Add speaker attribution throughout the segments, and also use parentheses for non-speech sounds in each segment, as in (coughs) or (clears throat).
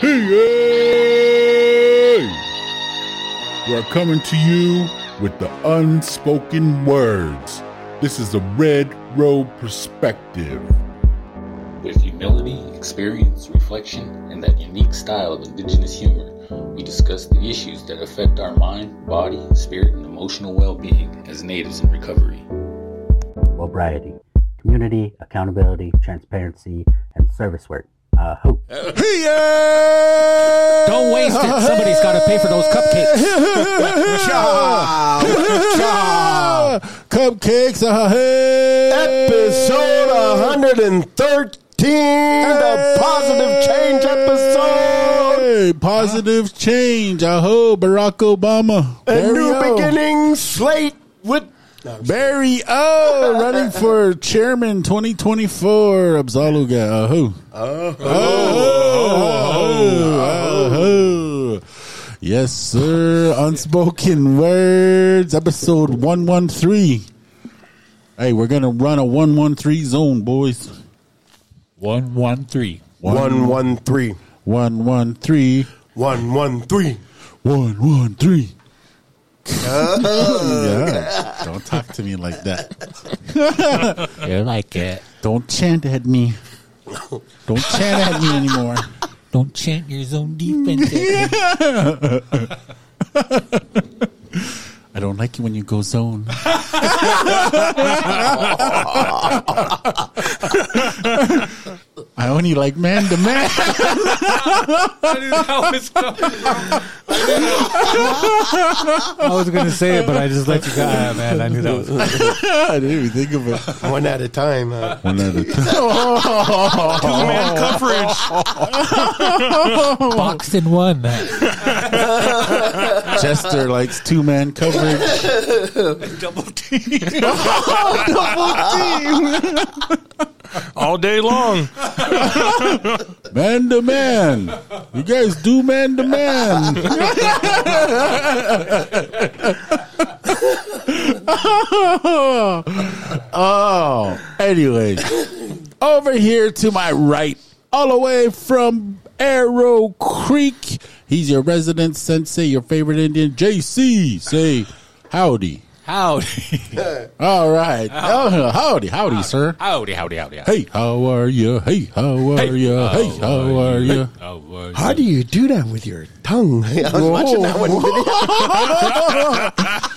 Speaker 1: Hey! We're coming to you with the unspoken words. This is the Red Road Perspective.
Speaker 2: With humility, experience, reflection, and that unique style of indigenous humor, we discuss the issues that affect our mind, body, spirit, and emotional well being as natives in recovery.
Speaker 3: Sobriety, community, accountability, transparency, and service work. Uh, hope.
Speaker 1: Hey!
Speaker 4: Don't waste it. Somebody's got to pay for those cupcakes. (laughs)
Speaker 1: Cupcakes, uh, hey!
Speaker 5: Episode 113, the positive change episode.
Speaker 1: Hey, positive change. I hope Barack Obama.
Speaker 5: A
Speaker 1: Barry
Speaker 5: new beginning slate with.
Speaker 1: Barry O running for chairman 2024. Abzaluga. Aho. Uh, Aho. Uh-huh. Uh-huh. Uh-huh. Yes, sir. Unspoken words, episode 113. Hey, we're going to run a 113 zone, boys.
Speaker 4: One, one, three.
Speaker 5: 113.
Speaker 1: 113.
Speaker 5: 113.
Speaker 1: 113. yeah. Don't talk to me like that. (laughs)
Speaker 4: You like it.
Speaker 1: Don't chant at me. Don't chant at me anymore.
Speaker 4: Don't chant your zone defense. (laughs)
Speaker 1: I don't like it when you go zone. (laughs) I only like man to man.
Speaker 4: I was going to say it, but I just let you go. Ah, man, I knew that was (laughs)
Speaker 1: I didn't even think of it.
Speaker 5: One at a time. huh?
Speaker 1: One at a time. Oh, Two man coverage.
Speaker 4: boxed in one. (laughs)
Speaker 1: Chester likes two man coverage. (laughs)
Speaker 6: all day long. (laughs)
Speaker 1: Man to man. You guys do man to man. (laughs) oh, anyway. Over here to my right, all the way from Arrow Creek. He's your resident sensei, your favorite Indian, JC. Say howdy.
Speaker 4: Howdy. (laughs)
Speaker 1: All right. Oh, howdy, howdy, sir.
Speaker 4: Howdy, howdy, howdy.
Speaker 1: Hey, how are you? Hey, how are you? Hey, how are you?
Speaker 4: How are you?
Speaker 5: How do you do that with your tongue? (laughs) I was watching that one video.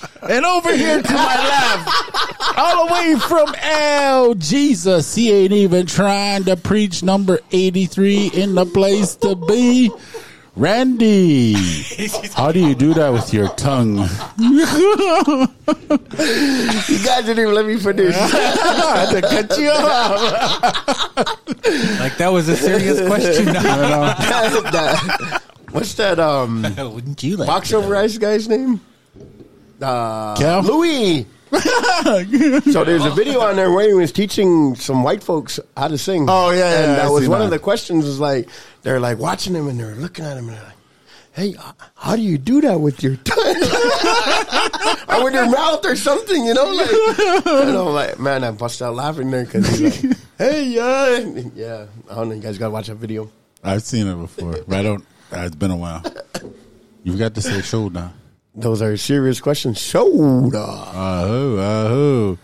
Speaker 5: (laughs)
Speaker 1: And over here to my left, all the way from L, Jesus, he ain't even trying to preach number 83 in the place to be. Randy, how do you do that with your tongue?
Speaker 5: You guys didn't even let me finish. (laughs) I had to cut you off.
Speaker 4: Like that was a serious question. (laughs)
Speaker 5: That- (laughs) what's that um
Speaker 4: Wouldn't you like
Speaker 5: box over ice guy's name? Uh,
Speaker 1: Cal?
Speaker 5: Louis. So there's a (laughs) video on there where he was teaching some white folks how to sing.
Speaker 1: Oh, yeah, yeah,
Speaker 5: and
Speaker 1: I
Speaker 5: that was one
Speaker 1: that.
Speaker 5: of the questions. Was like they're like watching him and they're looking at him and they're like, "Hey, how do you do that with your tongue (laughs) or with your mouth or something?" You know, like and I'm like, man, I bust out laughing there because he's like, (laughs) "Hey, yeah, yeah." I don't know. You guys got to watch that video.
Speaker 1: I've seen it before, but I don't. It's been a while. You've got to say show now.
Speaker 5: Those are serious questions. Soda.
Speaker 1: Ahoo, ahoo.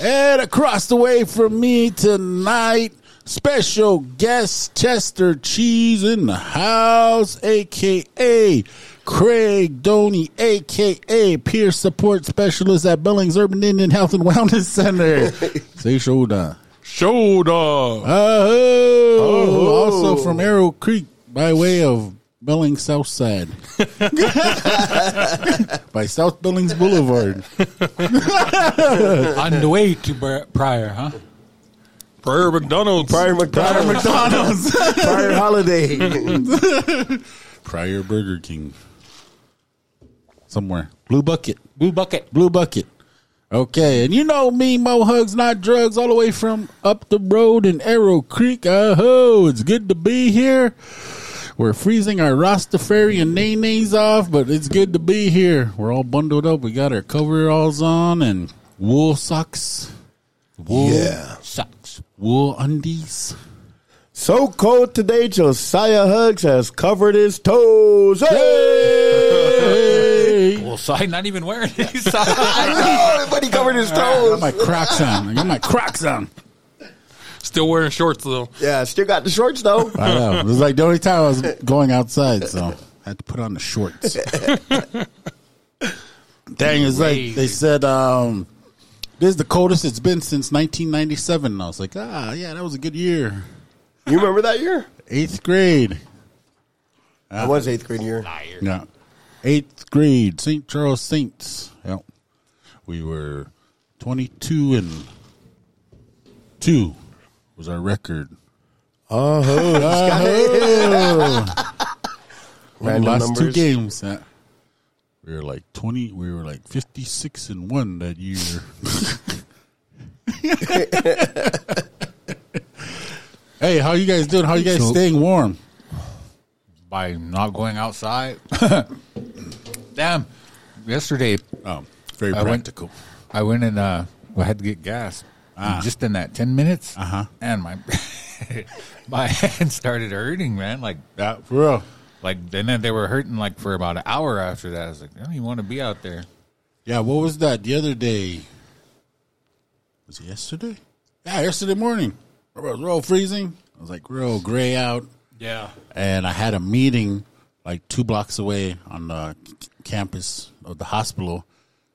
Speaker 1: And across the way from me tonight, special guest Chester Cheese in the house, aka Craig Doney, aka peer support specialist at Billings Urban Indian Health and Wellness Center. (laughs) Say shoulder.
Speaker 6: Shoulder.
Speaker 1: Ahoo. Also from Arrow Creek by way of Billings South Side. (laughs) by South Billings Boulevard.
Speaker 4: on the way to Br- Pryor, huh?
Speaker 6: Pryor McDonald's.
Speaker 5: Pryor McDonald's.
Speaker 1: McDonald's. (laughs)
Speaker 5: Pryor holiday. (laughs)
Speaker 1: Pryor Burger King. Somewhere. Blue Bucket.
Speaker 4: Blue bucket.
Speaker 1: Blue Bucket. Okay, and you know me, Mo Hugs, not drugs, all the way from up the road in Arrow Creek. Oh, it's good to be here. We're freezing our Rastafarian nays off, but it's good to be here. We're all bundled up. We got our coveralls on and wool socks, wool
Speaker 5: Yeah.
Speaker 4: Sucks.
Speaker 1: wool undies.
Speaker 5: So cold today, Josiah Hugs has covered his toes. Hey!
Speaker 1: Hey.
Speaker 4: Well, so not even wearing these. (laughs)
Speaker 5: I know, but he covered his
Speaker 1: I got my Crocs on. I got my Crocs on.
Speaker 6: Still wearing shorts though.
Speaker 5: Yeah, still got the shorts though.
Speaker 1: I know. It was like the only time I was going outside, so I had to put on the shorts. (laughs) Dang, it's like they said, um, this is the coldest it's been since 1997. And I was like, ah, yeah, that was a good year.
Speaker 5: You remember that year?
Speaker 1: Eighth grade.
Speaker 5: I was eighth grade year.
Speaker 1: Yeah. Eighth grade, St. Charles Saints. Yep. We were 22 and 2 was our record. (laughs)
Speaker 5: Oh,
Speaker 1: We (laughs)
Speaker 5: Random
Speaker 1: lost two games. Yeah. We were like 20, we were like 56 and 1 that year. (laughs) hey, how you guys doing? How you guys
Speaker 4: So-
Speaker 1: staying warm?
Speaker 4: By not going outside. Damn. Yesterday,
Speaker 1: Oh, very
Speaker 4: I went-
Speaker 1: practical.
Speaker 4: I went and uh, I had to get gas.
Speaker 1: Ah.
Speaker 4: Just in that ten minutes,
Speaker 1: Uh-huh.
Speaker 4: and my (laughs) my hand started hurting, man. Like
Speaker 1: for real.
Speaker 4: like, and then they were hurting like for about an hour after that. I was like, I don't even want to be out there.
Speaker 1: Yeah, what was that the other day? Was it yesterday? Yeah, yesterday morning. It was real freezing. I was like real gray out.
Speaker 4: Yeah.
Speaker 1: and I had a meeting like two blocks away on the campus of the hospital.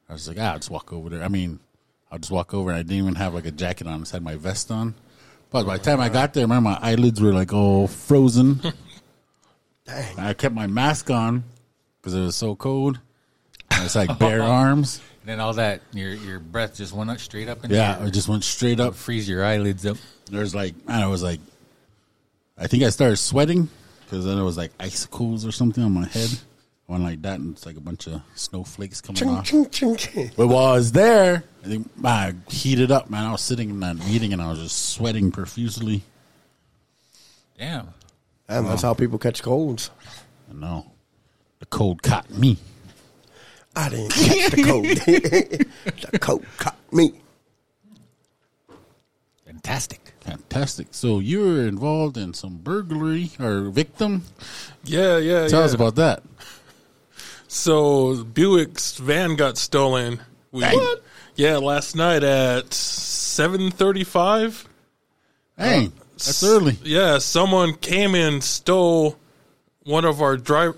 Speaker 1: I was like, ah, I'll just walk over there. I mean, I'll just walk over, and I didn't even have like a jacket on. I just had my vest on. But by the time I got there, remember my eyelids were like all frozen. (laughs)
Speaker 5: Dang.
Speaker 1: I kept my mask on because it was so cold. And it's like bare (laughs) arms.
Speaker 4: And then all that, your your breath just went up straight up
Speaker 1: Yeah, it just went straight up.
Speaker 4: freeze your eyelids up.
Speaker 1: There's like, I know, it was like, I think I started sweating because then it was like icicles or something on my head. One like that, and it's like a bunch of snowflakes coming
Speaker 5: Ching,
Speaker 1: off.
Speaker 5: ching, ching, ching.
Speaker 1: But while I was there, I think I heated up, man. I was sitting in that meeting and I was just sweating profusely.
Speaker 4: Damn.
Speaker 5: And that's how people catch colds.
Speaker 1: I know. The cold caught me.
Speaker 5: I didn't catch the cold. (laughs) the cold caught me.
Speaker 4: Fantastic.
Speaker 1: Fantastic. So you were involved in some burglary or victim?
Speaker 6: Yeah, yeah,
Speaker 1: Tell
Speaker 6: yeah.
Speaker 1: us about that.
Speaker 6: So Buick's van got stolen. We,
Speaker 1: Dang.
Speaker 6: Yeah, last night at seven thirty-five.
Speaker 1: Hey, uh, that's early.
Speaker 6: Yeah, someone came in, stole one of our dri-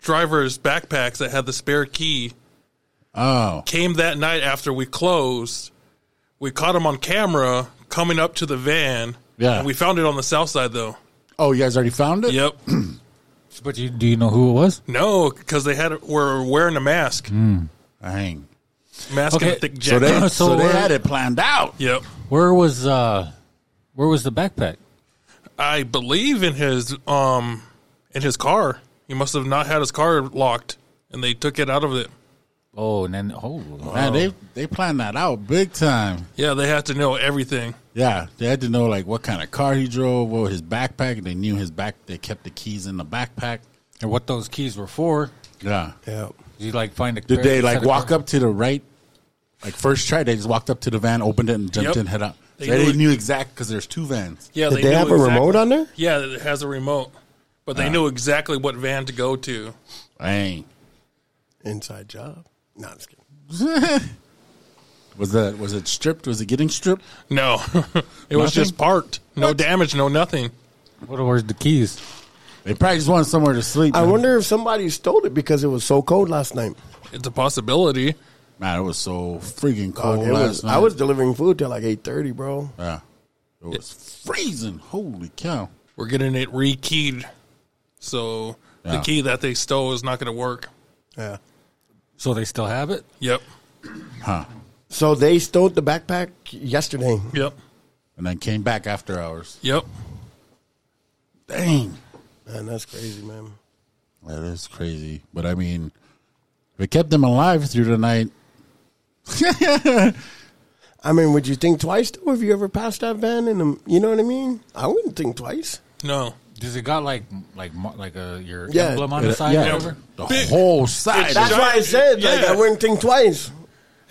Speaker 6: driver's backpacks that had the spare key.
Speaker 1: Oh,
Speaker 6: Came that night after we closed. We caught him on camera coming up to the van.
Speaker 1: Yeah.
Speaker 6: and we found it on the south side though.
Speaker 1: oh, you guys already found it?
Speaker 6: Yep. (clears throat)
Speaker 4: But you, do you know who it was?
Speaker 6: no, because they had were wearing a mask,
Speaker 1: Dang.
Speaker 6: mask and a thick
Speaker 1: So
Speaker 6: jacket.
Speaker 1: they, so, (laughs)
Speaker 4: So
Speaker 1: they had it planned out.
Speaker 6: yep.
Speaker 4: Where was uh, where was the backpack?
Speaker 6: I believe in his um in his car. He must have not had his car locked, and they took it out of it.
Speaker 4: Oh, and then oh,
Speaker 1: Man, they they planned that out big time.
Speaker 6: Yeah, they had to know everything.
Speaker 1: Yeah, they had to know like what kind of car he drove, what was his backpack. They knew his back. They kept the keys in the backpack.
Speaker 4: and what those keys were for?
Speaker 1: Yeah.
Speaker 5: Yeah.
Speaker 4: Did you like find a?
Speaker 1: Did they like walk
Speaker 4: car-
Speaker 1: up to the right? Like first try, they just walked up to the van, opened it, and jumped
Speaker 6: Yep.
Speaker 1: in, head up.
Speaker 6: They
Speaker 1: They,
Speaker 6: knew
Speaker 1: they knew exact because there's two vans.
Speaker 6: Yeah,
Speaker 5: Did they,
Speaker 6: knew
Speaker 5: have a
Speaker 6: exactly-
Speaker 5: remote on there?
Speaker 6: Yeah, it has a remote, but they knew exactly what van to go to.
Speaker 1: Dang.
Speaker 5: Inside job. No, I'm just kidding. (laughs)
Speaker 1: Was that was it stripped? Was it getting stripped?
Speaker 6: No, (laughs) it was just parked. No
Speaker 1: What?
Speaker 6: damage, no nothing.
Speaker 4: What were the keys?
Speaker 1: They probably just wanted somewhere to sleep.
Speaker 5: I
Speaker 1: man.
Speaker 5: wonder if somebody stole it because it was so cold last night.
Speaker 6: It's a possibility.
Speaker 1: Man, it was so freaking
Speaker 5: Dog,
Speaker 1: cold
Speaker 5: it
Speaker 1: last
Speaker 5: was,
Speaker 1: night.
Speaker 5: I was delivering food till like eight thirty, bro.
Speaker 1: Yeah. It was freezing. Holy cow.
Speaker 6: We're getting it rekeyed, so the
Speaker 1: Yeah.
Speaker 6: key that they stole is not going to work.
Speaker 5: Yeah.
Speaker 4: So they still have it?
Speaker 6: Yep,
Speaker 1: Huh.
Speaker 5: So they stole the backpack yesterday.
Speaker 6: yep,
Speaker 1: And then came back after hours.
Speaker 6: yep.
Speaker 1: Dang.
Speaker 5: Man, that's crazy, man.
Speaker 1: That is crazy. But I mean, we kept them alive through the night. (laughs)
Speaker 5: I mean, would you think twice though if you ever passed that van in the, you know what I mean? I wouldn't think twice.
Speaker 6: No,
Speaker 4: Does it got like like like a your
Speaker 5: Yeah.
Speaker 4: emblem on the side? or
Speaker 1: yeah.
Speaker 4: whatever?
Speaker 1: The whole side.
Speaker 5: That's
Speaker 6: Giant-
Speaker 5: why I said like
Speaker 6: yeah.
Speaker 5: I wouldn't think twice.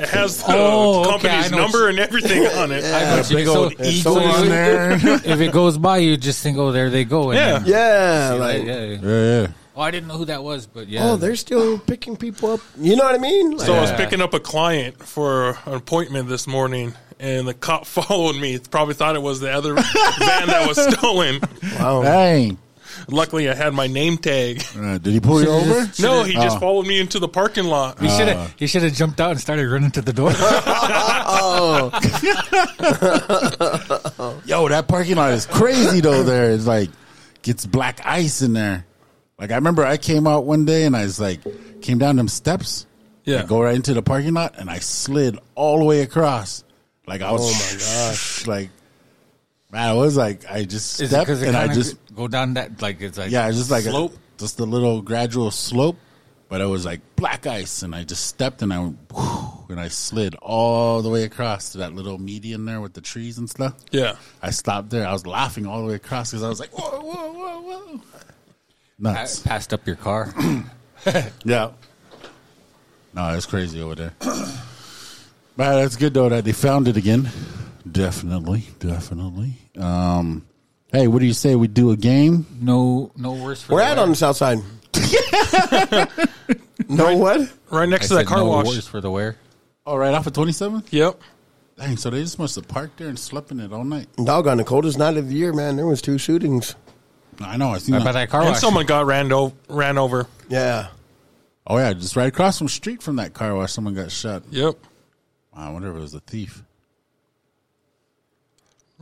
Speaker 6: It has the
Speaker 4: Oh, okay, I
Speaker 6: company's
Speaker 4: know
Speaker 6: number and everything on it. (laughs)
Speaker 4: I know,
Speaker 1: big
Speaker 4: so-
Speaker 1: old
Speaker 4: so
Speaker 1: eagle
Speaker 4: if
Speaker 1: on
Speaker 4: it-
Speaker 1: there.
Speaker 4: if it goes by, you just think, "Oh, there they go." And
Speaker 6: Yeah.
Speaker 4: then-
Speaker 5: Yeah,
Speaker 4: like,
Speaker 5: like,
Speaker 4: yeah.
Speaker 1: Yeah, yeah.
Speaker 4: Oh, I didn't know who that was, but yeah.
Speaker 5: oh, they're still picking people up. You know what I mean? Like,
Speaker 6: So I was picking up a client for an appointment this morning, and the cop (laughs) followed me. Probably thought it was the other van that was stolen.
Speaker 5: wow.
Speaker 1: Dang.
Speaker 6: Luckily, I had my name tag.
Speaker 1: Uh, did he pull you over?
Speaker 6: No, he just
Speaker 1: Oh.
Speaker 6: followed me into the parking lot.
Speaker 4: He should have. he should have jumped out and started running to the door. oh. (laughs)
Speaker 1: Yo, that parking lot is crazy though. There, it's like gets black ice in there. Like I remember, I came out one day and I was like, came down them steps.
Speaker 6: Yeah.
Speaker 1: I go right into the parking lot and I slid all the way across. Like I was,
Speaker 5: Oh my gosh.
Speaker 1: like man, it was like I just
Speaker 4: Is it
Speaker 1: stepped
Speaker 4: it
Speaker 1: and I
Speaker 4: kind
Speaker 1: just
Speaker 4: go down that like it's like
Speaker 1: yeah, it's just like
Speaker 4: slope?
Speaker 1: a, just a little gradual slope, but it was like black ice, and I just stepped and I went, whew, and I slid all the way across to that little median there with the trees and stuff.
Speaker 6: Yeah.
Speaker 1: I stopped there. I was laughing all the way across because I was like, whoa, whoa, whoa, whoa.
Speaker 4: Pa-
Speaker 1: Nuts.
Speaker 4: passed up your car. (clears throat) (laughs)
Speaker 1: Yeah. No, it's crazy over there. (clears throat) but that's good though that they found it again. Definitely, definitely. Um, hey, what do you say we do a game?
Speaker 4: No, no worse for
Speaker 5: We're
Speaker 4: the
Speaker 5: at
Speaker 4: wear.
Speaker 5: on the south side. (laughs) no what?
Speaker 6: Right next
Speaker 4: I
Speaker 6: to that
Speaker 4: said
Speaker 6: car
Speaker 4: no
Speaker 6: wash.
Speaker 4: worse for the wear.
Speaker 1: Oh, right off of 27th?
Speaker 6: Yep.
Speaker 1: Dang, so they just must have parked there and slept in it all night.
Speaker 5: Dog on the coldest night of the year, man. There was two shootings.
Speaker 1: I know, I seen
Speaker 4: By
Speaker 1: that.
Speaker 4: that car
Speaker 6: And
Speaker 4: wash.
Speaker 6: someone got ran, o- ran over.
Speaker 5: Yeah.
Speaker 1: Oh, yeah, just right across from the street from that car wash, someone got shot.
Speaker 6: Yep.
Speaker 1: I wonder if it was a thief.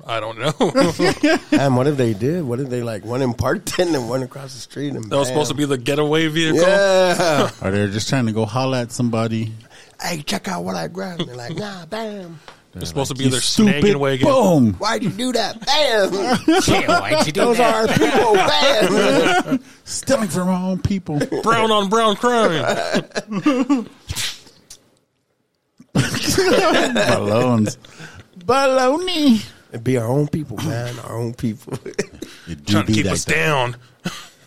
Speaker 6: I don't know. that (laughs)
Speaker 5: Damn, what if they did? What if they like one in Parkton and one across the street? And that
Speaker 6: was supposed to be the getaway vehicle.
Speaker 5: Yeah.
Speaker 1: Or they're just trying to go holler at somebody.
Speaker 5: hey, check out what I grabbed. They're like, nah, bam.
Speaker 1: They're
Speaker 6: supposed to be their
Speaker 1: stupid
Speaker 6: snagging wagon."
Speaker 1: Boom.
Speaker 5: Why'd you do that? Bam. (laughs)
Speaker 4: Yeah, why'd you do
Speaker 5: Those
Speaker 4: that?
Speaker 5: are our people. Bam. (laughs)
Speaker 1: Stealing from our own people.
Speaker 6: Brown on brown crime.
Speaker 1: Balloons. Baloney.
Speaker 5: It'd be our own people, man. Our own people. (laughs)
Speaker 1: It do
Speaker 6: Trying to keep
Speaker 1: like
Speaker 6: us
Speaker 1: that.
Speaker 6: down.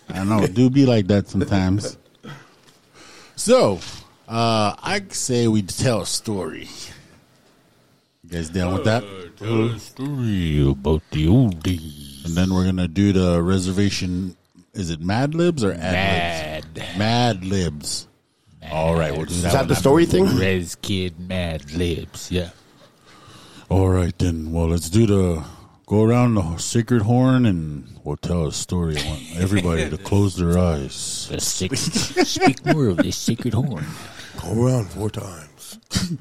Speaker 1: I know, it do be like that sometimes. So, uh, I say we tell a story. You guys down with that?
Speaker 4: Tell a story about the oldies.
Speaker 1: And then we're gonna do the reservation. Is it Mad Libs or Ad Libs?
Speaker 4: Mad.
Speaker 1: Mad Libs. All right, we'll do that.
Speaker 5: Is that
Speaker 1: one
Speaker 5: the
Speaker 1: after.
Speaker 5: story thing?
Speaker 4: Res Kid Mad Libs. Yeah.
Speaker 1: All right, then. Well, let's do the go around the sacred horn and we'll tell a story. I want everybody to (laughs) close their eyes.
Speaker 4: The sick, speak more of this sacred horn.
Speaker 5: Go around four times. (laughs)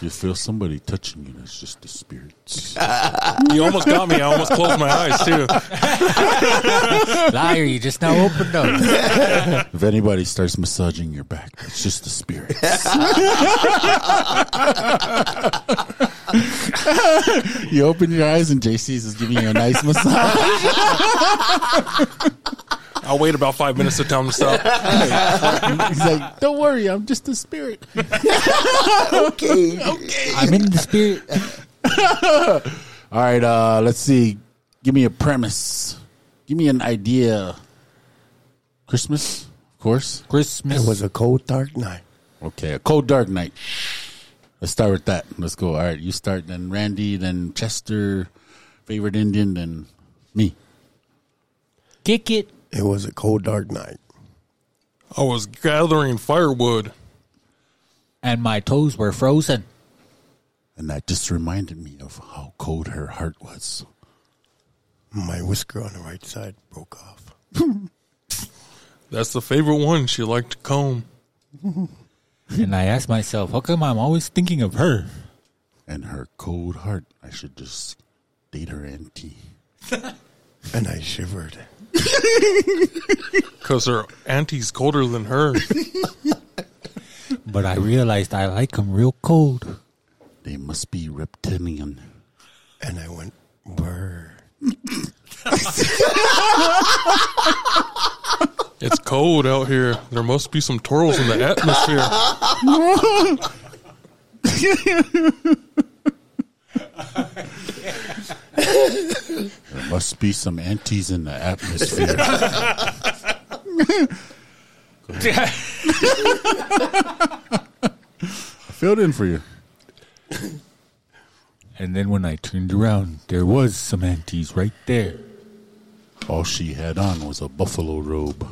Speaker 1: If you feel somebody touching you, that's just the spirits. (laughs)
Speaker 6: You almost got me. I almost closed my eyes too. (laughs)
Speaker 4: Liar, you just now opened up. (laughs)
Speaker 1: If anybody starts massaging your back, it's just the spirits. you open your eyes and JC's is giving you a nice massage.
Speaker 6: I'll wait about five minutes to tell him to stop. (laughs)
Speaker 1: He's like, "Don't worry, I'm just a spirit." (laughs)
Speaker 5: Okay, okay.
Speaker 4: I'm in the spirit. (laughs)
Speaker 1: All right, uh, let's see. Give me a premise. Give me an idea. Christmas, of course.
Speaker 4: Christmas.
Speaker 5: It was a cold, dark night.
Speaker 1: Okay, a cold dark night. Let's start with that. Let's go. All right, you start. Then Randy. Then Chester. Favorite Indian. Then me.
Speaker 4: Kick it.
Speaker 5: It was a cold, dark night.
Speaker 6: I was gathering firewood.
Speaker 4: And my toes were frozen.
Speaker 1: And that just reminded me of how cold her heart was.
Speaker 5: My whisker on the right side broke off. (laughs)
Speaker 6: That's the favorite one she liked to comb. (laughs)
Speaker 4: And I asked myself, how come I'm always thinking of her?
Speaker 1: And her cold heart. I should just date her auntie. (laughs)
Speaker 5: And I shivered. (laughs)
Speaker 6: Because her auntie's colder than her.
Speaker 4: But I realized I like them real cold.
Speaker 1: They must be reptilian.
Speaker 5: And I went, brr.
Speaker 6: It's cold out here. There must be some turtles in the atmosphere. (laughs)
Speaker 1: There must be some aunties in the atmosphere. (laughs) I filled in for you.
Speaker 4: And then when I turned around, there was some aunties right there.
Speaker 1: All she had on was a buffalo robe.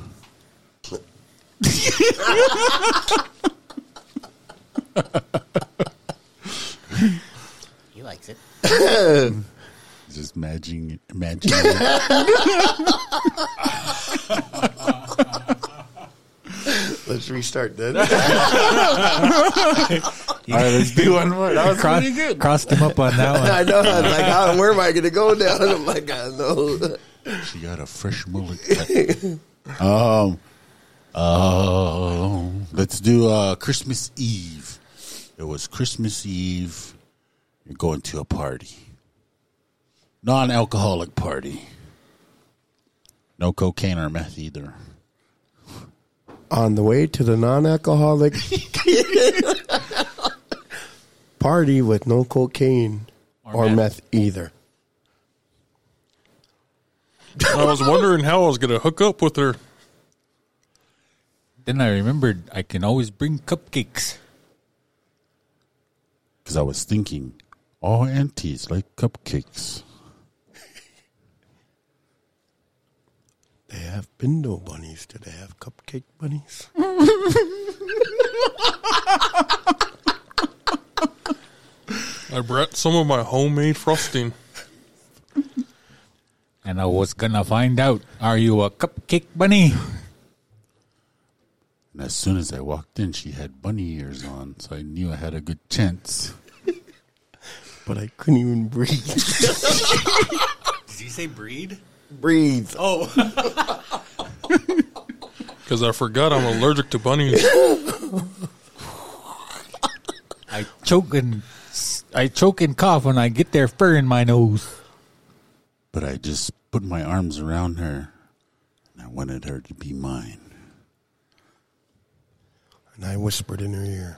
Speaker 3: He likes it. (laughs)
Speaker 1: Just imagining, imagining. (laughs)
Speaker 5: Let's restart then.
Speaker 1: All right, let's do one more. That was
Speaker 4: Cross,
Speaker 1: pretty good.
Speaker 4: crossed him up on that one. (laughs)
Speaker 5: I know. I was like, how, where am I going to go down? (laughs) I'm like, I know.
Speaker 1: She got a fresh mullet. cut. um, uh, let's do uh, Christmas Eve. It was Christmas Eve. You're going to a party, non-alcoholic party. No cocaine or meth either.
Speaker 5: On the way to the non-alcoholic (laughs) party with no cocaine or,
Speaker 4: meth.
Speaker 5: meth either.
Speaker 6: I was wondering how I was going to hook up with her.
Speaker 4: Then I remembered I can always bring cupcakes.
Speaker 1: Because I was thinking, all aunties like cupcakes.
Speaker 5: They have bingo bunnies. Do they have cupcake bunnies? (laughs)
Speaker 6: I brought some of my homemade frosting.
Speaker 4: And I was gonna find out, are you a cupcake bunny?
Speaker 1: And as soon as I walked in, she had bunny ears on, so I knew I had a good chance.
Speaker 5: But I couldn't even breathe.
Speaker 4: Did you say breed?
Speaker 5: Breathe. Oh. (laughs)
Speaker 6: Because I forgot I'm allergic to bunnies. (laughs)
Speaker 4: I choke and I choke and cough when I get their fur in my nose.
Speaker 1: But I just put my arms around her, and I wanted her to be mine.
Speaker 5: And I whispered in her ear.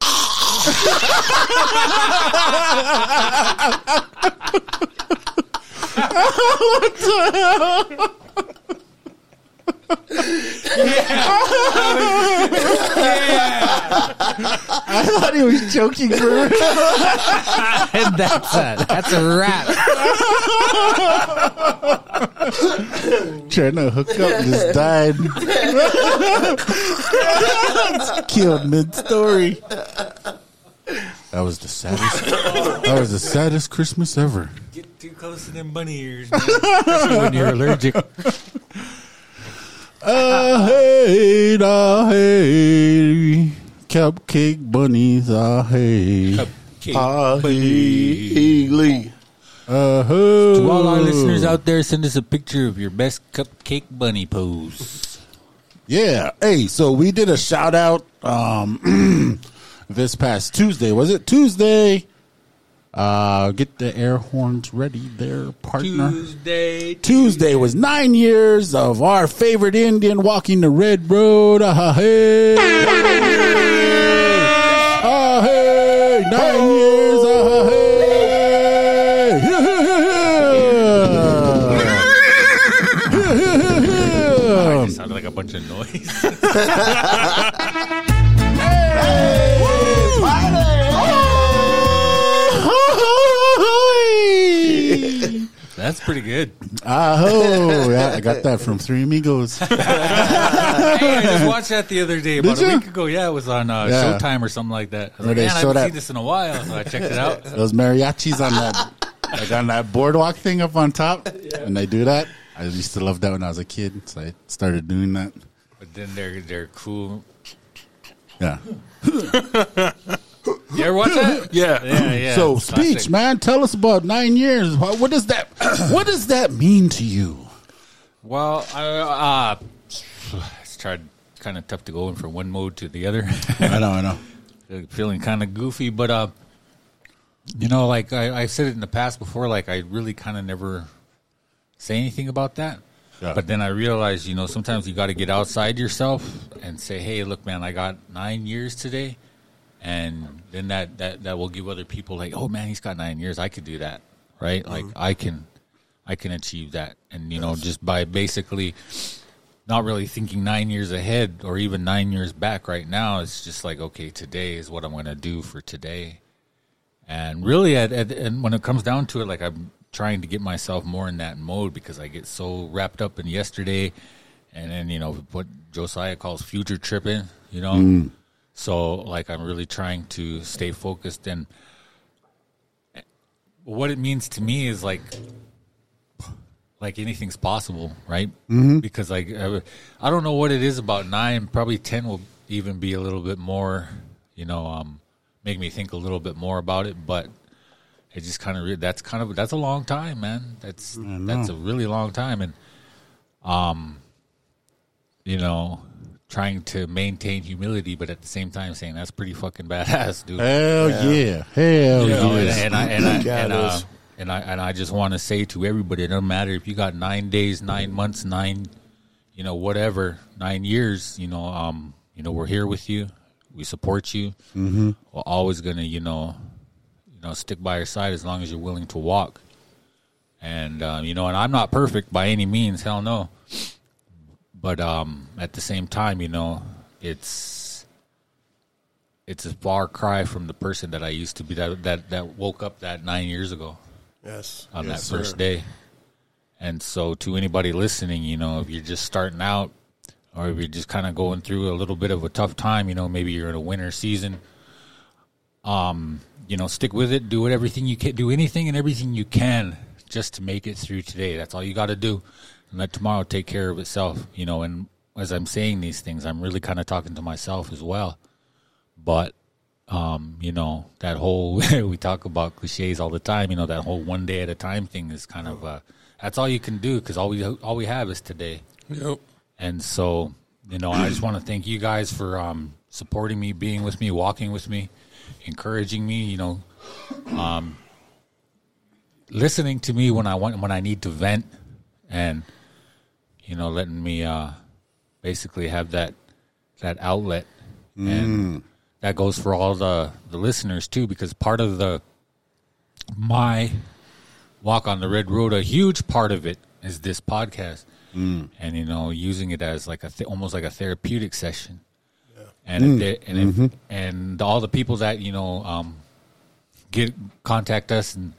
Speaker 5: (laughs)
Speaker 1: I thought he was joking for
Speaker 4: and that's a that's a wrap.
Speaker 1: trying to hook up, just died. Killed mid story. That was the saddest. That was the saddest Christmas ever.
Speaker 4: Get too close to them bunny ears, man. Especially when you're allergic.
Speaker 1: I hate, I hate cupcake bunnies. I hate.
Speaker 5: Ah, he, Lee.
Speaker 1: Uh,
Speaker 4: To all our listeners out there, send us a picture of your best cupcake bunny pose.
Speaker 1: Yeah. Hey, so we did a shout out um (clears throat) this past Tuesday. Was it Tuesday? Uh get the air horns ready there, partner.
Speaker 4: Tuesday.
Speaker 1: Tuesday was nine years of our favorite Indian walking the red road. Ah, hey. Ah, hey. Nine years. Ah, hey.
Speaker 4: Sounded like a bunch of noise. (laughs) (laughs) That's pretty good.
Speaker 1: Oh, yeah, I got that from Three Amigos. (laughs)
Speaker 4: Hey, I just watched that the other day, about
Speaker 1: Did
Speaker 4: a
Speaker 1: you?
Speaker 4: week ago. Yeah, it was on uh,
Speaker 1: Yeah.
Speaker 4: Showtime or something like that. I was
Speaker 1: Where
Speaker 4: like,
Speaker 1: they
Speaker 4: man, I haven't
Speaker 1: that-
Speaker 4: seen this in a while, so I checked it out.
Speaker 1: Those mariachis on that, like on that boardwalk thing up on top, and they do that. I used to love that when I was a kid, so I started doing that.
Speaker 4: But then they're they're cool.
Speaker 1: Yeah. (laughs)
Speaker 4: You ever watch that? (laughs)
Speaker 6: Yeah.
Speaker 4: Yeah, yeah.
Speaker 1: so
Speaker 4: it's
Speaker 1: speech,
Speaker 4: classic.
Speaker 1: man. Tell us about nine years. What, what does that? (clears throat) what does that mean to you?
Speaker 4: Well, I, uh, it's tried kind of tough to go in from one mode to the other. (laughs)
Speaker 1: I know, I know. (laughs)
Speaker 4: feeling kind of goofy, but uh, you know, like I, said it in the past before, like I really kind of never say anything about that.
Speaker 1: Yeah.
Speaker 4: But then I realized, you know, sometimes you got to get outside yourself and say, "Hey, look, man, I got nine years today," and then that that that will give other people like, "Oh man, he's got nine years. I could do that, right? Like mm-hmm. I can, I can achieve that." And you know, just by basically not really thinking nine years ahead or even nine years back right now. It's just like, okay, today is what I'm going to do for today. And really, at, at, and when it comes down to it, like I'm trying to get myself more in that mode because I get so wrapped up in yesterday, and then you know what Josiah calls future tripping. You know, mm. So like I'm really trying to stay focused and what it means to me is like like anything's possible, right? Mm-hmm. Because like I, I don't know what it is about nine, probably ten will even be a little bit more, you know, um, make me think a little bit more about it. But it just kind of re- that's kind of that's a long time, man. That's that's a really long time, and um, you know, trying to maintain humility, but at the same time saying that's pretty fucking badass, dude.
Speaker 1: Hell yeah. Hell
Speaker 4: You know,
Speaker 1: yeah.
Speaker 4: and, and I and I
Speaker 5: Yeah,
Speaker 4: and, uh, and I and I just want to say to everybody, it doesn't matter if you got nine days, nine months, nine, you know, whatever, nine years. You know, um, you know, we're here with you. We support you. Mm-hmm. We're always gonna, you know, you know, stick by your side as long as you're willing to walk. And um, you know, and I'm not perfect by any means. Hell no. But um, at the same time, you know, it's it's a far cry from the person that I used to be that that, that woke up that nine years ago
Speaker 5: Yes.
Speaker 4: on
Speaker 5: Yes,
Speaker 4: that first
Speaker 5: sir.
Speaker 4: day. And so, to anybody listening, you know, if you're just starting out, or if you're just kind of going through a little bit of a tough time, you know, maybe you're in a winter season, um, you know, stick with it. Do everything you can, do anything and everything you can just to make it through today. That's all you got to do, let tomorrow take care of itself. You know, and as I'm saying these things, I'm really kind of talking to myself as well. But um, you know, that whole (laughs) we talk about cliches all the time. You know, that whole one day at a time thing is kind of uh, that's all you can do because all we all we have is today.
Speaker 6: Yep.
Speaker 4: And so, you know, I just want to thank you guys for um, supporting me, being with me, walking with me, encouraging me. You know, um, listening to me when I want when I need to vent, and you know, letting me uh, basically have that that outlet, and that goes for all the the listeners too, because part of the my walk on the red road, a huge part of it is this podcast, and you know, using it as like a th- almost like a therapeutic session. And if they, and if, and all the people that you know um, get contact us and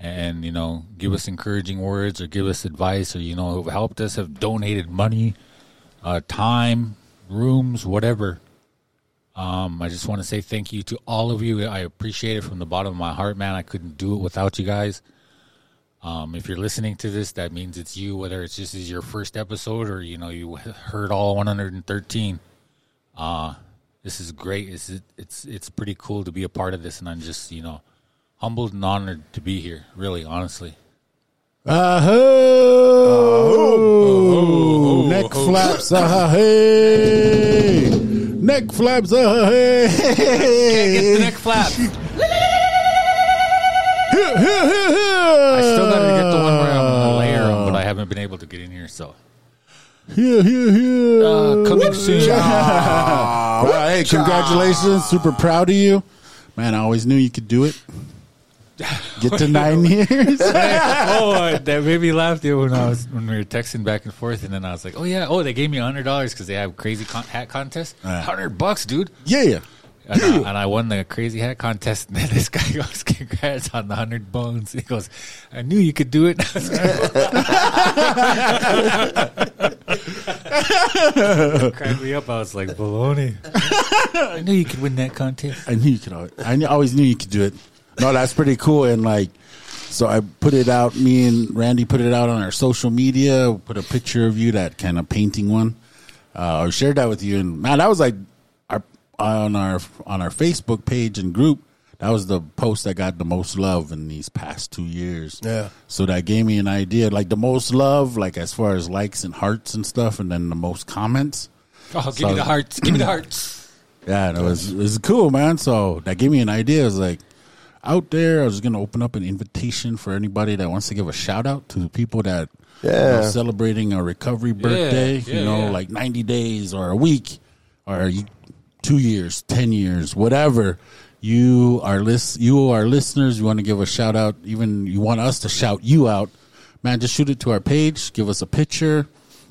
Speaker 4: and you know give us encouraging words or give us advice or you know helped us have donated money, uh, time, rooms, whatever. Um, I just want to say thank you to all of you. I appreciate it from the bottom of my heart, man. I couldn't do it without you guys. Um, if you're listening to this, that means it's you. Whether it's just is your first episode or you know you heard all 113. Uh, this is great. It's it's it's pretty cool to be a part of this, and I'm just you know humbled and honored to be here. Really, honestly.
Speaker 1: Ahoo! Neck flaps, ah hey! Neck flaps, ah hey!
Speaker 4: Can't get the neck flap. I
Speaker 1: I
Speaker 4: still got to get the one where I'm gonna layer 'em, but I haven't been able to get in here. So
Speaker 1: Here, here, here.
Speaker 4: uh, coming soon.
Speaker 1: Well, hey, congratulations. Super proud of you. Man, I always knew you could do it. (laughs) Get to (laughs) nine years. (laughs)
Speaker 4: oh, uh, that made me laugh dude, when I was when we were texting back and forth, and then I was like, "Oh yeah, oh they gave me a hundred dollars because they have crazy con- hat contest.
Speaker 1: Yeah.
Speaker 4: Hundred bucks, dude."
Speaker 1: yeah.
Speaker 4: And, I, and I won the crazy hat contest. And then this guy goes, "Congrats on the hundred bones." He goes, "I knew you could do it." Cracked me up. I was like, "Baloney!" I knew you could win that contest.
Speaker 1: I knew you could. Always, I knew, always knew you could do it. No, that's pretty cool. And like, so I put it out. Me and Randy put it out on our social media. Put a picture of you, that kind of painting one. Uh, I shared that with you, and man, that was like our on our on our Facebook page and group. That was the post that got the most love in these past two years.
Speaker 5: Yeah.
Speaker 1: So that gave me an idea, like the most love, like as far as likes and hearts and stuff, and then the most comments. (laughs)
Speaker 4: Oh, give
Speaker 1: So-
Speaker 4: me the hearts. Give me the hearts. (clears throat)
Speaker 1: Yeah, and it was it was cool, man. So that gave me an idea. It was like out there, I was gonna open up an invitation for anybody that wants to give a shout out to the people that you know,
Speaker 5: Yeah.
Speaker 1: celebrating a recovery birthday.
Speaker 4: yeah,
Speaker 1: you know,
Speaker 4: yeah.
Speaker 1: like ninety days or a week or two years, ten years, whatever. You are list. You are listeners. You want to give a shout out. Even you want us to shout you out, man. Just shoot it to our page. Give us a picture.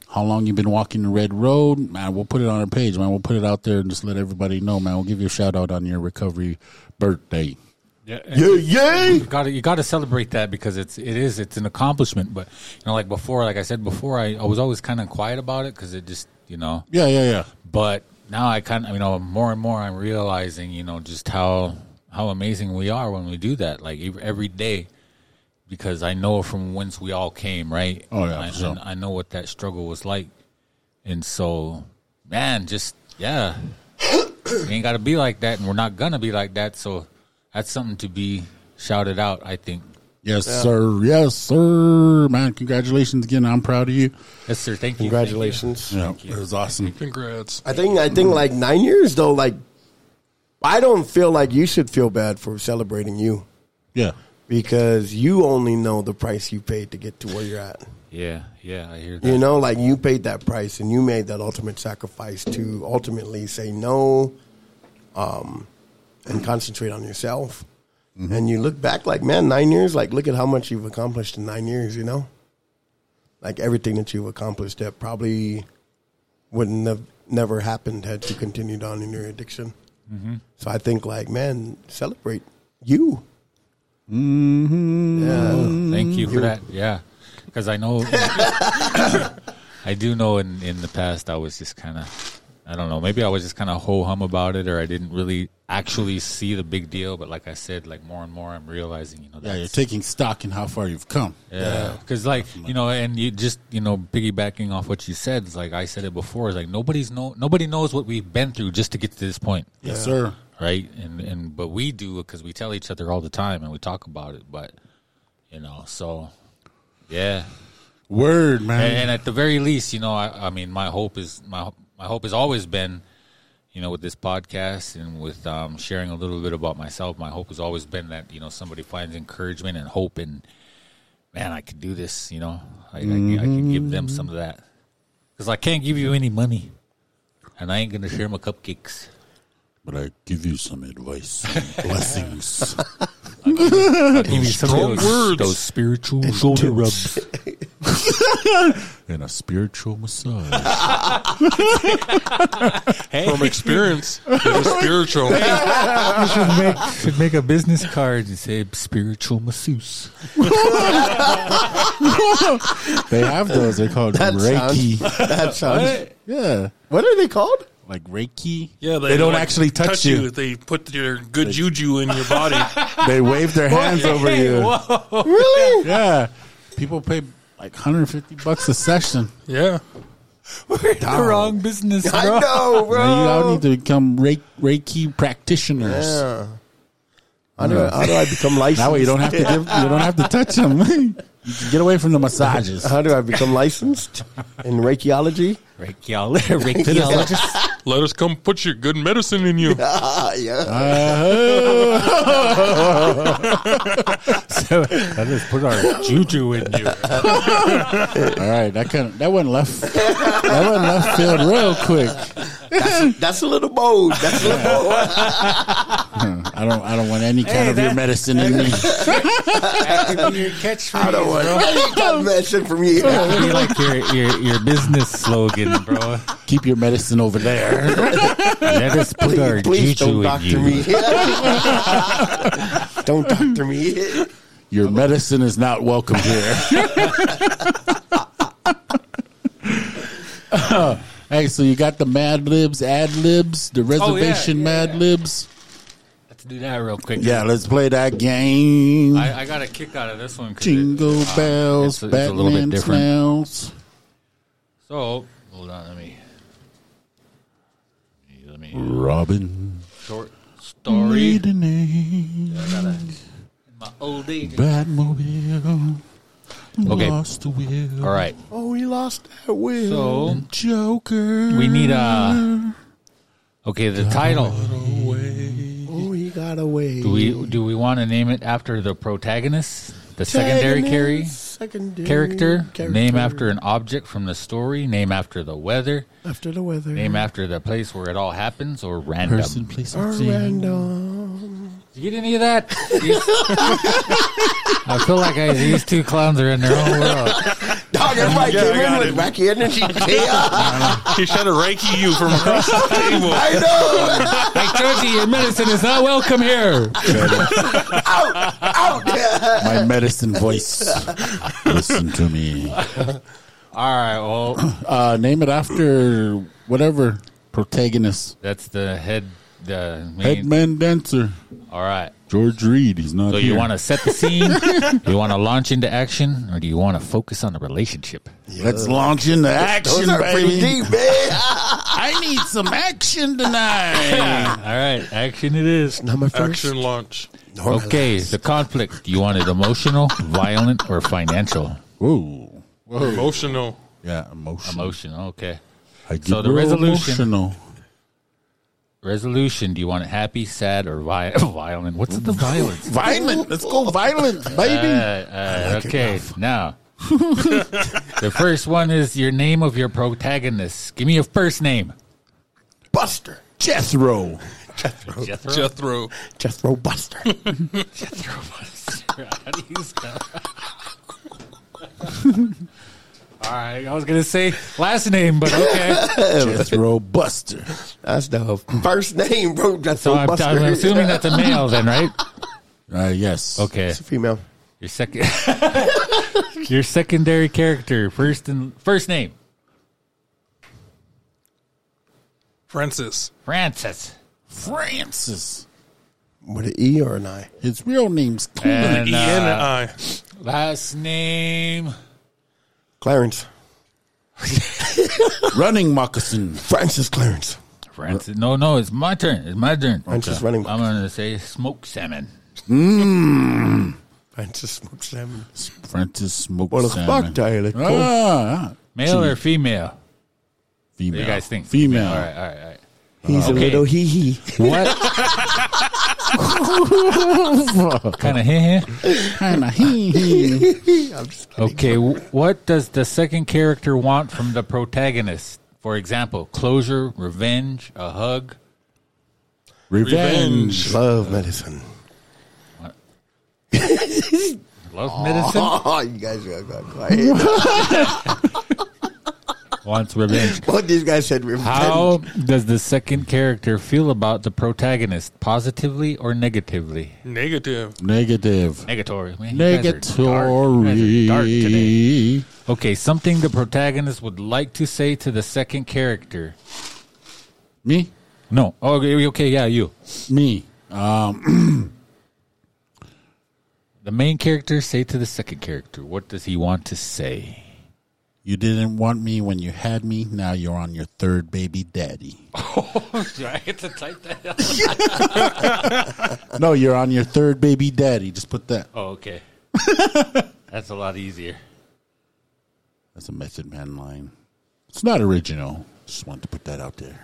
Speaker 1: How long you've been walking the red road, man? We'll put it on our page, man. We'll put it out there and just let everybody know, man. We'll give you a shout out on your recovery birthday.
Speaker 4: Yeah,
Speaker 5: Yeah, yay!
Speaker 4: you got to you got to celebrate that because it's it is it's an accomplishment. But you know, like before, like I said before, I, I was always kind of quiet about it because it just you know.
Speaker 1: Yeah, yeah, yeah.
Speaker 4: But now I kind of you know more and more I'm realizing you know just how how amazing we are when we do that like every day because I know from whence we all came, right?
Speaker 1: Oh, yeah,
Speaker 4: I,
Speaker 1: sure.
Speaker 4: I know what that struggle was like, and so man, just yeah, (coughs) we ain't got to be like that, and we're not gonna be like that. So that's something to be shouted out. I think.
Speaker 1: Yes, sir. Yes, sir. Man, congratulations again. I'm proud of you.
Speaker 4: Yes, sir. Thank you.
Speaker 5: Congratulations.
Speaker 1: Yeah, it was awesome.
Speaker 6: Congrats.
Speaker 5: I think I think like nine years though. Like, I don't feel like you should feel bad for celebrating you
Speaker 1: Yeah.
Speaker 5: because you only know the price you paid to get to where you're at.
Speaker 4: Yeah, yeah, I hear that.
Speaker 5: You know, like you paid that price and you made that ultimate sacrifice to ultimately say no, um, and concentrate on yourself. And you look back like, man, nine years. Like, look at how much you've accomplished in nine years. You know, like everything that you've accomplished that probably wouldn't have never happened had you continued on in your addiction. So I think, like, man, celebrate you. Mm-hmm. Yeah.
Speaker 4: Thank you for that. Yeah, because I know, (laughs) (laughs) I do know in in the past I was just kind of, I don't know, maybe I was just kind of ho hum about it, or I didn't really actually see the big deal. But like I said, like more and more, I'm realizing, you know,
Speaker 1: Yeah, you're taking stock in how far you've come.
Speaker 4: yeah, because like you know, and you just you know, piggybacking off what you said, it's like I said it before, it's like nobody's know nobody knows what we've been through just to get to this point.
Speaker 1: Yes, sir.
Speaker 4: right? And and but we do because we tell each other all the time and we talk about it. But you know, so yeah.
Speaker 1: Word, man.
Speaker 4: And, and at the very least, you know, I, I mean, my hope is my my hope has always been, you know, with this podcast and with um, sharing a little bit about myself. My hope has always been that you know somebody finds encouragement and hope and man, I could do this. You know, I, I, I can give them some of that because I can't give you any money, and I ain't gonna share my cupcakes.
Speaker 1: but I give you some advice, and (laughs) blessings.
Speaker 4: I'll give you some
Speaker 6: Strong
Speaker 4: of those,
Speaker 6: words.
Speaker 4: those spiritual shoulder rubs. (laughs)
Speaker 1: and a spiritual massage. (laughs)
Speaker 6: From experience, it is spiritual.
Speaker 4: You should make, should make a business card and say spiritual masseuse. (laughs)
Speaker 1: They have those. They're called
Speaker 5: That
Speaker 1: Reiki.
Speaker 5: sounds. That sounds.
Speaker 1: yeah,
Speaker 5: What are they called?
Speaker 1: like Reiki.
Speaker 6: Yeah,
Speaker 1: They don't actually touch you.
Speaker 6: They put their good juju in your body.
Speaker 1: They wave their hands over you.
Speaker 5: Really?
Speaker 1: Yeah, people pay like 150 bucks a session.
Speaker 6: yeah. (laughs)
Speaker 4: We're in the wrong business,
Speaker 5: I
Speaker 4: bro.
Speaker 5: know, (laughs) bro.
Speaker 1: Now you all need to become Reiki, Reiki practitioners.
Speaker 5: Yeah. How do, I, how do I become licensed? (laughs)
Speaker 1: That way you don't have to give, you don't have to touch them. you can get away from the massages.
Speaker 5: How do I become licensed in Reikiology?
Speaker 4: Reikiolo- Reikiologist.
Speaker 6: Let us come put your good medicine in you.
Speaker 5: Ah, (laughs) yeah. (laughs)
Speaker 4: so let us put our juju in you. (laughs)
Speaker 1: All right, that kind of that went left. That went left field real quick.
Speaker 5: That's a little bold. That's a little bold.
Speaker 1: I don't. I don't want any kind of your
Speaker 4: that-
Speaker 1: medicine in me.
Speaker 4: That could be your catchphrase,
Speaker 5: I don't want
Speaker 4: bro.
Speaker 5: any kind of medicine from you.
Speaker 4: That could be like your, your, your business slogan, bro.
Speaker 1: Keep your medicine over there. (laughs)
Speaker 4: Let us put our
Speaker 5: Please, please
Speaker 4: juju
Speaker 5: don't
Speaker 4: in
Speaker 5: doctor
Speaker 4: you.
Speaker 5: me. (laughs) don't doctor me.
Speaker 1: Your medicine is not welcome here. (laughs) hey, so you got the Mad Libs, Ad Libs, the reservation
Speaker 4: yeah,
Speaker 1: Mad Libs.
Speaker 4: Let's do that real quick.
Speaker 1: Yeah, let's play that game.
Speaker 4: I, I got a kick out of this one.
Speaker 1: Jingle
Speaker 4: it, uh,
Speaker 1: bells,
Speaker 4: it's, it's a little bit
Speaker 1: Batman
Speaker 4: different.
Speaker 1: smells.
Speaker 4: So, hold on, let me. Let me.
Speaker 1: Robin,
Speaker 4: Short story.
Speaker 1: read the name.
Speaker 4: My old age.
Speaker 1: Batmobile.
Speaker 4: Okay.
Speaker 1: Lost the will.
Speaker 4: All right.
Speaker 5: Oh, we lost that wheel.
Speaker 4: So,
Speaker 1: Joker.
Speaker 4: we need a. Okay, the title.
Speaker 5: oh, he got away.
Speaker 4: Do we do we want to name it after the protagonist, the secondary carry
Speaker 5: Secondary
Speaker 4: character,
Speaker 5: character.
Speaker 4: name after an object from the story, name after the weather,
Speaker 5: after the weather.
Speaker 4: name after the place where it all happens, or random?
Speaker 1: Person, place,
Speaker 5: or
Speaker 1: and thing.
Speaker 5: random.
Speaker 4: Did you get any of that? (laughs) I feel like I, these two clowns are in their own world. (laughs)
Speaker 5: Dog, everybody (laughs)
Speaker 6: Yeah, I
Speaker 5: came in
Speaker 6: got
Speaker 5: with
Speaker 6: it.
Speaker 5: wacky energy. Yeah.
Speaker 6: He's trying to reiki you from across the (laughs) table.
Speaker 5: I know.
Speaker 4: Hey, Georgie, your medicine is not welcome here. (laughs)
Speaker 5: Out, out.
Speaker 1: My medicine voice. Listen to me.
Speaker 4: All right, well,
Speaker 1: Uh, name it after whatever protagonist.
Speaker 4: that's the head, the main.
Speaker 1: Headman dancer.
Speaker 4: All right.
Speaker 1: George Reed. He's not
Speaker 4: So
Speaker 1: here.
Speaker 4: you want to set the scene? (laughs) you want to launch into action, or do you want to focus on the relationship?
Speaker 1: Let's launch into action,
Speaker 5: Those are
Speaker 1: baby.
Speaker 5: pretty deep, man. (laughs)
Speaker 1: I need some action tonight. (laughs)
Speaker 4: All right, action it is.
Speaker 5: Not my first.
Speaker 6: Action launch.
Speaker 5: nor my
Speaker 4: Okay, the conflict. Do you want it emotional, violent, or financial?
Speaker 1: Whoa. Whoa.
Speaker 6: Emotional.
Speaker 1: Yeah, emotional.
Speaker 4: Emotional. Okay.
Speaker 1: I get
Speaker 4: So the resolution-
Speaker 1: Emotional.
Speaker 4: Resolution. Do you want it happy, sad, or vi- (laughs) violent? What's the violence? (laughs)
Speaker 1: Violent. Let's go violent,
Speaker 4: Uh,
Speaker 1: baby.
Speaker 4: uh, okay, now. (laughs) the first one is your name of your protagonist. Give me a first name.
Speaker 5: Buster.
Speaker 1: Jethro.
Speaker 5: Jethro.
Speaker 4: Jethro.
Speaker 6: Jethro.
Speaker 5: Jethro Buster.
Speaker 4: How do you spell? All right, I was gonna say last name, but okay. (laughs)
Speaker 1: Jethro Buster.
Speaker 5: That's the first name, bro. Jethro
Speaker 4: So I'm,
Speaker 5: Buster.
Speaker 4: I'm assuming that's a male, then, right?
Speaker 1: Uh, yes.
Speaker 4: Okay,
Speaker 5: It's a female.
Speaker 4: your second, (laughs) your secondary character, first and first name,
Speaker 6: Francis.
Speaker 4: Francis,
Speaker 1: Francis.
Speaker 5: With an E or an I?
Speaker 1: His real name's Clinton.
Speaker 4: and
Speaker 6: E and an
Speaker 4: uh,
Speaker 6: I.
Speaker 4: last name
Speaker 5: Clarence. (laughs)
Speaker 1: Running moccasin.
Speaker 5: Francis Clarence.
Speaker 4: Francis. No, no, it's my turn. It's my turn.
Speaker 5: Francis running.
Speaker 4: I'm gonna say smoked salmon.
Speaker 5: Francis smoked salmon.
Speaker 1: Francis Smoke
Speaker 5: Well,
Speaker 1: Salmon.
Speaker 5: fuck, Tyler. Cool.
Speaker 1: Ah,
Speaker 4: Male or female?
Speaker 1: Female.
Speaker 4: What do you guys think?
Speaker 1: Female.
Speaker 4: All right, all right, all right.
Speaker 5: He's a
Speaker 4: Okay.
Speaker 5: little hee hee.
Speaker 4: What (laughs) kind of heh
Speaker 1: Kinda hee hee. (laughs)
Speaker 5: I'm just kidding.
Speaker 4: Okay, what does the second character want from the protagonist? For example, closure, revenge, a hug.
Speaker 1: Revenge.
Speaker 5: Love medicine. (laughs)
Speaker 4: Love medicine
Speaker 5: Oh, (laughs) you guys got quiet.
Speaker 4: Wants revenge. (laughs)
Speaker 5: Both these guys said revenge.
Speaker 4: How does the second character feel about the protagonist, positively or negatively?
Speaker 6: Negative.
Speaker 1: Negative.
Speaker 4: Negatory. Man, you guys are dark. You guys are dark today.
Speaker 1: Negatory.
Speaker 4: Okay, something the protagonist would like to say to the second character.
Speaker 1: Me?
Speaker 4: No. Oh, okay, okay, yeah, you.
Speaker 1: Me. Um, (clears throat)
Speaker 4: The main character say to the second character. What does he want to say?
Speaker 1: You didn't want me when you had me. Now you're on your third baby daddy. (laughs)
Speaker 4: Oh, do I get to type that? (laughs)
Speaker 1: No, you're on your third baby daddy. Just put that.
Speaker 4: Oh, okay. (laughs) That's a lot easier.
Speaker 1: That's a Method Man line. It's not original. Just wanted to put that out there.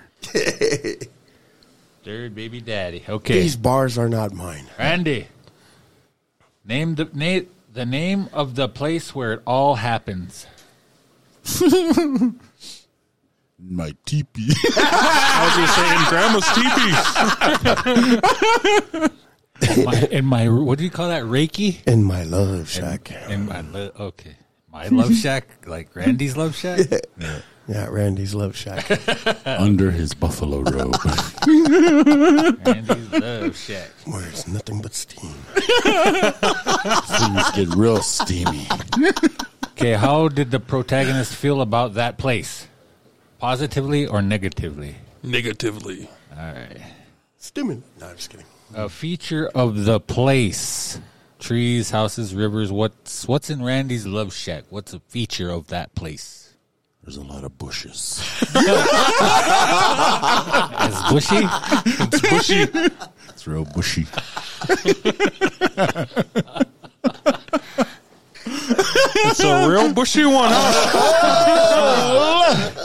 Speaker 4: Third baby daddy. Okay.
Speaker 5: These bars are not mine.
Speaker 4: Randy. Name the name the name of the place where it all happens. (laughs)
Speaker 1: My teepee. (laughs)
Speaker 6: I was just saying, Grandma's teepee.
Speaker 4: My, in my what do you call that? Reiki?
Speaker 5: In my love shack.
Speaker 4: In my lo- okay. My love (laughs) shack, like Randy's love shack.
Speaker 5: Yeah, Randy's love shack.
Speaker 1: under his buffalo robe.
Speaker 4: Randy's love shack.
Speaker 5: Where it's nothing but steam.
Speaker 1: Things get real steamy.
Speaker 4: Okay, how did the protagonist feel about that place? Positively or negatively?
Speaker 6: Negatively.
Speaker 4: All right.
Speaker 5: Steaming. No, I'm just kidding.
Speaker 4: A feature of the place. Trees, houses, rivers. What's what's in Randy's love shack? What's a feature of that place?
Speaker 1: There's a lot of bushes. (laughs)
Speaker 4: It's bushy.
Speaker 6: It's bushy.
Speaker 1: It's real bushy. (laughs)
Speaker 6: It's a real bushy one, huh?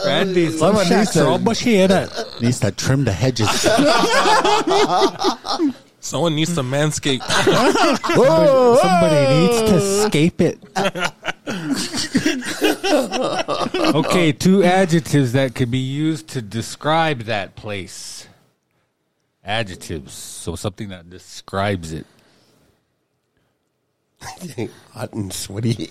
Speaker 4: Randy's love shacks are all bushy in it.
Speaker 1: Needs to trim the hedges. (laughs)
Speaker 6: Someone needs to manscape. (laughs)
Speaker 4: Somebody needs to escape it. (laughs) okay, two adjectives that could be used to describe that place. Adjectives, so something that describes it. (laughs)
Speaker 5: Hot and sweaty.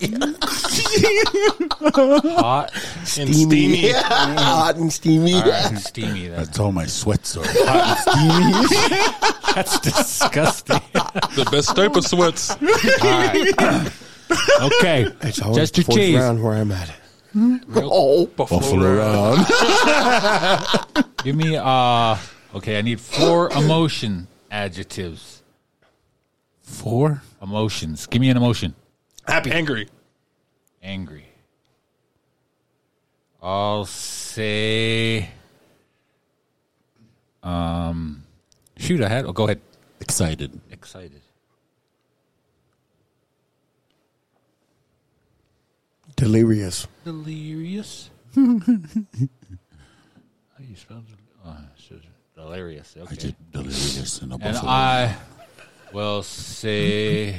Speaker 4: Hot
Speaker 6: And steamy. (laughs)
Speaker 5: Hot and steamy.
Speaker 4: all right, and steamy. That's,
Speaker 1: That's all my sweats are hot and steamy. (laughs)
Speaker 4: that's disgusting.
Speaker 6: The best type of sweats.
Speaker 4: Okay,
Speaker 5: It's always
Speaker 4: just
Speaker 5: the
Speaker 4: your
Speaker 5: fourth
Speaker 4: cheese.
Speaker 5: round where I'm at. Oh,
Speaker 6: Buffalo,
Speaker 1: Buffalo
Speaker 6: round.
Speaker 1: round.
Speaker 4: Give me uh okay, I need four emotion adjectives.
Speaker 1: Four.
Speaker 4: Emotions. Give me an emotion.
Speaker 6: Happy. Angry.
Speaker 4: Angry. I'll say um shoot I had oh go ahead.
Speaker 1: Excited.
Speaker 4: Excited.
Speaker 5: delirious.
Speaker 4: Delirious. (laughs) How you spell del- oh, it's just delirious.
Speaker 1: I
Speaker 4: Okay.
Speaker 1: did delirious in a
Speaker 4: And. I will say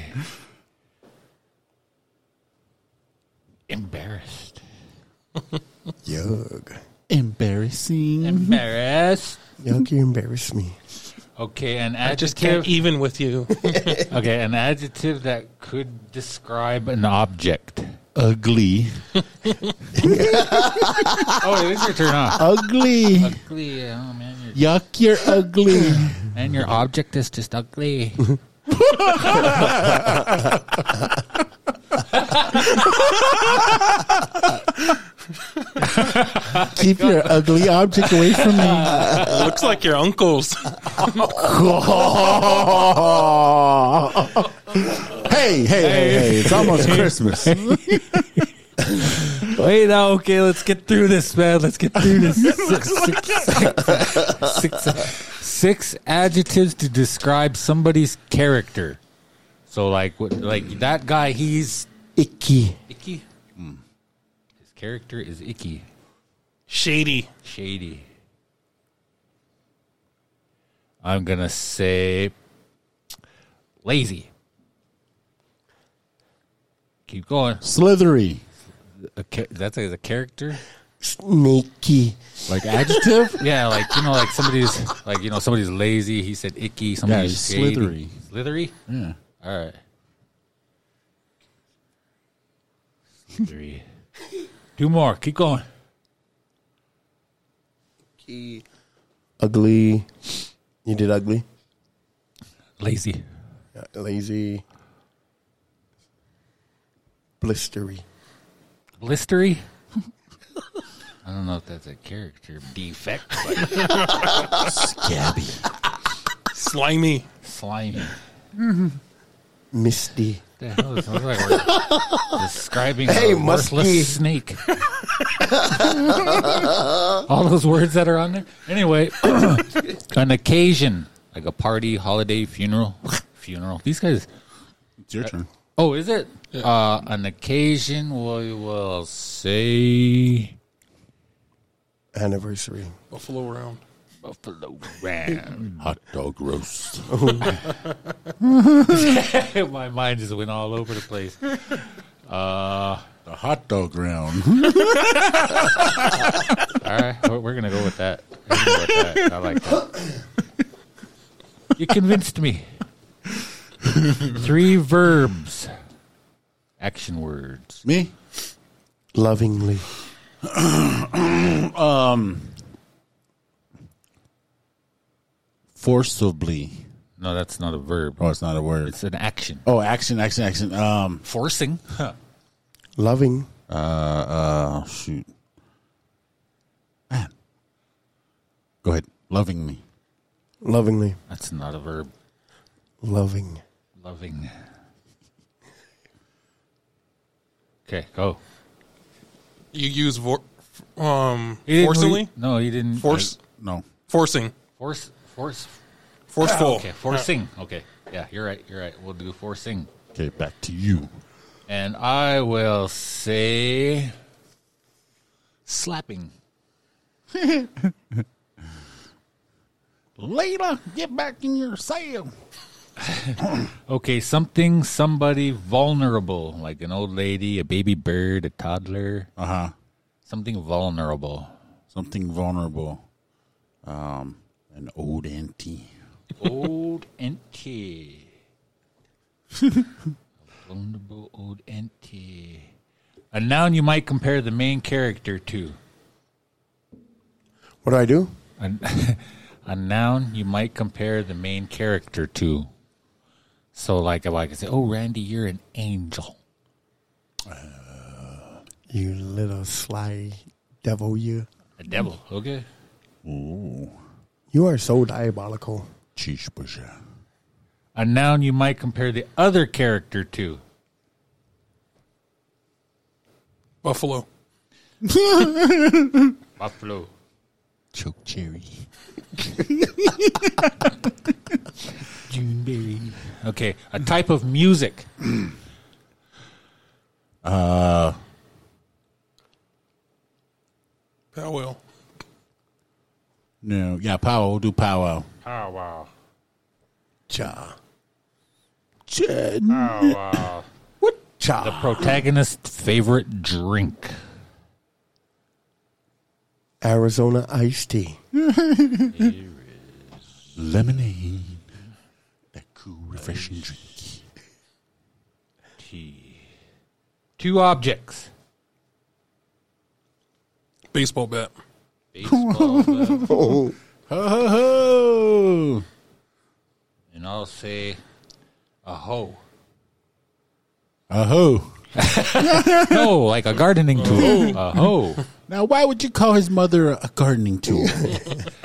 Speaker 4: embarrassed.
Speaker 5: Yug.
Speaker 1: Embarrassing.
Speaker 4: Embarrassed.
Speaker 5: Yug, you embarrass me.
Speaker 4: Okay, an
Speaker 6: I just can't
Speaker 4: adjective.
Speaker 6: even with you. (laughs)
Speaker 4: Okay, an adjective that could describe an object.
Speaker 1: Ugly. (laughs)
Speaker 4: Oh, it is your turn, off.
Speaker 1: Ugly.
Speaker 4: Ugly. Oh man, your,
Speaker 1: Yuck, you're ugly. (laughs)
Speaker 4: and your object is just ugly.
Speaker 1: Keep your ugly object away from me.
Speaker 6: Looks like your uncle's. (laughs)
Speaker 1: hey, hey, hey, hey. It's almost Christmas. (laughs)
Speaker 4: Wait, now, okay, let's get through this, man. Let's get through this. (laughs) Six, six, six, six adjectives to describe somebody's character. So, like, what, like that guy, he's
Speaker 5: Icky.
Speaker 4: icky. Hmm. His character is icky,
Speaker 6: Shady.
Speaker 4: shady. I'm gonna say lazy. Keep going.
Speaker 1: Slithery.
Speaker 4: A cha- that's a, a character.
Speaker 5: Snaky.
Speaker 1: Like adjective? (laughs)
Speaker 4: Yeah, like you know, like somebody's like you know somebody's lazy. He said icky. Somebody's
Speaker 1: he's
Speaker 4: shady.
Speaker 1: slithery.
Speaker 4: Slithery.
Speaker 1: Yeah.
Speaker 4: All right. Slithery. Two more. Keep going. Key.
Speaker 5: Ugly. You did ugly.
Speaker 4: Lazy.
Speaker 5: Yeah, lazy. Blistery.
Speaker 4: Blistery. (laughs) I don't know if that's a character defect, but (laughs)
Speaker 1: Scabby.
Speaker 6: Slimy.
Speaker 4: slimy.
Speaker 5: Misty.
Speaker 4: The hell is sounds like we're describing
Speaker 5: Hey,
Speaker 4: a worthless snake. All those words that are on there. Anyway, (coughs) an occasion like a party, holiday, funeral, funeral. These guys.
Speaker 1: It's your turn.
Speaker 4: Oh, is it? Uh, an occasion. We will say
Speaker 5: Anniversary.
Speaker 6: Buffalo round.
Speaker 4: buffalo round. (laughs)
Speaker 1: Hot dog roast. (laughs)
Speaker 4: My mind just went all over the place. Uh,
Speaker 1: The hot dog round. (laughs)
Speaker 4: all right, we're, we're gonna go with that. We're gonna go with that. I like that. You convinced me. Three verbs. Action words.
Speaker 1: Me?
Speaker 5: Lovingly. (coughs)
Speaker 1: Forcibly.
Speaker 4: No, that's not a verb.
Speaker 1: Oh, it's not a word.
Speaker 4: It's an action.
Speaker 1: Oh, action, action, action. Um,
Speaker 4: Forcing.
Speaker 5: Loving.
Speaker 1: uh, uh, shoot. Man. Go ahead. Loving me.
Speaker 5: Lovingly.
Speaker 4: That's not a verb.
Speaker 5: Loving.
Speaker 4: Loving. (laughs) Okay, go.
Speaker 6: You use vor- um
Speaker 4: He
Speaker 6: forcibly?
Speaker 4: No, he didn't.
Speaker 6: Force
Speaker 1: No.
Speaker 6: forcing.
Speaker 4: Force. Force.
Speaker 6: Forceful.
Speaker 4: Okay, forcing. Okay, yeah, you're right. You're right. We'll do forcing,
Speaker 1: Okay, back to you.
Speaker 4: and I will say slapping. (laughs)
Speaker 1: Layla, get back in your cell. (laughs)
Speaker 4: Okay, something, somebody vulnerable, like an old lady, a baby bird, a toddler,
Speaker 1: Uh huh.
Speaker 4: something vulnerable.
Speaker 1: Something vulnerable. Um, an old auntie.
Speaker 4: Old (laughs) auntie. (laughs) Vulnerable old entity. A noun you might compare the main character to.
Speaker 5: What do I do?
Speaker 4: A, a noun you might compare the main character to. So, like, if I could say, "Oh, Randy, you're an angel."
Speaker 5: Uh, you little sly devil, you.
Speaker 4: A devil. Okay. Ooh.
Speaker 5: You are so diabolical.
Speaker 1: Cheeseburger.
Speaker 4: A noun you might compare the other character to.
Speaker 6: Buffalo. (laughs)
Speaker 4: Buffalo.
Speaker 1: Choke cherry. (laughs)
Speaker 4: Juneberry. Okay. A type of music. (clears throat)
Speaker 6: Uh, Powell.
Speaker 1: No, yeah, power. We'll do power.
Speaker 4: Oh, wow.
Speaker 5: Cha.
Speaker 1: Ch-
Speaker 4: Oh, wow.
Speaker 5: What? Cha.
Speaker 4: The protagonist's favorite drink.
Speaker 5: Arizona iced tea.
Speaker 1: Lemonade. That cool, refreshing drink.
Speaker 4: Tea. Two objects.
Speaker 6: Baseball bat.
Speaker 4: Baseball (laughs) bat.
Speaker 1: Ho, ho, ho.
Speaker 4: and I'll say a hoe.
Speaker 1: A hoe. (laughs)
Speaker 4: No, like a gardening tool. A hoe.
Speaker 1: Now, why would you call his mother a gardening tool?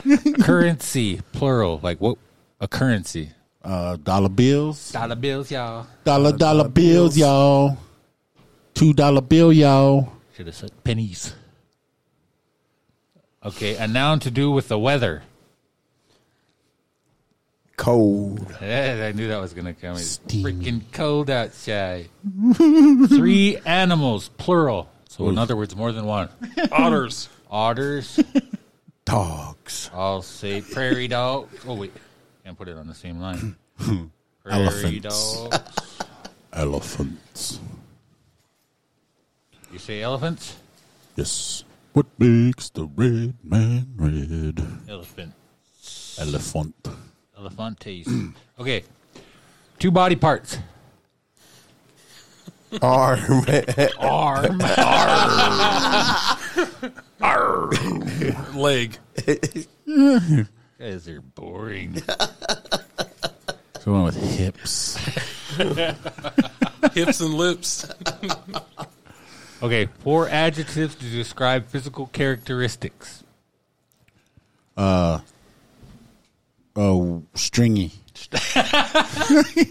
Speaker 1: (laughs)
Speaker 4: Currency, plural. Like what? A currency.
Speaker 1: Uh, dollar bills.
Speaker 4: Dollar bills, y'all.
Speaker 1: Dollar, dollar bills, y'all. Two dollar bill, y'all.
Speaker 4: Should have said pennies. Okay, a noun to do with the weather.
Speaker 5: cold.
Speaker 4: Eh, I knew that was going to come. It's
Speaker 1: Steam.
Speaker 4: freaking cold outside. (laughs) Three animals, plural. So, in other words, more than one. (laughs)
Speaker 6: Otters.
Speaker 4: Otters.
Speaker 5: Dogs.
Speaker 4: I'll say prairie dog. Oh wait, can't put it on the same line. (laughs) prairie
Speaker 1: Elephants. Elephants.
Speaker 4: You say elephants.
Speaker 1: Yes. What makes the red man red?
Speaker 4: Elephant.
Speaker 1: Elephant.
Speaker 4: Elephantes. (clears throat) okay. Two body parts.
Speaker 5: Arm.
Speaker 4: Arm. Arm. (laughs) Arm.
Speaker 6: Leg. (laughs)
Speaker 4: Guys are boring. (laughs)
Speaker 1: So one with hips. (laughs)
Speaker 6: Hips and lips. (laughs)
Speaker 4: Okay, four adjectives to describe physical characteristics.
Speaker 1: Uh, oh, stringy.
Speaker 4: Why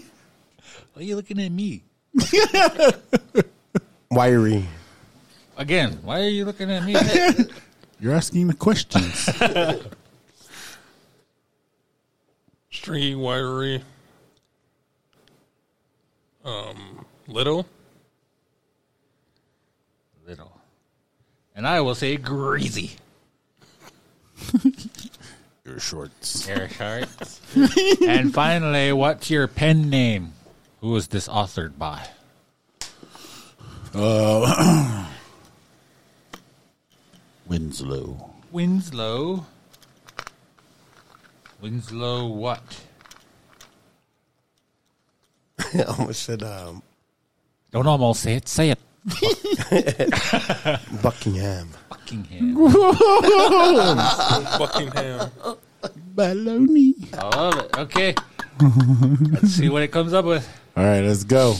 Speaker 4: are you looking at me?
Speaker 5: Wiry.
Speaker 4: Again, why are you looking at me?
Speaker 1: You're asking the questions.
Speaker 6: Stringy, wiry. Um, little.
Speaker 4: Little. And I will say greasy. (laughs)
Speaker 1: Your shorts.
Speaker 4: Your (laughs) shorts. and finally, what's your pen name? Who is this authored by? (coughs)
Speaker 1: Winslow.
Speaker 4: Winslow. Winslow what? (laughs)
Speaker 5: I almost said um,
Speaker 4: Don't almost say it. Say it. (laughs)
Speaker 5: Buckingham.
Speaker 4: Buckingham. (laughs)
Speaker 6: Buckingham.
Speaker 1: Baloney.
Speaker 4: I love it. Okay. Let's see what it comes up with.
Speaker 1: All right, let's go.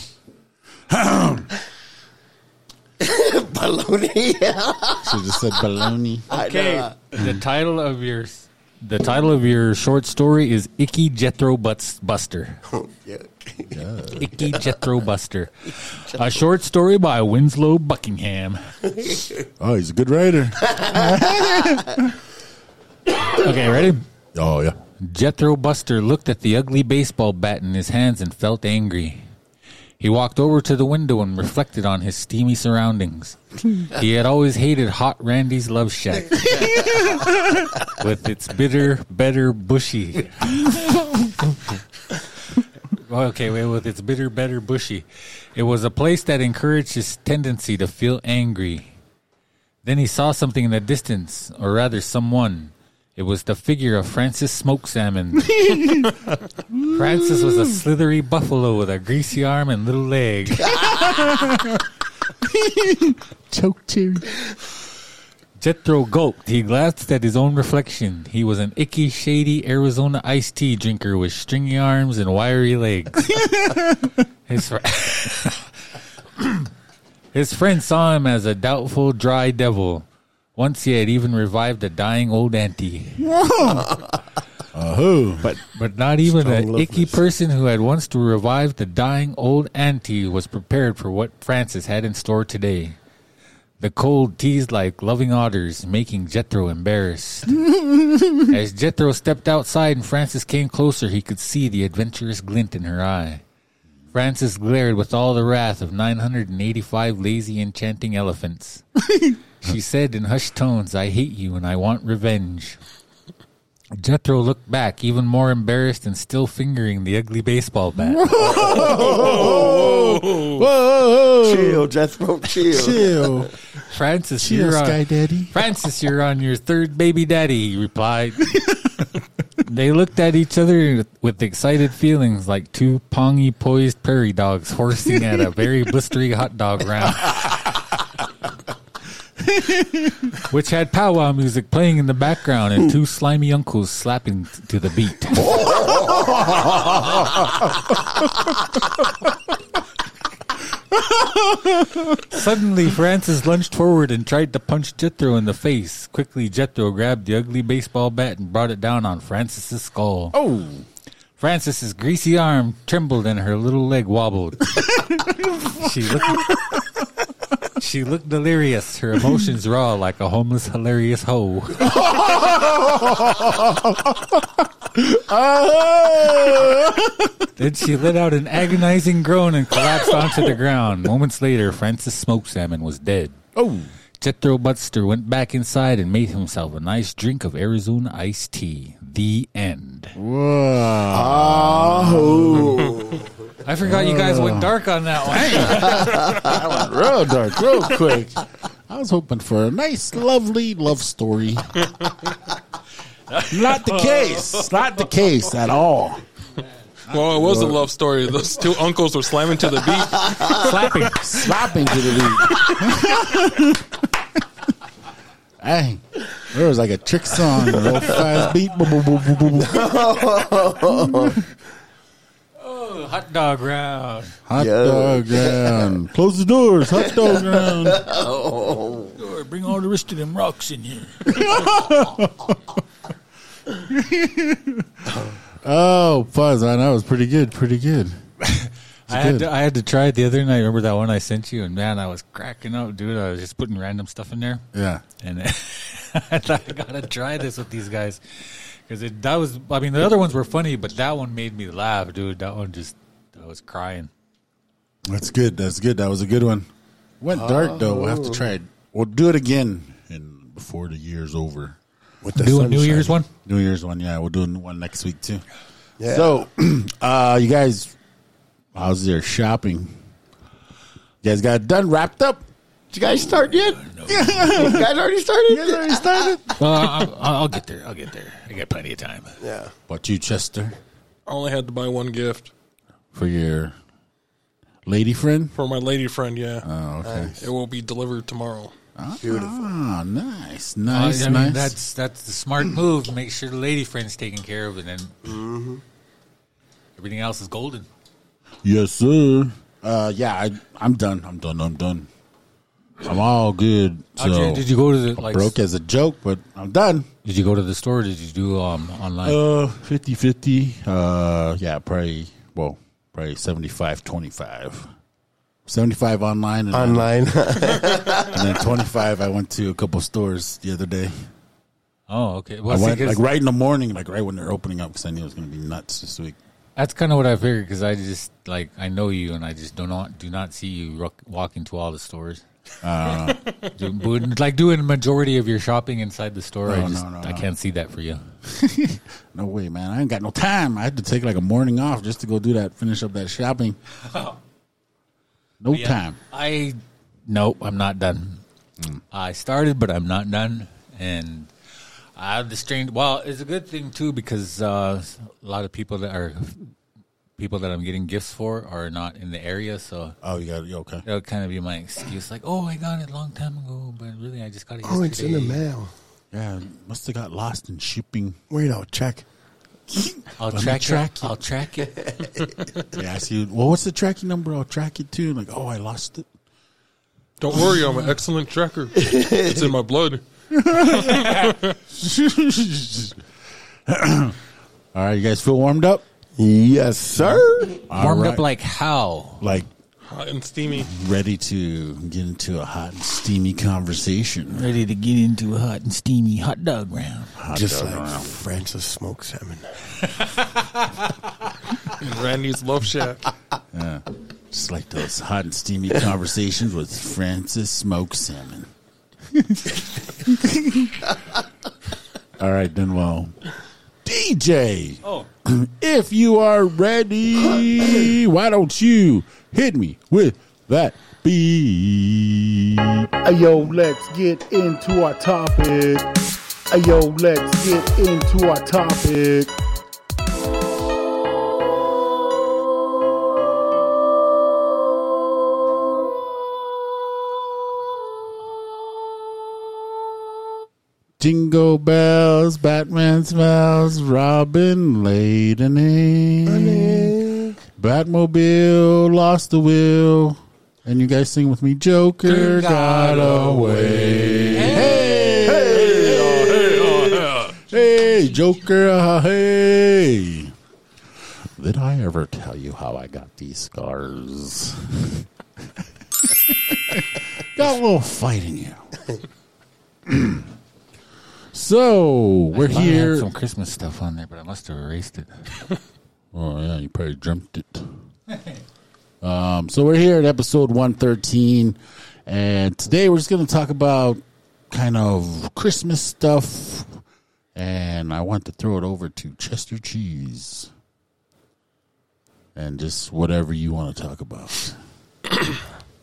Speaker 5: Baloney.
Speaker 1: Should have said baloney.
Speaker 4: Okay. The title of your the title of your short story is Icky Jethro Butts Buster. (laughs)
Speaker 5: Oh, yeah.
Speaker 4: Icky Jethro Buster. A short story by Winslow Buckingham. (laughs)
Speaker 1: Oh, he's a good writer. (laughs)
Speaker 4: Okay, ready?
Speaker 1: Oh, yeah.
Speaker 4: Jethro Buster looked at the ugly baseball bat in his hands and felt angry. He walked over to the window and reflected on his steamy surroundings. He had always hated Hot Randy's Love Shack (laughs) with its bitter, better, bushy. okay, wait, with its bitter, better, bushy. It was a place that encouraged his tendency to feel angry. Then he saw something in the distance, or rather, someone. It was the figure of Francis Smoke Salmon. (laughs) Francis was a slithery buffalo with a greasy arm and little leg. (laughs)
Speaker 1: Choke cherry.
Speaker 4: Jethro gulped. He glanced at his own reflection. He was an icky, shady Arizona iced tea drinker with stringy arms and wiry legs. (laughs) his, fr- (coughs) (coughs) his friend saw him as a doubtful, dry devil. Once he had even revived a dying old auntie.
Speaker 1: Oh, (laughs)
Speaker 4: But but not even an icky person who had once to revive the dying old auntie was prepared for what Francis had in store today. The cold teased like loving otters, making Jethro embarrassed. (laughs) As Jethro stepped outside and Francis came closer, he could see the adventurous glint in her eye. Francis glared with all the wrath of 985 lazy, enchanting elephants. (laughs) she said in hushed tones, I hate you and I want revenge. Jethro looked back, even more embarrassed and still fingering the ugly baseball bat.
Speaker 1: whoa, (laughs) whoa, whoa.
Speaker 5: Chill, Jethro, chill.
Speaker 1: chill,
Speaker 4: Francis,
Speaker 1: chill,
Speaker 4: you're
Speaker 1: Sky Daddy.
Speaker 4: Francis, you're on your third baby daddy, he replied. (laughs) they looked at each other with excited feelings like two pongy poised prairie dogs horsing at a very blistery hot dog round. (laughs) (laughs) Which had powwow music playing in the background and two slimy uncles slapping t- to the beat. (laughs) Suddenly, Francis lunged forward and tried to punch Jethro in the face. Quickly, Jethro grabbed the ugly baseball bat and brought it down on Francis's skull.
Speaker 1: Oh,
Speaker 4: Francis's greasy arm trembled and her little leg wobbled. (laughs) she looked. She looked delirious, her emotions raw like a homeless, hilarious hoe. Then she let out an agonizing groan and collapsed onto the ground. Moments later, Francis Smoke Salmon was dead.
Speaker 1: oh,
Speaker 4: Jethro Buster went back inside and made himself a nice drink of Arizona iced tea. The end.
Speaker 1: wow.
Speaker 5: Oh,
Speaker 4: I forgot you guys went uh. dark on that one. (laughs)
Speaker 1: real dark, real quick. I was hoping for a nice, lovely love story. Not the case. Not the case at all.
Speaker 6: Well, it was a love story. Those two uncles were slamming to the beat.
Speaker 4: Slapping.
Speaker 1: Slapping to the beat. Hey, there was like a trick song, a real fast beat. Boom, boom, boom, boom, boom, boom. (laughs)
Speaker 4: Oh, hot dog round.
Speaker 1: Hot
Speaker 5: Yo.
Speaker 1: dog round. (laughs) Close the doors. Hot dog ground.
Speaker 4: Or oh. bring all the rest of them rocks in here. (laughs)
Speaker 1: Oh, fuzz! man, That was pretty good. Pretty good. (laughs)
Speaker 4: I had
Speaker 1: good.
Speaker 4: to, I had to try it the other night. Remember that one I sent you? And man, I was cracking up, dude. I was just putting random stuff in there.
Speaker 1: Yeah.
Speaker 4: and I thought I gotta try this with these guys because that was. I mean, the other ones were funny, but that one made me laugh, dude. That one just, I was crying.
Speaker 1: That's good. That's good. That was a good one. Went dark though. We'll have to try it. We'll do it again in before the year's over.
Speaker 5: with the
Speaker 4: Do a New. Year's one.
Speaker 1: New Year's one, yeah. We'll do one next week too.
Speaker 5: Yeah.
Speaker 1: So, (clears throat) uh, you guys, how's your shopping? You guys got it done, wrapped up?
Speaker 5: Did you guys start yet? you guys already started?
Speaker 1: You guys already started? (laughs)
Speaker 4: Well, I'll, I'll get there. I'll get there. I got plenty of time.
Speaker 5: Yeah.
Speaker 1: What you, Chester,
Speaker 6: I only had to buy one gift
Speaker 1: for your lady friend?
Speaker 6: for my lady friend. Yeah,
Speaker 1: Oh, okay.
Speaker 6: it will be delivered tomorrow.
Speaker 5: Beautiful.
Speaker 1: Ah, nice,
Speaker 4: Uh,
Speaker 1: nice,
Speaker 4: I mean,
Speaker 1: nice.
Speaker 4: that's that's the smart move. Make sure the lady friend's taken care of, and then everything else is golden.
Speaker 1: yes, sir. Uh, yeah, I, I'm done. I'm done. I'm done. I'm all good. So
Speaker 4: you- did you go to the like?
Speaker 1: broke as a joke, but I'm done.
Speaker 4: Did you go to the store? Or did you do um online?
Speaker 1: Uh, 50 50. Uh, yeah, probably, well, probably 75 25. 75 online and, then-
Speaker 5: Online. (laughs)
Speaker 1: and then 25 I went to a couple stores the other day.
Speaker 4: oh, okay.
Speaker 1: I
Speaker 4: Well, see,
Speaker 1: went
Speaker 4: 'cause
Speaker 1: like right in the morning, like right when they're opening up because I knew it was going to be nuts this week.
Speaker 4: that's kind of what I figured because I just like I know you, and I just do not do not see you rock, walking to all the stores.
Speaker 1: Uh, (laughs)
Speaker 4: like doing majority of your shopping inside the store. I
Speaker 1: No,
Speaker 4: just
Speaker 1: no, no,
Speaker 4: I can't see that for you. (laughs)
Speaker 1: no way, man. I ain't got no time. I had to take like a morning off just to go do that, finish up that shopping. (laughs) No
Speaker 4: Yeah.
Speaker 1: time.
Speaker 4: I nope, I'm not done.
Speaker 1: Hmm.
Speaker 4: I started, but I'm not done, and I have the strange. Well, it's a good thing too because uh, a lot of people that are people that I'm getting gifts for are not in the area, so
Speaker 1: Oh, you got it. Okay.
Speaker 4: that'll kind of be my excuse. Like, oh, I got it a long time ago, but really, I just got it.
Speaker 5: Oh, it's in the mail.
Speaker 1: Yeah, must have got lost in shipping.
Speaker 5: Wait, I'll check. (laughs)
Speaker 4: I'll
Speaker 1: Let
Speaker 4: track,
Speaker 1: track
Speaker 4: it. I'll track it. (laughs)
Speaker 1: yeah, ask you, well, what's the tracking number? I'll track it too. Like, oh, I lost it.
Speaker 6: Don't worry, I'm an (laughs) excellent tracker. It's in my blood.
Speaker 1: All right, you guys feel warmed up?
Speaker 5: Yes, sir.
Speaker 1: All
Speaker 4: Warmed
Speaker 1: right.
Speaker 4: up like how?
Speaker 1: like
Speaker 6: Hot and steamy.
Speaker 1: ready to get into a hot and steamy conversation.
Speaker 4: Ready to get into a hot and steamy hot dog round.
Speaker 1: Hot
Speaker 5: Just
Speaker 1: dog
Speaker 5: like
Speaker 1: around.
Speaker 5: Francis smoked salmon. (laughs)
Speaker 6: in Randy's Love Shack.
Speaker 1: just like those hot and steamy conversations with Francis smoked Salmon. (laughs) All right, then. Well, DJ,
Speaker 4: Oh, (clears throat)
Speaker 1: if you are ready, (clears throat) why don't you hit me with that beat?
Speaker 7: Ayo, let's get into our topic. Ayo, let's get into our topic.
Speaker 1: Jingle bells, Batman smells, Robin laid an egg. Batmobile lost the wheel. And you guys sing with me, Joker got away. Hey, hey, hey, Joker, uh, hey. Did I ever tell you how I got these scars? (laughs) got a little fight in you. (clears throat) so, we're
Speaker 4: I I had
Speaker 1: here.
Speaker 4: some Christmas stuff on there, but I must have erased it. (laughs)
Speaker 1: Oh yeah, you probably dreamt it. (laughs) um, so we're here at episode one thirteen, and today we're just going to talk about kind of Christmas stuff, and I want to throw it over to Chester Cheese, and just whatever you want to talk about, (clears throat)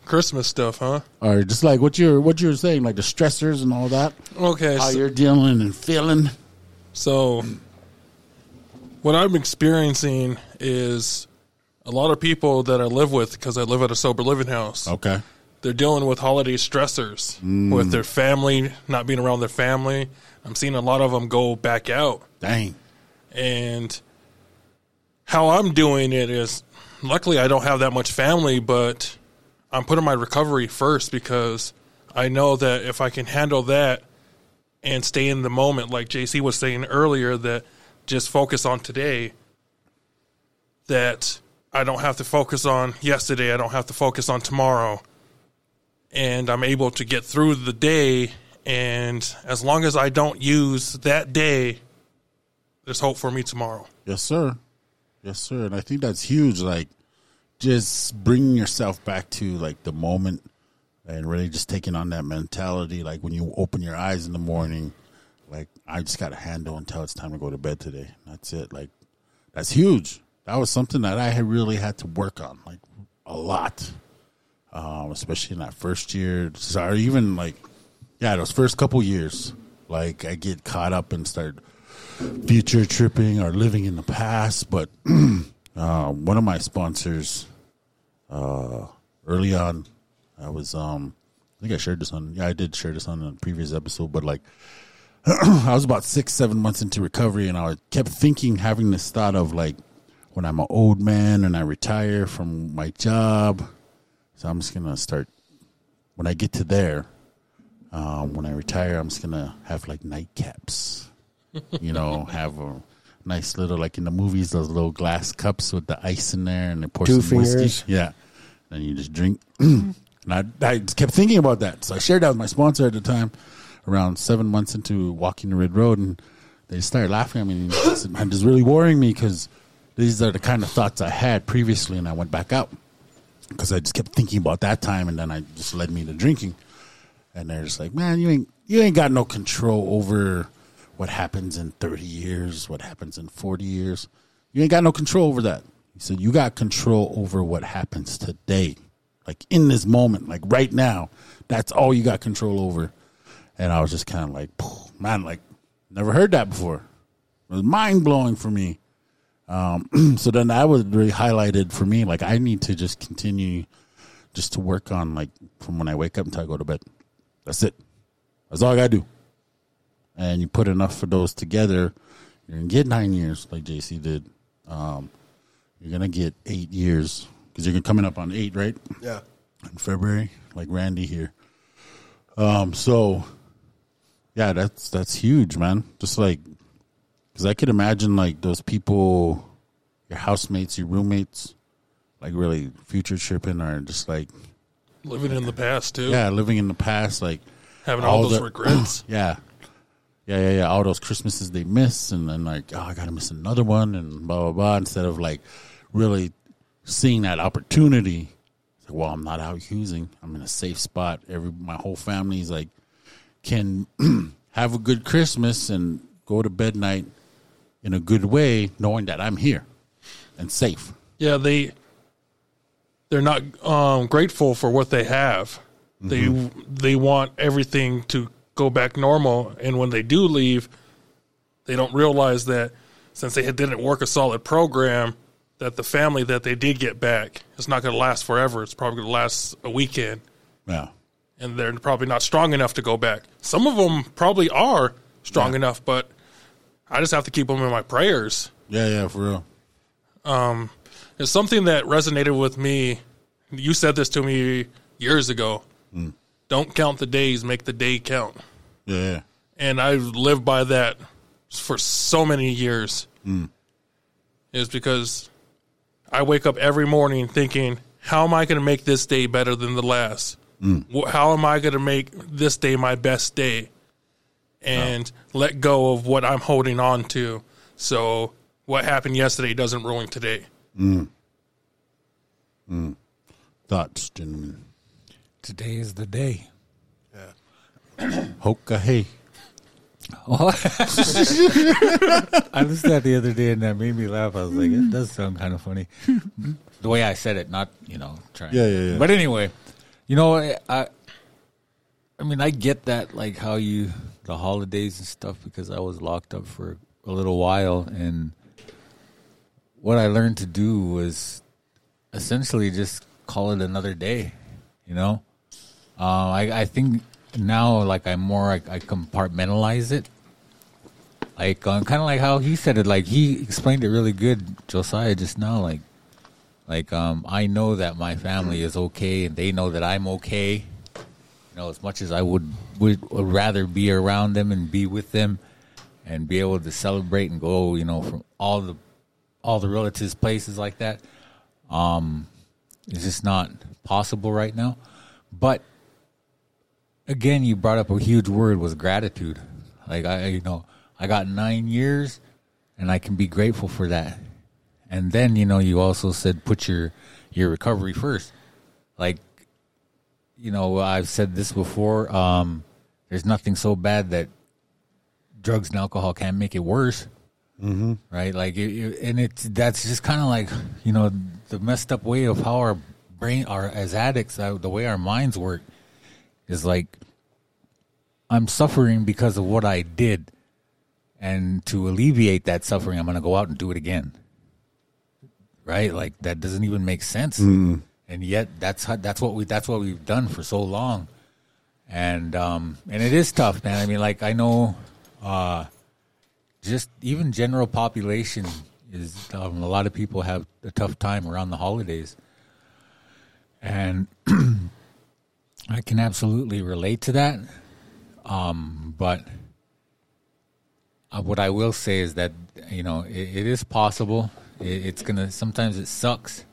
Speaker 6: Christmas stuff, huh?
Speaker 1: or just like what you're what you're saying, like the stressors and all that,
Speaker 6: Okay.
Speaker 1: how
Speaker 6: so-
Speaker 1: you're dealing and feeling.
Speaker 6: So, what I'm experiencing is a lot of people that I live with because I live at a sober living house.
Speaker 1: Okay,
Speaker 6: They're dealing with holiday stressors with mm. their family, not being around their family. I'm seeing a lot of them go back out.
Speaker 1: dang,
Speaker 6: And how I'm doing it is luckily I don't have that much family, but I'm putting my recovery first because I know that if I can handle that and stay in the moment, like JC was saying earlier, that just focus on today, that I don't have to focus on yesterday, I don't have to focus on tomorrow. And I'm able to get through the day. And as long as I don't use that day, there's hope for me tomorrow.
Speaker 1: Yes, sir. Yes, sir. And I think that's huge. Like, just bringing yourself back to like the moment and really just taking on that mentality. Like when you open your eyes in the morning, like I just got to handle until it's time to go to bed today. That's it. Like that's huge. That was something that I had really had to work on, like a lot, um, especially in that first year, or even like yeah, those first couple years. Like I get caught up and start future tripping or living in the past. But (clears throat) uh, one of my sponsors, uh, early on, I was um, I think I shared this on. Yeah, I did share this on a previous episode. But like, (clears throat) I was about six, seven months into recovery, and I kept thinking, having this thought of like, when I'm an old man and I retire from my job, so I'm just gonna start. When I get to there, um, when I retire, I'm just gonna have like nightcaps you know, have a nice little like in the movies, those little glass cups with the ice in there, and they pour
Speaker 5: Two
Speaker 1: some whiskey. Yeah, and you just drink. (clears throat) and I, I just kept thinking about that, so I shared that with my sponsor at the time. Around seven months into walking the red road, and they started laughing at me. And I said, "Man, this is really worrying me because these are the kind of thoughts I had previously." And I went back out because I just kept thinking about that time, and then I just led me to drinking. And they're just like, "Man, you ain't you ain't got no control over." What happens in 30 years, what happens in 40 years. You ain't got no control over that. He said, You got control over what happens today, like in this moment, like right now. That's all you got control over. And I was just kind of like, man, like Never heard that before. It was mind blowing for me. Um, (clears throat) so then that was really highlighted for me. Like I need to just continue just to work on like from when I wake up until I go to bed. That's it. That's all I gotta do. And you put enough for those together, you're gonna get nine years, like JC did. Um, you're gonna get eight years because you're coming up on eight, right?
Speaker 5: Yeah.
Speaker 1: in February, like Randy here. Um, so yeah, that's that's huge, man. Just like because I could imagine like those people, your housemates, your roommates, like really future tripping or just like
Speaker 6: Living in the past too.
Speaker 1: yeah, living in the past, like
Speaker 6: Having all, those
Speaker 1: the-
Speaker 6: regrets. (clears throat)
Speaker 1: yeah. Yeah, yeah, yeah. All those Christmases they miss, and then like, oh, I gotta miss another one, and blah blah blah. Instead of like really seeing that opportunity, it's like, well, I'm not out using. I'm in a safe spot. Every my whole family's like can (clears throat) have a good Christmas and go to bed night in a good way, knowing that I'm here and safe.
Speaker 6: Yeah, they they're not um, grateful for what they have. They they want everything to go back normal, and when they do leave, they don't realize that since they didn't work a solid program, that the family that they did get back is not going to last forever. It's probably going to last a weekend,
Speaker 1: Yeah,
Speaker 6: and they're probably not strong enough to go back. Some of them probably are strong
Speaker 1: Yeah.
Speaker 6: enough, but I just have to keep them in my prayers.
Speaker 1: yeah, yeah, for real.
Speaker 6: Um, It's something that resonated with me. You said this to me years ago. Don't count the days, make the day count.
Speaker 1: Yeah.
Speaker 6: And I've lived by that for so many years. Mm. Is because I wake up every morning thinking, how am I going to make this day better than the last? Mm. Wh- How am I going to make this day my best day? And let go of what I'm holding on to. So what happened yesterday doesn't ruin today. Mm.
Speaker 1: Thoughts, gentlemen.
Speaker 4: Today is the day.
Speaker 1: Hoka (clears throat) hey. Oh. (laughs)
Speaker 4: I listened to that the other day and that made me laugh. I was like, it does sound kind of funny. the way I said it, not, you know, trying.
Speaker 1: Yeah, yeah, yeah.
Speaker 4: But anyway, you know, I, I mean, I get that, like how you, the holidays and stuff, because I was locked up for a little while. And what I learned to do was essentially just call it another day, you know? Uh, I, I think now, like, I'm more, I, I compartmentalize it. Like um, kind of like how he said it like he explained it really good josiah just now like like um i know that my family is okay and they know that i'm okay. You know as much as i would would, would rather be around them and be with them and be able to celebrate and go you know from all the all the relatives places like that um it's just not possible right now. But again you brought up a huge word was gratitude. Like i you know i got nine years and i can be grateful for that. And then you know you also said put your your recovery first. Like you know i've said this before um there's nothing so bad that drugs and alcohol can't make it worse. Mm-hmm. right? Like it, it- and it's that's just kind of like you know the messed up way of how our brain our as addicts uh, the way our minds work is like I'm suffering because of what I did, and to alleviate that suffering, I'm going to go out and do it again. Right? Like that doesn't even make sense, and yet that's how, that's what we that's what we've done for so long, and um and it is tough, man. I mean, like I know, uh, just even general population is um, a lot of people have a tough time around the holidays, and (clears throat) I can absolutely relate to that. Um, but uh, what I will say is that you know it, it is possible. It, it's gonna sometimes it sucks.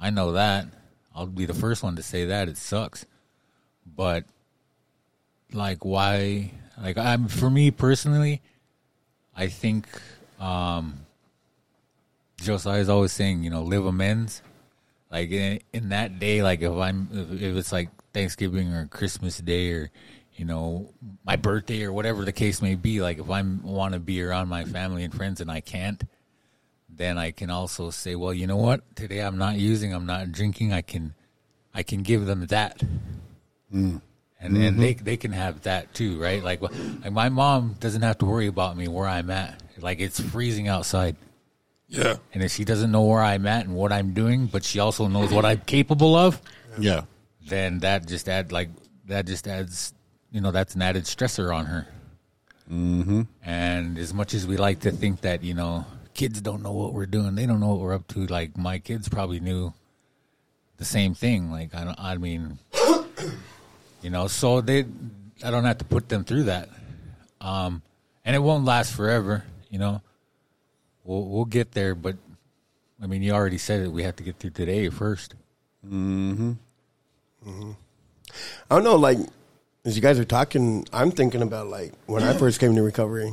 Speaker 4: I know that. I'll be the first one to say that it sucks. But like, why? Like, I'm for me personally, I think um, Josiah is always saying, you know, live amends. Like in, in that day, like if I'm if it's like Thanksgiving or Christmas Day or you know my birthday or whatever the case may be, like if I want to be around my family and friends and I can't, then I can also say, well, you know what? Today I'm not using, I'm not drinking. I can I can give them that, mm. and and mm-hmm. they they can have that too, right? Like, like my mom doesn't have to worry about me where I'm at. Like it's freezing outside,
Speaker 6: Yeah.
Speaker 4: and if she doesn't know where I'm at and what I'm doing, but she also knows what I'm capable of,
Speaker 1: Yeah.
Speaker 4: Then that just add like that just adds you know that's an added stressor on her. Mm-hmm. And as much as we like to think that you know kids don't know what we're doing, they don't know what we're up to. Like my kids probably knew the same thing. Like I, don't, I mean, (coughs) you know, so they I don't have to put them through that, um, and it won't last forever. You know, we'll we'll get there, but I mean, you already said it. We have to get through today first.
Speaker 5: I don't know, like as you guys are talking, I'm thinking about like when I first came to recovery,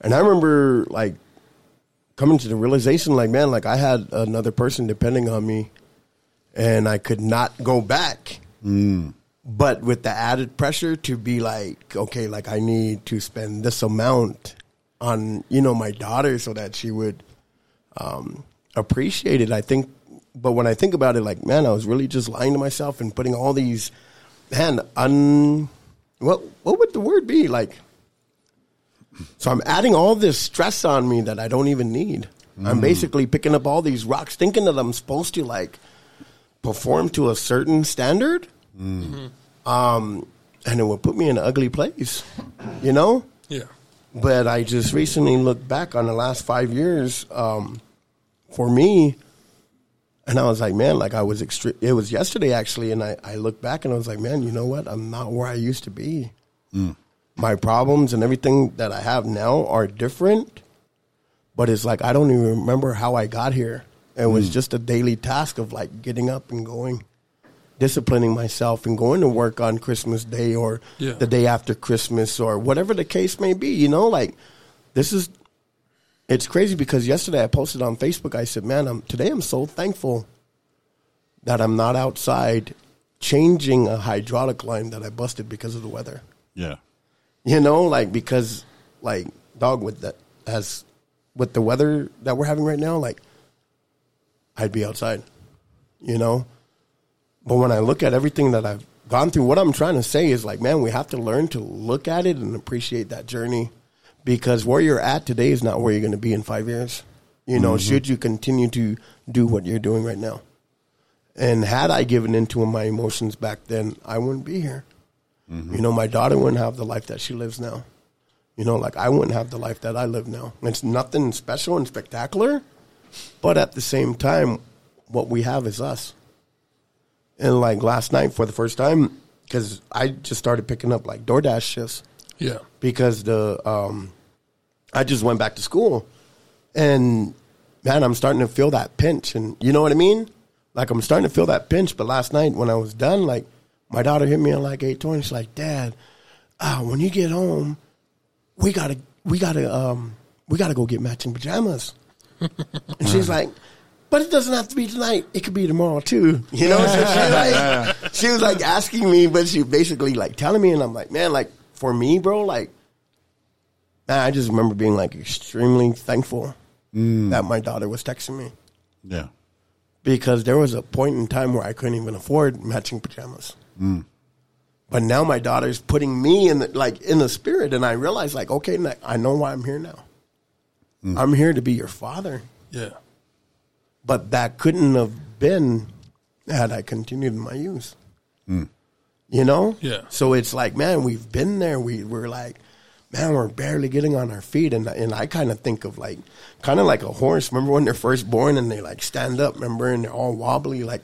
Speaker 5: and I remember like coming to the realization, like man, like I had another person depending on me, and I could not go back. But with the added pressure to be like, okay, like I need to spend this amount on you know my daughter so that she would um, appreciate it. I think, but when I think about it, like man, I was really just lying to myself and putting all these man un what what would the word be like? So I'm adding all this stress on me that I don't even need. I'm basically picking up all these rocks, thinking that I'm supposed to like perform to a certain standard. Um, and it would put me in an ugly place, you know?
Speaker 6: Yeah.
Speaker 5: But I just recently looked back on the last five years um, for me, and I was like, man, like I was extre- It was yesterday actually, and I, I looked back and I was like, man, you know what? I'm not where I used to be. Mm. My problems and everything that I have now are different, but it's like I don't even remember how I got here. It was mm. just a daily task of like getting up and going disciplining myself and going to work on Christmas Day or
Speaker 6: Yeah.
Speaker 5: the day after Christmas or whatever the case may be. You know, like this is it's crazy because yesterday I posted on Facebook. I said, "Man, I'm today I'm so thankful that I'm not outside changing a hydraulic line that I busted because of the weather."
Speaker 1: Yeah.
Speaker 5: You know, like because like dog with that as with the weather that we're having right now, like I'd be outside. You know? But when I look at everything that I've gone through, what I'm trying to say is like, man, we have to learn to look at it and appreciate that journey because where you're at today is not where you're going to be in five years. You know, should you continue to do what you're doing right now? And had I given into my emotions back then, I wouldn't be here. You know, my daughter wouldn't have the life that she lives now. You know, like I wouldn't have the life that I live now. It's nothing special and spectacular, but at the same time, what we have is us. And like last night for the first time, because I just started picking up like DoorDash shifts
Speaker 6: Yeah.
Speaker 5: because the um, I just went back to school, and man, I'm starting to feel that pinch, and you know what I mean. Like I'm starting to feel that pinch. But last night when I was done, like my daughter hit me at like eight twenty. She's like, "Dad, uh, when you get home, we gotta we gotta um, we gotta go get matching pajamas." (laughs) and she's like. But it doesn't have to be tonight. It could be tomorrow too. You know, so she, like, (laughs) she was like asking me, but she basically like telling me, and I'm like, man, like for me, bro, like man, I just remember being like extremely thankful mm. that my daughter was texting me
Speaker 1: Yeah.
Speaker 5: because there was a point in time where I couldn't even afford matching pajamas. Mm. But now my daughter's putting me in the, like in the spirit, and I realize like, okay, I know why I'm here now. Mm. I'm here to be your father,
Speaker 6: Yeah.
Speaker 5: but that couldn't have been had I continued in my youth. You know,
Speaker 6: Yeah.
Speaker 5: So it's like, man, we've been there. We we're like, man, we're barely getting on our feet, and and I kind of think of like, kind of like a horse. Remember when they're first born and they like stand up, remember, and they're all wobbly, like.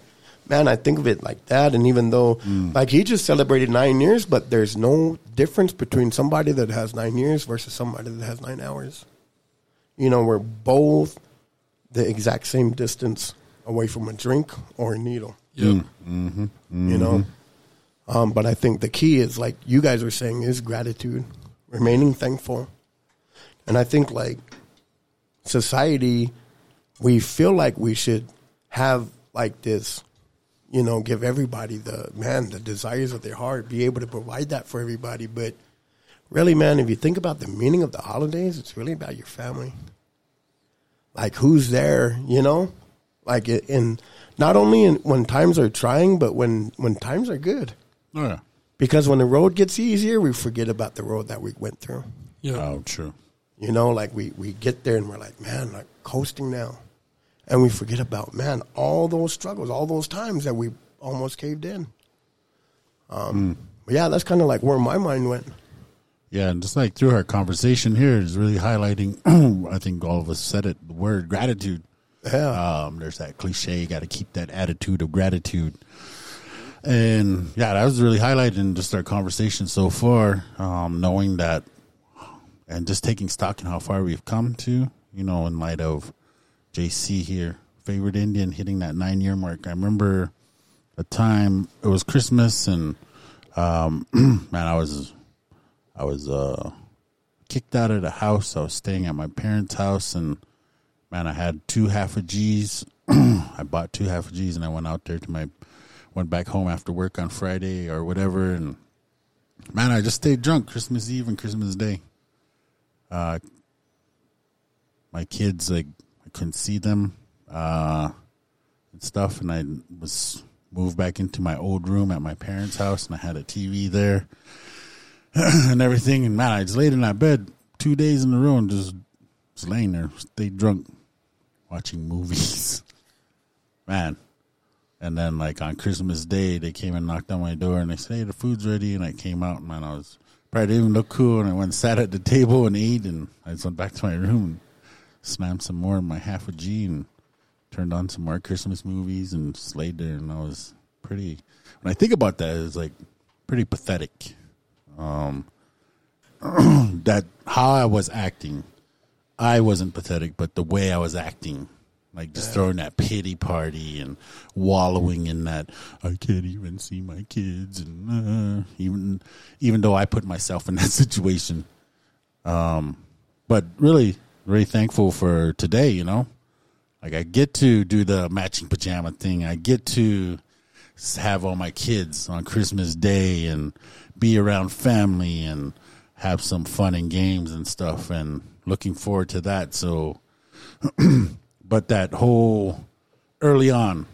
Speaker 5: Man, I think of it like that, and even though, mm. like, he just celebrated nine years, but there's no difference between somebody that has nine years versus somebody that has nine hours. You know, we're both the exact same distance away from a drink or a needle.
Speaker 6: Yep. Mm. Mm-hmm.
Speaker 5: You know, mm-hmm. um, but I think the key is like you guys were saying is gratitude, remaining thankful, and I think like society, we feel like we should have like this, you know, give everybody the man the desires of their heart, be able to provide that for everybody, but. Really, man, if you think about the meaning of the holidays, it's really about your family like who's there, you know, like in not only in, when times are trying, but when when times are good,
Speaker 1: Oh, yeah.
Speaker 5: Because when the road gets easier, we forget about the road that we went through.
Speaker 6: Yeah.
Speaker 1: Oh, true.
Speaker 5: You know, like we, we get there and we're like, man, like coasting now. And we forget about, man, all those struggles, all those times that we almost caved in. Um, but yeah, that's kind of like where my mind went.
Speaker 1: Yeah, and just like through our conversation here is really highlighting. (clears throat) I think all of us said it. The word gratitude.
Speaker 5: Yeah.
Speaker 1: Um, there's that cliche. You got to keep that attitude of gratitude. And yeah, that was really highlighting just our conversation so far. Um, knowing that, and just taking stock in how far we've come to. You know, in light of JC here, favorite Indian hitting that nine year mark. I remember a time it was Christmas and um, (clears throat) man, I was I was uh, kicked out of the house. I was staying at my parents' house, and man, I had two half a G's. (clears throat) I bought two half a G's, and I went out there to my went back home after work on Friday or whatever, and man, I just stayed drunk Christmas Eve and Christmas Day. Uh, my kids like I couldn't see them uh, and stuff, and I was moved back into my old room at my parents' house, and I had a TV there (clears throat) and everything. And man, I just laid in that bed two days in a row and just was laying there, stayed drunk, watching (laughs) movies. man. And then like on Christmas Day, they came and knocked on my door and they said, "Hey, the food's ready." And I came out, man. I was probably didn't even look cool, and I went and sat at the table and ate, and I just went back to my room and slammed some more of my half a G and turned on some more Christmas movies and laid there, and I was pretty. When I think about that, it's like pretty pathetic. Um, (clears throat) that how I was acting, I wasn't pathetic, but the way I was acting, like just throwing that pity party and wallowing in that I can't even see my kids, and uh, even even though I put myself in (laughs) that situation. Um, but really, very thankful for today. You know, like I get to do the matching pajama thing. I get to have all my kids on Christmas Day and be around family and have some fun and games and stuff and looking forward to that. So, (clears throat) but that whole early on,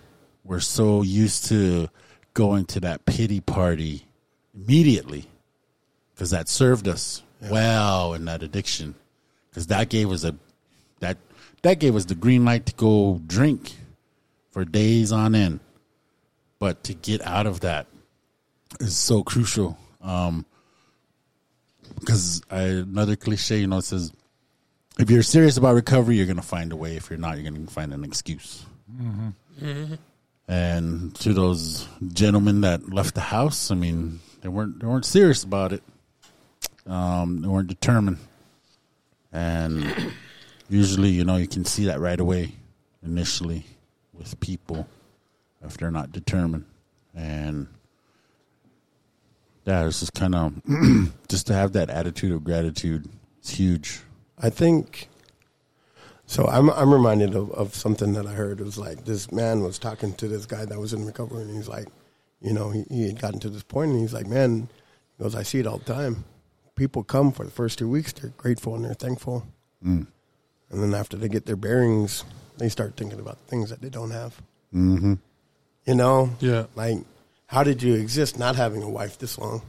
Speaker 1: we're so used to going to that pity party immediately because that served us well in that addiction. Because that gave us a that that gave us the green light to go drink for days on end. But to get out of that is so crucial. Um because I, another cliche you know says if you're serious about recovery you're gonna find a way. If you're not you're gonna find an excuse. And to those gentlemen that left the house i mean they weren't they weren't serious about it. Um they weren't determined. And (clears throat) usually you know you can see that right away initially with people if they're not determined. And yeah it's just kind of (clears throat) just to have that attitude of gratitude It's huge
Speaker 5: I think so. I'm I'm reminded of, of something that I heard. It was like this man was talking to this guy that was in recovery, and he's like, you know, he, he had gotten to this point, and he's like, man, he goes, I see it all the time. People come for the first two weeks, they're grateful and they're thankful, and then after they get their bearings, they start thinking about things that they don't have. Mm-hmm. You know,
Speaker 6: Yeah.
Speaker 5: like how did you exist not having a wife this long?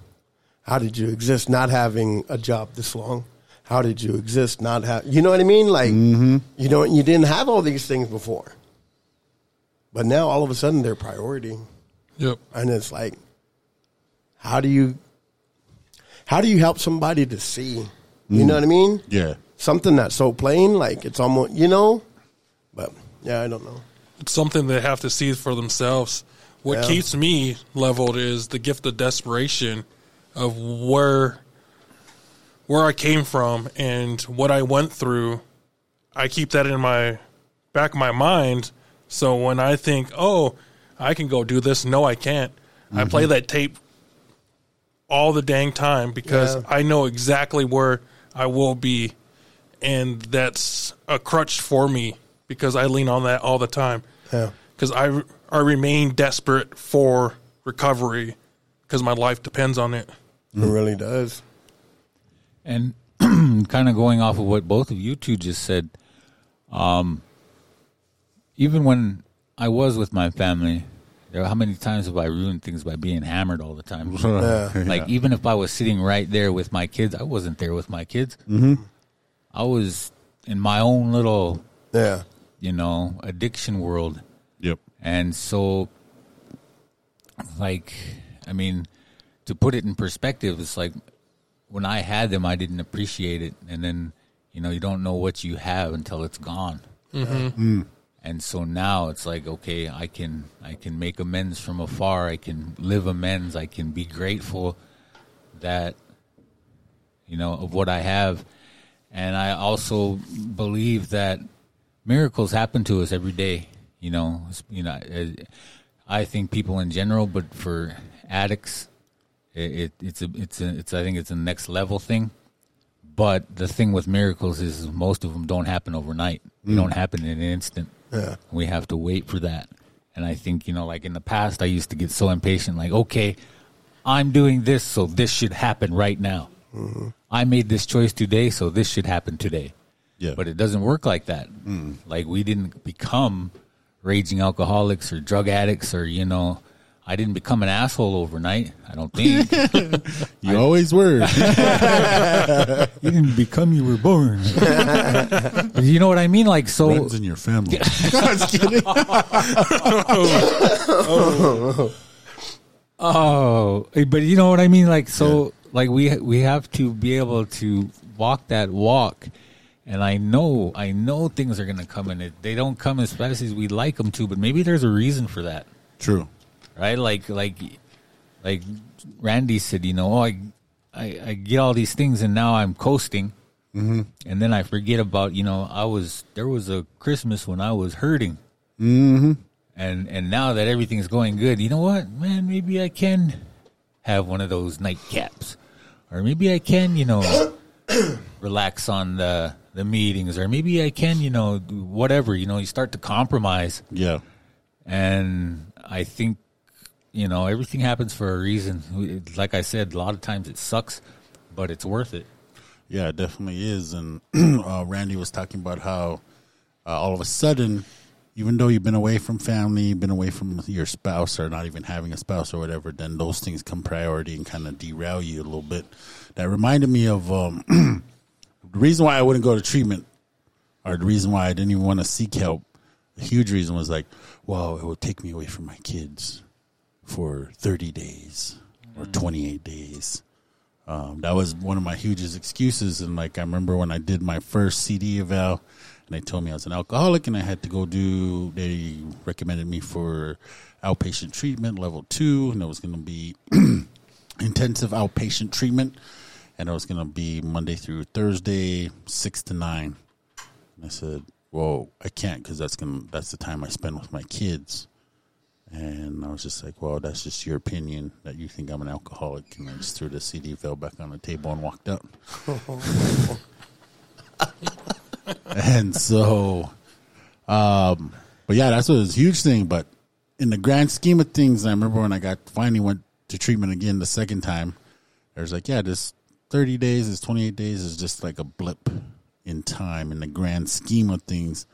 Speaker 5: How did you exist not having a job this long? How did you exist not have? You know what I mean? Like mm-hmm. you don't you didn't have all these things before, but now all of a sudden they're priority,
Speaker 6: Yep.
Speaker 5: and it's like, how do you how do you help somebody to see? You know mm. what I mean?
Speaker 1: yeah
Speaker 5: Something that's so plain, like it's almost you know, but yeah, I don't know.
Speaker 6: It's something they have to see for themselves. What
Speaker 5: Yeah.
Speaker 6: keeps me leveled is the gift of desperation of where where I came from and what I went through. I keep that in my back of my mind. So when I think, oh, I can go do this, no, I can't. I play mm-hmm. that tape all the dang time because
Speaker 5: Yeah.
Speaker 6: I know exactly where I will be, and that's a crutch for me because I lean on that all the time.
Speaker 5: Yeah.
Speaker 6: Because I I remain desperate for recovery because my life depends on it.
Speaker 5: It really does.
Speaker 4: And (clears throat) kind of going off of what both of you two just said, um, even when I was with my family, How many times have I ruined things by being hammered all the time? (laughs) (laughs)
Speaker 5: Yeah.
Speaker 4: Like even if I was sitting right there with my kids, I wasn't there with my kids. Mm-hmm. I was in my own little,
Speaker 5: Yeah.
Speaker 4: you know, addiction world,
Speaker 1: Yep.
Speaker 4: and so, like, I mean, to put it in perspective, it's like when I had them, I didn't appreciate it, and then you know, you don't know what you have until it's gone. Mm-hmm. Mm. And so now it's like, okay, I can I can make amends from afar. I can live amends. I can be grateful that you know of what I have, and I also believe that miracles happen to us every day. You know, you know, I- I think people in general, but for addicts, it, it it's a it's a it's I think it's a next level thing. But the thing with miracles is most of them don't happen overnight. They hmm. don't happen in an instant.
Speaker 5: Yeah.
Speaker 4: We have to wait for that. And I think, you know, like in the past, I used to get so impatient, like, okay, I'm doing this, so this should happen right now. Mm-hmm. I made this choice today, so this should happen today.
Speaker 1: Yeah.
Speaker 4: But it doesn't work like that. Mm. Like, we didn't become raging alcoholics or drug addicts or, you know, I didn't become an asshole overnight. I don't think. (laughs)
Speaker 1: You always were. (laughs)
Speaker 4: you didn't become, you were born. (laughs) you know what I mean? Like, so.
Speaker 1: Runs in your family. I was kidding.
Speaker 4: Oh, eh, but you know what I mean. Like so, like we we have to be able to walk that walk, and I know I know things are gonna come in. They don't come as fast as we'd like them to, but maybe there's a reason for that,
Speaker 1: True.
Speaker 4: Right? Like like like Randy said, you know, oh, I I, I get all these things, and now I'm coasting, mm-hmm. and then I forget about you know I was there was a Christmas when I was hurting. And and now that everything's going good, you know what, man? Maybe I can have one of those nightcaps, or maybe I can, you know, (coughs) relax on the the meetings, or maybe I can, you know, whatever. You know, you start to compromise,
Speaker 1: Yeah.
Speaker 4: and I think, you know, everything happens for a reason. Like I said, a lot of times it sucks, but it's worth it.
Speaker 1: Yeah, it definitely is. And (clears throat) uh, Randy was talking about how uh, all of a sudden, even though you've been away from family, been away from your spouse, or not even having a spouse or whatever, then those things come priority and kind of derail you a little bit. That reminded me of um, (clears throat) the reason why I wouldn't go to treatment, or the reason why I didn't even want to seek help. A huge reason was like, well, it would take me away from my kids for 30 days or 28 days. Um, that was one of my hugest excuses. And like, I remember when I did my first CD eval and they told me I was an alcoholic and I had to go do, they recommended me for outpatient treatment, level two, and it was going to be (clears throat) intensive outpatient treatment. And it was going to be Monday through Thursday, six to nine. And I said, well, I can't because that's going to, that's the time I spend with my kids. And I was just like, well, that's just your opinion that you think I'm an alcoholic. And I just threw the CD, fell back on the table, and walked out. (laughs) and so, um, but yeah, that's what was a huge thing. But in the grand scheme of things, I remember when I got finally went to treatment again the second time, I was like, yeah, this 30 days, this 28 days is just like a blip in time in the grand scheme of things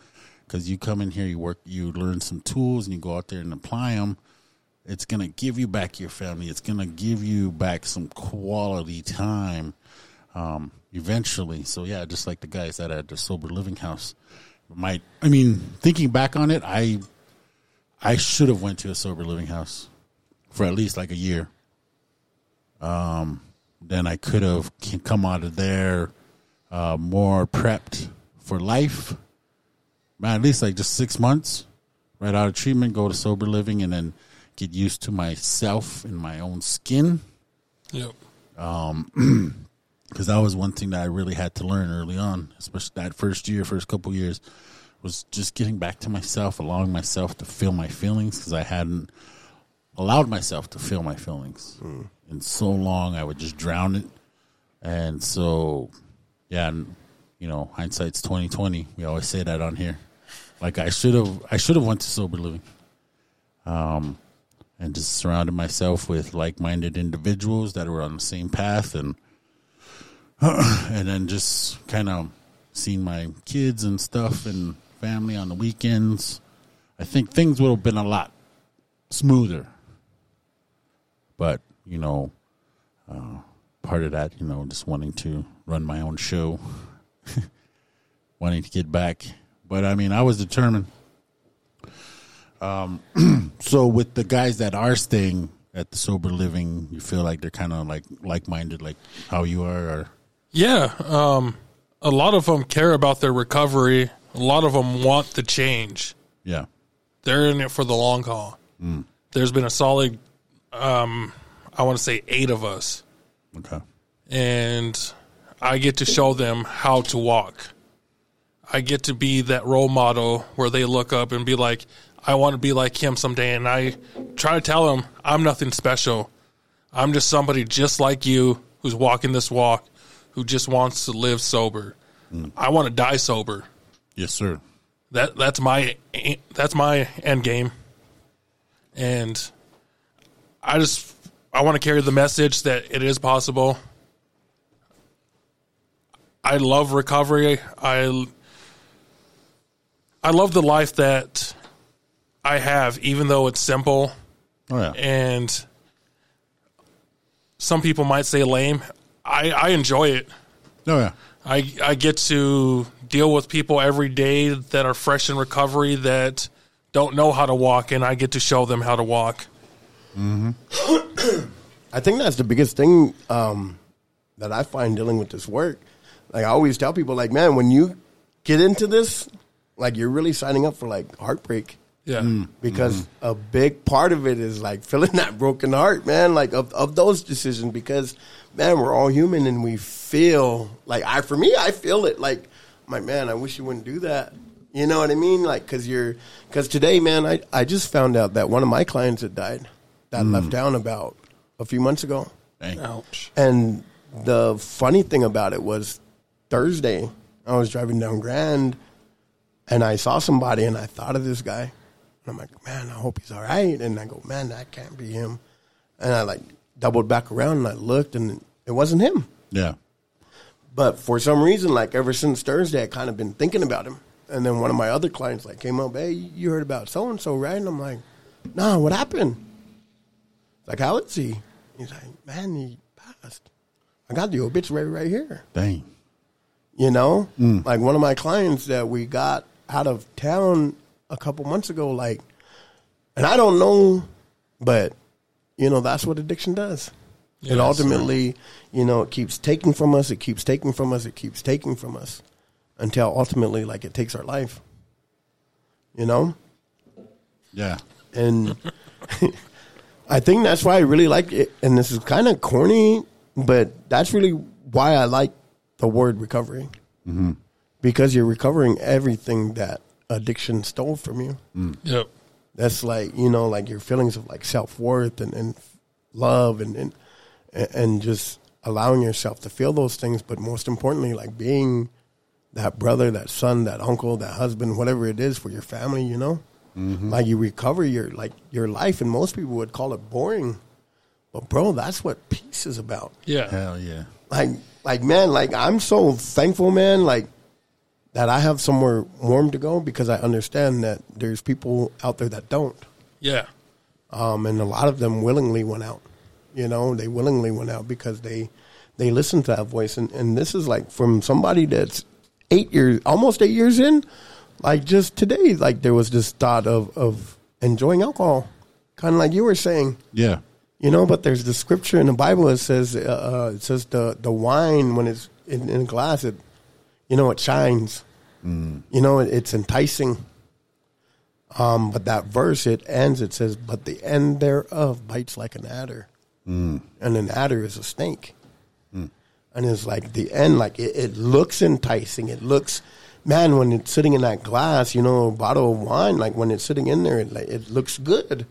Speaker 1: because you come in here, you work, you learn some tools, and you go out there and apply them. It's gonna give you back your family. It's gonna give you back some quality time, um, eventually. So yeah, just like the guys that at the sober living house, might. I mean, thinking back on it, I, I should have went to a sober living house for at least like a year. Um, then I could have come out of there uh, more prepped for life at least like just six months right out of treatment, go to sober living, and then get used to myself and my own skin.
Speaker 6: Yep.
Speaker 1: Um, (clears throat) because that was one thing that I really had to learn early on, especially that first year, first couple years, was just getting back to myself, allowing myself to feel my feelings because I hadn't allowed myself to feel my feelings hmm. in so long. I would just drown it, and so yeah, and, you know, hindsight's twenty twenty. We always say that on here. Like I should have, I should have went to sober living, um, and just surrounded myself with like minded individuals that were on the same path, and (clears throat) and then just kind of seeing my kids and stuff and family on the weekends. I think things would have been a lot smoother. But you know, uh, part of that, you know, just wanting to run my own show, (laughs) wanting to get back. But I mean, I was determined. Um, (clears throat) so with the guys that are staying at the sober living, you feel like they're kind of like like minded, like how you are, or
Speaker 6: Yeah, um, a lot of them care about their recovery. A lot of them want the change.
Speaker 1: yeah,
Speaker 6: They're in it for the long haul. There's been a solid, um, I want to say, eight of us,
Speaker 1: okay,
Speaker 6: and I get to show them how to walk. I get to be that role model where they look up and be like, I want to be like him someday. And I try to tell them, I'm nothing special. I'm just somebody just like you who's walking this walk, who just wants to live sober. I want to die sober.
Speaker 1: yes, sir.
Speaker 6: That that's my that's my end game. And I just I want to carry the message that it is possible. I love recovery. I I love the life that I have even though it's simple
Speaker 1: Oh yeah,
Speaker 6: and some people might say lame. I I enjoy it.
Speaker 1: oh yeah,
Speaker 6: I I get to deal with people every day that are fresh in recovery that don't know how to walk, and I get to show them how to walk. (coughs)
Speaker 5: I think that's the biggest thing um, that I find dealing with this work. Like I always tell people, like, man, when you get into this, like you're really signing up for like heartbreak
Speaker 6: Yeah, mm-hmm.
Speaker 5: because mm-hmm. a big part of it is like (laughs) feeling that broken heart, man, like of, of those decisions because man, we're all human and we feel like I for me, I feel it like I'm like, man, I wish you wouldn't do that. You know what I mean? Like, cause you're, cause today, man, I, I just found out that one of my clients had died that mm. left town about a few months ago.
Speaker 1: Dang.
Speaker 6: ouch.
Speaker 5: And the funny thing about it was Thursday, I was driving down Grand and I saw somebody and I thought of this guy. And I'm like, man, I hope he's all right. And I go, man, that can't be him. And I like doubled back around and I looked and it wasn't him.
Speaker 1: yeah,
Speaker 5: But for some reason, like ever since Thursday, I kind of been thinking about him. And then one of my other clients like came up, hey, you heard about so and so, right? And I'm like, nah, what happened? Like, how is he? He's like, man, he passed. I got the obituary right here.
Speaker 1: dang,
Speaker 5: You know, mm. like one of my clients that we got out of town a couple months ago, like, and I don't know, but you know, that's what addiction does. it
Speaker 6: Yes.
Speaker 5: ultimately, you know, it keeps taking from us, it keeps taking from us, it keeps taking from us until ultimately, like, it takes our life. You know,
Speaker 1: yeah,
Speaker 5: and (laughs) I think that's why I really like it. And this is kind of corny, but that's really why I like the word recovery mm-hmm. because you're recovering everything that addiction stole from you. Mm.
Speaker 6: Yep.
Speaker 5: That's like you know, like your feelings of like self worth and, and love and, and and just allowing yourself to feel those things. But most importantly, like being that brother, that son, that uncle, that husband, whatever it is for your family. You know, mm-hmm. like you recover your like your life, and most people would call it boring. But bro, that's what peace is about
Speaker 6: Yeah.
Speaker 1: hell yeah,
Speaker 5: like like man like i'm so thankful man like that i have somewhere warm to go because i understand that there's people out there that don't.
Speaker 6: Yeah.
Speaker 5: um, and a lot of them willingly went out you know they willingly went out because they they listened to that voice. And, and this is like from somebody that's eight years almost eight years in like just today like there was this thought of of enjoying alcohol. Kind of like you were saying.
Speaker 1: Yeah,
Speaker 5: you know, but there's the scripture in the Bible that says uh, uh, it says the the wine when it's in, in a glass, it you know it shines. You know, it, it's enticing. Um, but that verse it ends. It says, "But the end thereof bites like an adder, and an adder is a snake." And it's like the end, like it, it looks enticing. It looks, man, when it's sitting in that glass, you know, a bottle of wine, like when it's sitting in there, it, like, it looks good.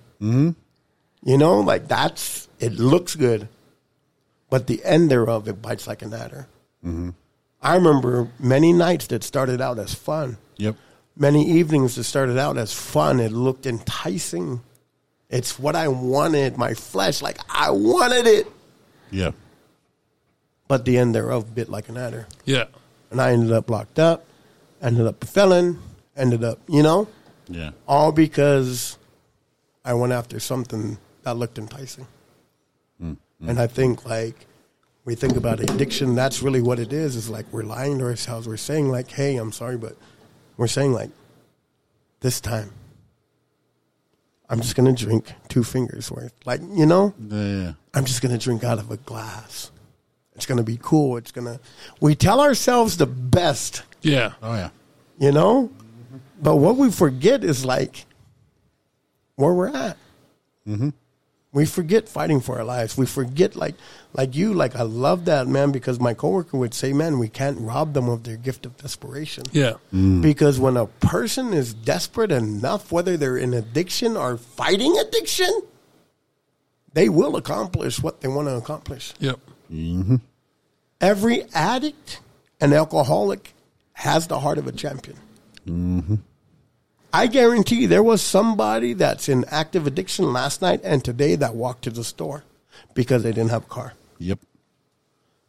Speaker 5: You know, like that's it looks good, but the end thereof it bites like an adder. Mm-hmm. I remember many nights that started out as fun,
Speaker 1: yep,
Speaker 5: many evenings that started out as fun. It looked enticing. It's what I wanted, my flesh, like I wanted it,
Speaker 1: yeah,
Speaker 5: but the end thereof bit like an adder,
Speaker 6: Yeah.
Speaker 5: and I ended up locked up, ended up a felon, ended up, you know,
Speaker 1: yeah,
Speaker 5: all because I went after something that looked enticing. And I think like we think about addiction, that's really what it is. Is like we're lying to ourselves. We're saying like, "Hey, I'm sorry," but we're saying like, "This time, I'm just gonna drink two fingers worth." Like you know,
Speaker 1: Yeah.
Speaker 5: I'm just gonna drink out of a glass. It's gonna be cool. It's gonna. We tell ourselves the best
Speaker 6: Yeah.
Speaker 1: Oh yeah.
Speaker 5: you know? But what we forget is like where we're at. Mm-hmm. We forget fighting for our lives. We forget like like you. Like I love that man because my coworker would say, "Man, we can't rob them of their gift of desperation."
Speaker 6: Yeah. Mm.
Speaker 5: Because when a person is desperate enough, whether they're in addiction or fighting addiction, they will accomplish what they want to accomplish.
Speaker 6: Yep. Mm-hmm.
Speaker 5: Every addict and alcoholic has the heart of a champion. Mm-hmm. I guarantee there was somebody that's in active addiction last night and today that walked to the store because they didn't have a car.
Speaker 1: Yep.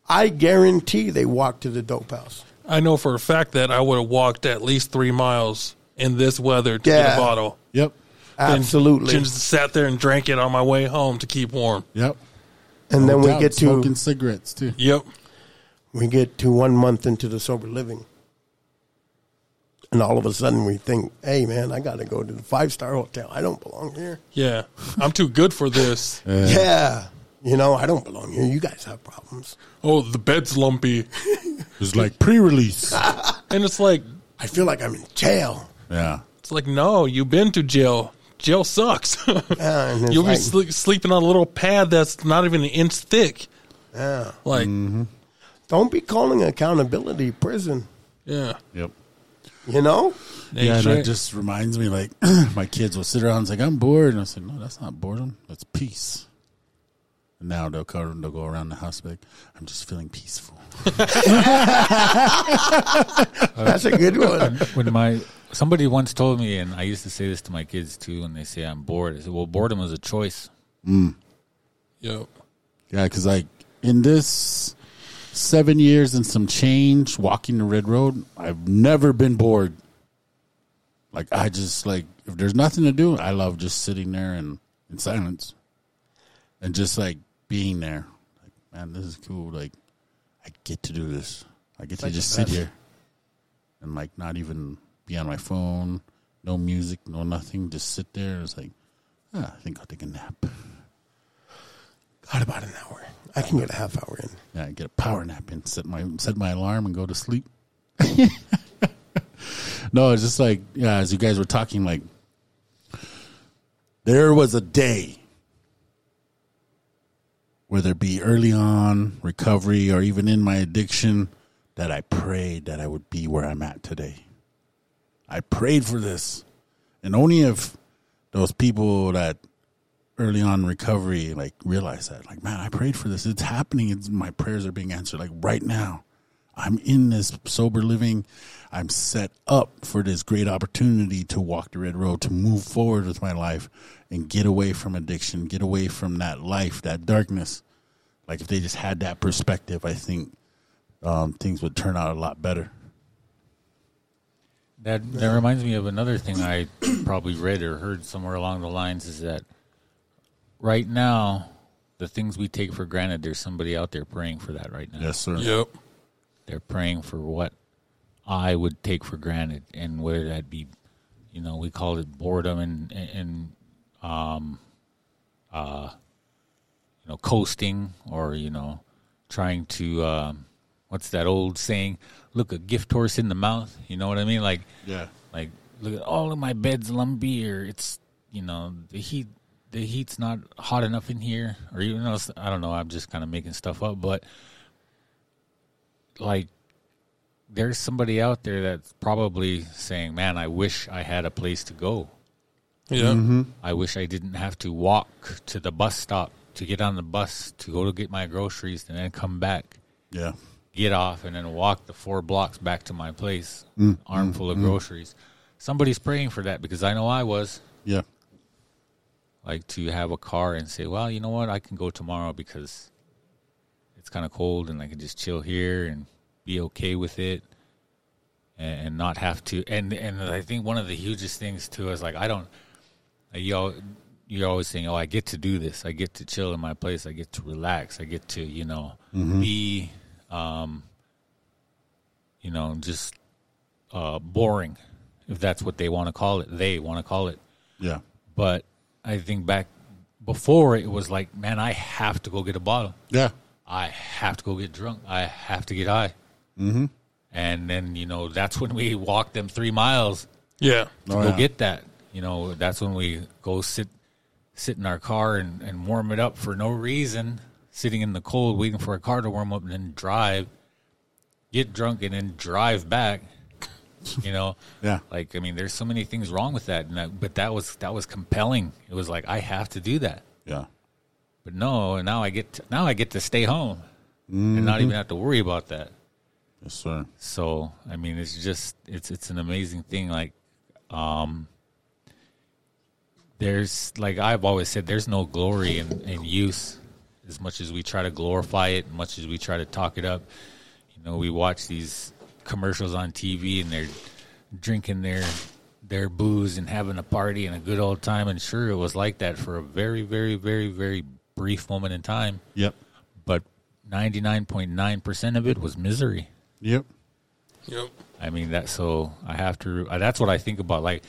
Speaker 5: I guarantee they walked to the dope house.
Speaker 6: I know for a fact that I would have walked at least three miles in this weather to get a bottle.
Speaker 1: Yep.
Speaker 6: And
Speaker 5: Absolutely.
Speaker 6: just sat there and drank it on my way home to keep warm.
Speaker 1: Yep.
Speaker 5: and then
Speaker 1: No
Speaker 5: we get to
Speaker 1: smoking cigarettes too.
Speaker 6: Yep.
Speaker 5: we get to one month into the sober living. And all of a sudden we think, hey man, I gotta go to the five star hotel. I don't belong here.
Speaker 6: Yeah. I'm too good for this. (laughs)
Speaker 5: Yeah. You know, I don't belong here. You guys have problems.
Speaker 6: Oh, the bed's lumpy. (laughs)
Speaker 1: It's like pre-release. (laughs)
Speaker 6: And it's like,
Speaker 5: I feel like I'm in jail.
Speaker 1: yeah.
Speaker 6: it's like, no, you've been to jail. Jail sucks.
Speaker 5: Yeah,
Speaker 6: You'll be
Speaker 5: like-
Speaker 6: sle- sleeping on a little pad that's not even an inch thick.
Speaker 5: Yeah.
Speaker 6: Like, mm-hmm.
Speaker 5: Don't be calling accountability prison.
Speaker 6: yeah.
Speaker 1: Yep.
Speaker 5: You know?
Speaker 1: Yeah, and
Speaker 6: Sure.
Speaker 1: it just reminds me like (clears throat) my kids will sit around and say, I'm bored. And I said, No, that's not boredom. That's peace. And now they'll go, they'll go around the house and be like, I'm just feeling peaceful. (laughs)
Speaker 5: That's a good one.
Speaker 4: when my somebody once told me, and I used to say this to my kids too, when they say I'm bored. I said, "Well, boredom is a choice." Mm.
Speaker 6: Yep.
Speaker 1: Yeah, because like in this seven years and some change walking the red road, I've never been bored. Like I just like if there's nothing to do, I love just sitting there and in silence, and just like being there. Like man, this is cool. Like I get to do this. I get to
Speaker 5: like
Speaker 1: just sit here and like not even be on my phone, no music, no nothing. Just sit there. It's like ah, I think I'll take a nap.
Speaker 5: Got about an hour. I can get a half hour in.
Speaker 1: Yeah, get a power nap in. set my set my alarm and go to sleep. (laughs) no, it's just like yeah, as you guys were talking, like there was a day, whether it be early on recovery or even in my addiction, that I prayed that I would be where I'm at today. I prayed for this, and only if those people that early on recovery like realize that like man i prayed for this. It's happening. It's my prayers are being answered. Like right now i'm in this sober living. I'm set up for this great opportunity to walk the red road to move forward with my life and get away from addiction get away from that life that darkness. Like if they just had that perspective i think um, things would turn out a lot better.
Speaker 4: That that reminds me of another thing I probably read or heard somewhere along the lines is that right now the things we take for granted there's somebody out there praying for that right now.
Speaker 1: yes sir
Speaker 6: Yep.
Speaker 4: They're praying for what I would take for granted and whether that be you know, we call it boredom and and um uh you know, coasting or, you know, trying to um what's that old saying? Look a gift horse in the mouth. You know what I mean? Like
Speaker 1: yeah
Speaker 4: like look at all of my beds lumpy or it's you know the heat the heat's not hot enough in here or even though it's- i don't know i'm just kind of making stuff up but like there's somebody out there that's probably saying man i wish i had a place to go.
Speaker 6: Yeah. Mm-hmm.
Speaker 4: i wish i didn't have to walk to the bus stop to get on the bus to go to get my groceries and then come back.
Speaker 1: Yeah.
Speaker 4: Get off and then walk the four blocks back to my place, mm. armful of mm-hmm. groceries. Somebody's praying for that because I know I was.
Speaker 1: Yeah
Speaker 4: like to have a car and say, well, you know what, I can go tomorrow because it's kind of cold and I can just chill here and be okay with it and, and not have to. And and I think one of the hugest things too is like I don't, you know, you're always saying, "Oh, I get to do this. I get to chill in my place. I get to relax. I get to, you know, be, um, you know, just uh, boring, if that's what they want to call it. They want to call it.
Speaker 1: Yeah.
Speaker 4: But I think back before it was like, man, I have to go get a bottle.
Speaker 1: Yeah.
Speaker 4: I have to go get drunk. I have to get high. Mm-hmm. And then you know that's when we walk them three miles
Speaker 6: Yeah.
Speaker 4: to
Speaker 1: Oh,
Speaker 4: go
Speaker 1: yeah.
Speaker 4: get that. You know, that's when we go sit sit in our car and, and warm it up for no reason, sitting in the cold waiting for a car to warm up and then drive, get drunk and then drive back. (laughs) You know,
Speaker 1: Yeah.
Speaker 4: like I mean, there's so many things wrong with that, and that, but that was that was compelling. It was like I have to do that.
Speaker 1: Yeah.
Speaker 4: But no, now I get to, now I get to stay home and not even have to worry about that.
Speaker 1: Yes, sir.
Speaker 4: So I mean, it's just it's it's an amazing thing. Like, um, there's like I've always said, there's no glory in, in use. As much as we try to glorify it, much as we try to talk it up, you know, we watch these commercials on TV and they're drinking their their booze and having a party and a good old time. And sure, it was like that for a very, very, very, very brief moment in time.
Speaker 1: Yep.
Speaker 4: But ninety nine point nine percent of it was misery.
Speaker 1: Yep.
Speaker 6: Yep.
Speaker 4: I mean that. So I have to. uh, That's what I think about. Like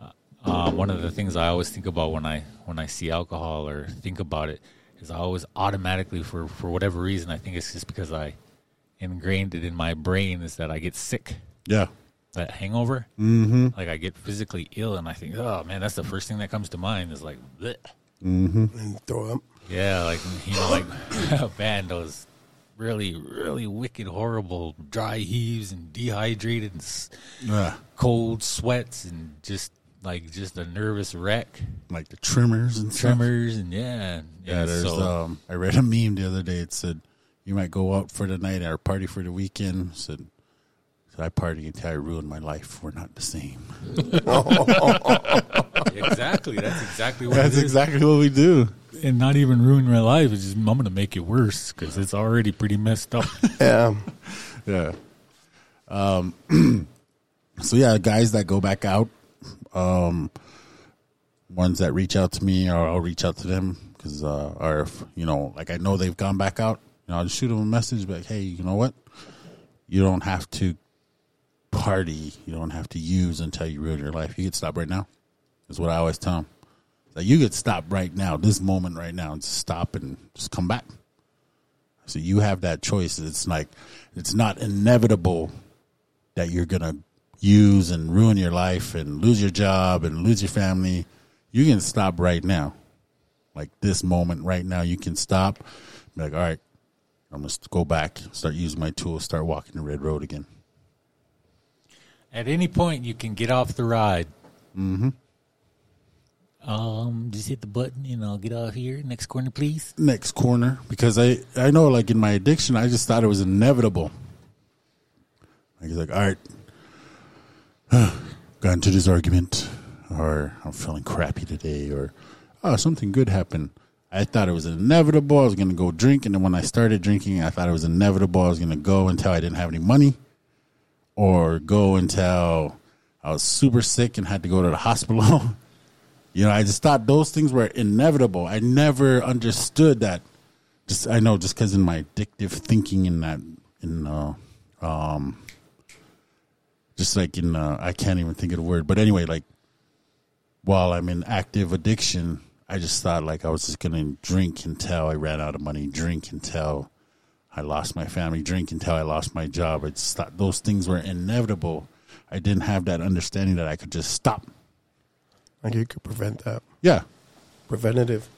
Speaker 4: uh, uh, one of the things I always think about when I when I see alcohol or think about it is I always automatically for for whatever reason I think it's just because I ingrained it in my brain is that I get sick.
Speaker 1: Yeah.
Speaker 4: That hangover, mm-hmm. like I get physically ill, and I think, oh man, that's the first thing that comes to mind is like, bleh.
Speaker 5: and throw up.
Speaker 4: yeah, like you know, like (laughs) man, those really, really wicked, horrible dry heaves and dehydrated and s-
Speaker 1: Yeah.
Speaker 4: cold sweats and just like just a nervous wreck,
Speaker 1: Like the tremors and stuff.
Speaker 4: tremors and yeah,
Speaker 1: Yeah,
Speaker 4: and
Speaker 1: there's
Speaker 4: so,
Speaker 1: um I read a meme the other day. It said you might go out for the night or party for the weekend. It said "So I party until I ruin my life. We're not the same. (laughs)
Speaker 4: exactly. That's exactly what
Speaker 1: That's
Speaker 4: it is.
Speaker 1: exactly what we do.
Speaker 4: and not even ruin my life. It's just I'm gonna make it worse because it's already pretty messed up. (laughs)
Speaker 5: Yeah.
Speaker 1: Yeah. Um. (clears throat) so yeah, guys that go back out, um, ones that reach out to me, or I'll reach out to them because, uh, or if you know, like I know they've gone back out, you know, I'll just shoot them a message, like, hey, you know what? You don't have to party. You don't have to use until you ruin your life. You can stop right now. Is what I always tell them. Like you could stop right now, this moment right now, and just stop and just come back. So you have that choice. It's like it's not inevitable that you're gonna use and ruin your life and lose your job and lose your family. You can stop right now. Like this moment right now, you can stop. Be like, all right, I'm gonna go back, start using my tools, start walking the red road again.
Speaker 4: At any point, you can get off the ride. Mm-hmm. Um, just hit the button and I'll get off here. Next corner, please.
Speaker 1: next corner because I I know like in my addiction I just thought it was inevitable. Like it's like all right, (sighs) got into this argument, or I'm feeling crappy today, or oh something good happened. I thought it was inevitable. I was gonna go drink, and then when I started drinking, I thought it was inevitable. I was gonna go until I didn't have any money, or go until I was super sick and had to go to the (laughs) hospital. You know, I just thought those things were inevitable. I never understood that. Just I know, just because in my addictive thinking in that, in uh, um, just like in uh, I can't even think of the word, but anyway, like while I'm in active addiction, I just thought like I was just gonna drink until I ran out of money, drink until I lost my family, drink until I lost my job. I just thought those things were inevitable. I didn't have that understanding that I could just stop.
Speaker 5: Like you could prevent that.
Speaker 1: Yeah,
Speaker 5: Preventative.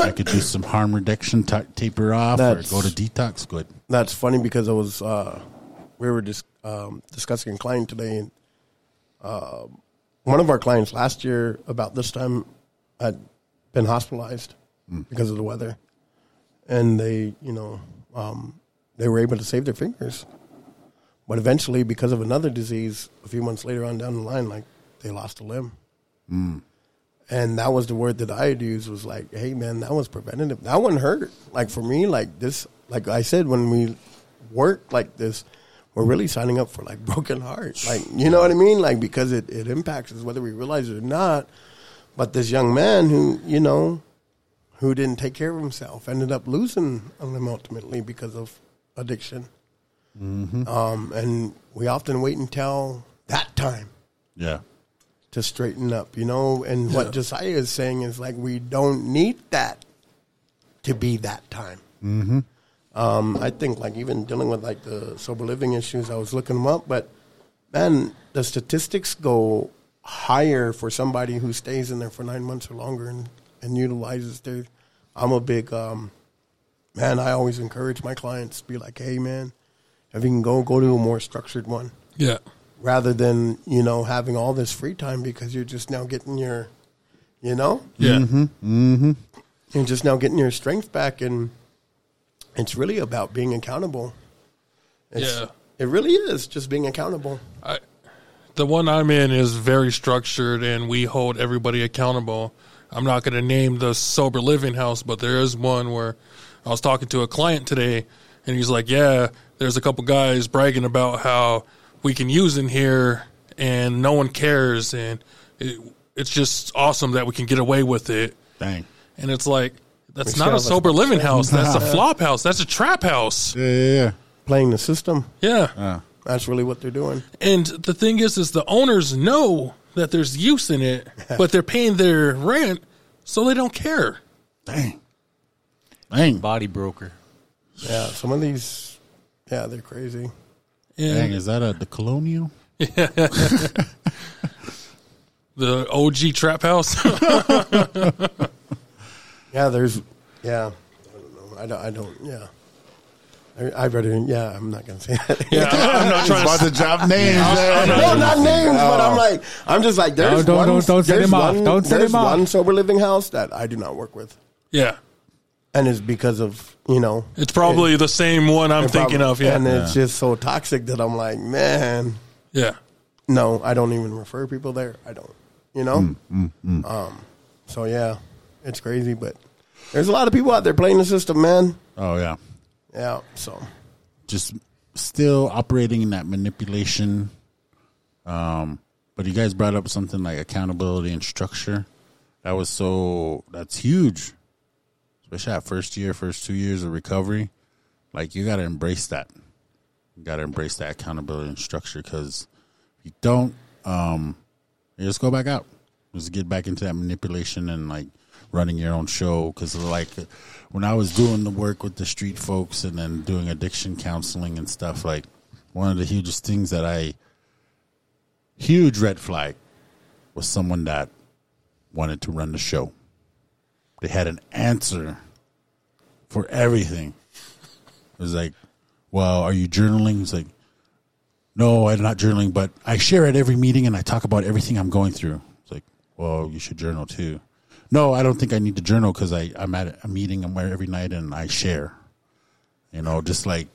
Speaker 1: I could do some harm reduction, ta taper off,
Speaker 5: That's-
Speaker 1: or go to detox. Good.
Speaker 5: That's funny because I was uh, we were just um, discussing a client today, and uh, one of our clients last year about this time had been hospitalized because of the weather, and they, you know, um, they were able to save their fingers, but eventually, because of another disease, a few months later on down the line, like they lost a limb. And that was the word that I had used was like, hey man, that was preventative. That one hurt. Like for me, like this, like I said, when we work like this, we're really signing up for like (laughs) broken hearts. Like, you know what I mean? Like, because it, it impacts us whether we realize it or not. But this young man who, you know, who didn't take care of himself ended up losing a limb ultimately because of addiction. Um, and we often wait until that time
Speaker 1: Yeah.
Speaker 5: to straighten up, you know. And what Josiah is saying is like we don't need that to be that time. Mm-hmm. Um, I think like even dealing with like the sober living issues, I was looking them up, but man, the statistics go higher for somebody who stays in there for nine months or longer and, and utilizes their. I'm a big um, man. I always encourage my clients to be like, hey man, if you can go, go to a more structured one
Speaker 6: Yeah.
Speaker 5: rather than you know having all this free time because you're just now getting your you know
Speaker 6: Yeah.
Speaker 1: Mm-hmm.
Speaker 5: you're just now getting your strength back and it's really about being accountable it's,
Speaker 6: Yeah.
Speaker 5: it really is just being accountable
Speaker 6: I, the one I'm in is very structured, and we hold everybody accountable. I'm not going to name the sober living house, but there is one where I was talking to a client today, and he's like, "Yeah, there's a couple guys bragging about how we can use in here, and no one cares, and it, it's just awesome that we can get away with it."
Speaker 1: Dang.
Speaker 6: And it's like, that's
Speaker 5: We
Speaker 6: not a
Speaker 5: have a
Speaker 6: sober living house. That's a flop house. That's a trap house.
Speaker 1: Yeah, yeah, yeah.
Speaker 5: playing the system
Speaker 6: Yeah. Ah.
Speaker 5: that's really what they're doing
Speaker 6: And the thing is, is the owners know that there's use in it, (laughs) but they're paying their rent, so they don't care.
Speaker 1: Dang. Dang.
Speaker 4: Body broker.
Speaker 5: yeah some of these yeah they're crazy
Speaker 6: And
Speaker 1: Dang, is that a the colonial? (laughs) (laughs)
Speaker 6: the OG trap house.
Speaker 5: Yeah there's yeah i don't know i don't, I don't yeah I, I'd rather, yeah, I'm not gonna say that.
Speaker 6: yeah, I'm not (laughs) trying
Speaker 1: About
Speaker 6: to.
Speaker 1: to drop names.
Speaker 5: no, (laughs) not names, but I'm like, I'm just like, there's
Speaker 4: don't-
Speaker 5: one,
Speaker 4: don't- don't set
Speaker 5: there's
Speaker 4: him off.
Speaker 5: one-
Speaker 4: Don't set
Speaker 5: there's
Speaker 4: him off.
Speaker 5: one sober living house that I do not work with,
Speaker 6: Yeah,
Speaker 5: and it's because of you know
Speaker 6: it's probably the same one I'm thinking
Speaker 5: prob-
Speaker 6: of. Yeah,
Speaker 5: and it's just so toxic that I'm like, man,
Speaker 6: yeah,
Speaker 5: no, I don't even refer people there. I don't, you know.
Speaker 1: Mm,
Speaker 5: Um, so yeah, it's crazy, but there's a lot of people out there playing the system, man.
Speaker 1: Oh yeah.
Speaker 5: Yeah, so
Speaker 1: Just still operating in that manipulation. Um, but you guys brought up something like accountability and structure. That was so that's huge. Especially that first year, first two years of recovery. Like you gotta embrace that. You gotta embrace that accountability and structure because if you don't, um, you just go back out. Just get back into that manipulation and like running your own show. Because like when I was doing the work with the street folks and then doing addiction counseling and stuff, like one of the hugest things that I huge red flag was someone that wanted to run the show. They had an answer for everything. It was like, well, are you journaling? It's like, no, I'm not journaling, but I share at every meeting and I talk about everything I'm going through. It's like, well, you should journal too. No, I don't think I need to journal because I I'm at a meeting I'm where every night and I share. You know, just like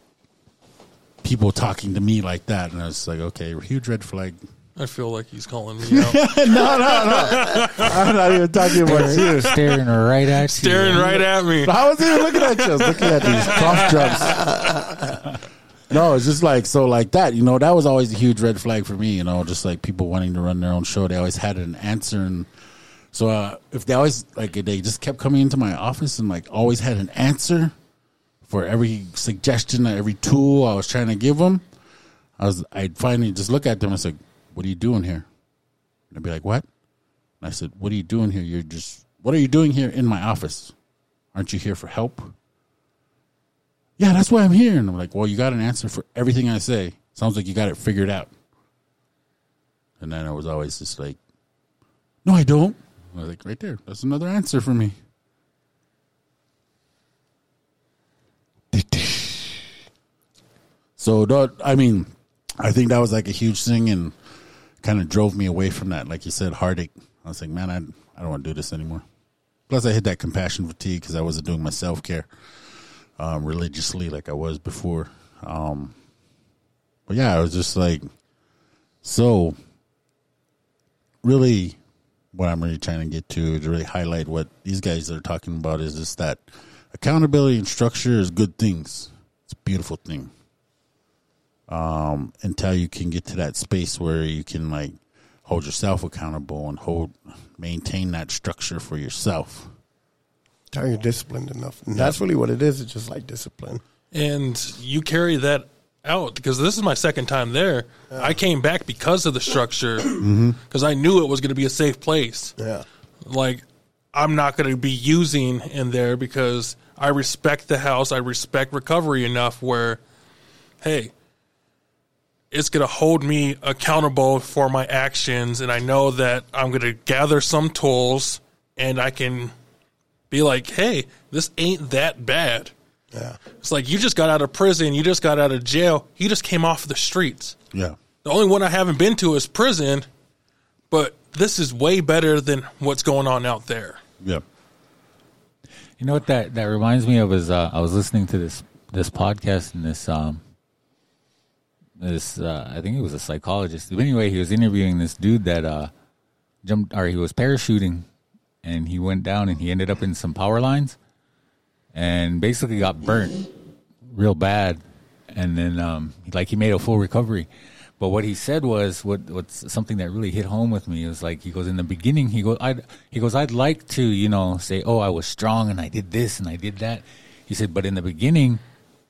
Speaker 1: people talking to me like that. And I was like, okay, huge red flag.
Speaker 6: I feel like he's calling me (laughs) out, no, no, no.
Speaker 1: I'm not even talking about you.
Speaker 4: Staring right at you.
Speaker 6: staring right at me.
Speaker 1: I wasn't even looking at you. I was looking at these cough drops. No, it's just like so like that. You know, that was always a huge red flag for me. You know, just like people wanting to run their own show. They always had an answer, and so uh, if they always like they just kept coming into my office and like always had an answer for every suggestion, every tool I was trying to give them, I was I'd finally just look at them and say, "What are you doing here?" And they'd be like, "What?" And I said, "What are you doing here? You're just what are you doing here in my office? Aren't you here for help?" Yeah, that's why I'm here. And I'm like, well, you got an answer for everything I say. Sounds like you got it figured out. And then I was always just like, no, I don't. Like, right there. That's another answer for me. So, that- I mean, I think that was like a huge thing and kind of drove me away from that. Like you said, heartache. I was like, man, I, I don't want to do this anymore. Plus, I hit that compassion fatigue because I wasn't doing my self care um, religiously like I was before. Um, but yeah, I was just like, so really, what I'm really trying to get to to really highlight what these guys are talking about is just that accountability and structure is good things. It's a beautiful thing. Um, until you can get to that space where you can like, hold yourself accountable and hold maintain that structure for yourself.
Speaker 5: How you're disciplined enough. And that's really what it is. It's just like discipline.
Speaker 6: and you carry that out because this is my second time there. I came back because of the structure (clears throat) mm-hmm. because I knew it was going to be a safe place.
Speaker 5: Yeah.
Speaker 6: Like I'm not going to be using in there because I respect the house. I respect recovery enough where, hey, it's going to hold me accountable for my actions, and I know that I'm going to gather some tools and I can be like, hey, this ain't that bad.
Speaker 5: Yeah.
Speaker 6: It's like you just got out of prison, you just got out of jail, you just came off the streets.
Speaker 1: Yeah.
Speaker 6: The only one I haven't been to is prison, but this is way better than what's going on out there.
Speaker 1: Yeah.
Speaker 4: You know what that that reminds me of is uh, I was listening to this this podcast and this um this uh, I think it was a psychologist. But anyway, he was interviewing this dude that uh jumped or he was parachuting and he went down and he ended up in some power lines and basically got burnt real bad and then um like he made a full recovery. But what he said was what what's something that really hit home with me is like he goes in the beginning he goes I he goes I'd like to you know say oh I was strong and I did this and I did that. He said but in the beginning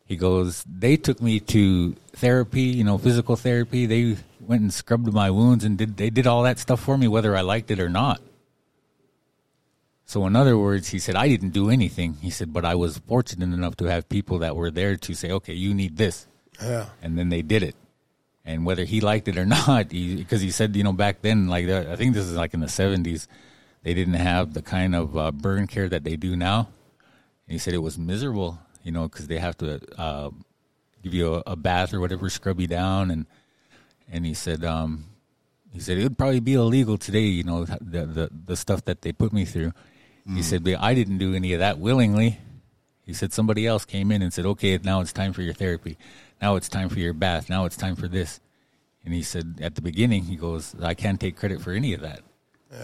Speaker 4: he goes they took me to therapy you know physical therapy they went and scrubbed my wounds and did they did all that stuff for me whether I liked it or not. So in other words, he said I didn't do anything. He said, but I was fortunate enough to have people that were there to say, okay, you need this,
Speaker 5: Yeah.
Speaker 4: and then they did it. And whether he liked it or (laughs) not, because he, said, you know, back then, like uh, I think this is like in the seventies, they didn't have the kind of uh, burn care that they do now. And he said it was miserable, you know, because they have to uh, give you a, a bath or whatever, scrub you down, and and he said, um, he said it would probably be illegal today, you know, the the, the stuff that they put me through. He mm. said, but I didn't do any of that willingly. He said somebody else came in and said, okay, now it's time for your therapy. Now it's time for your bath. Now it's time for this. And he said at the beginning, he goes, I can't take credit for any of that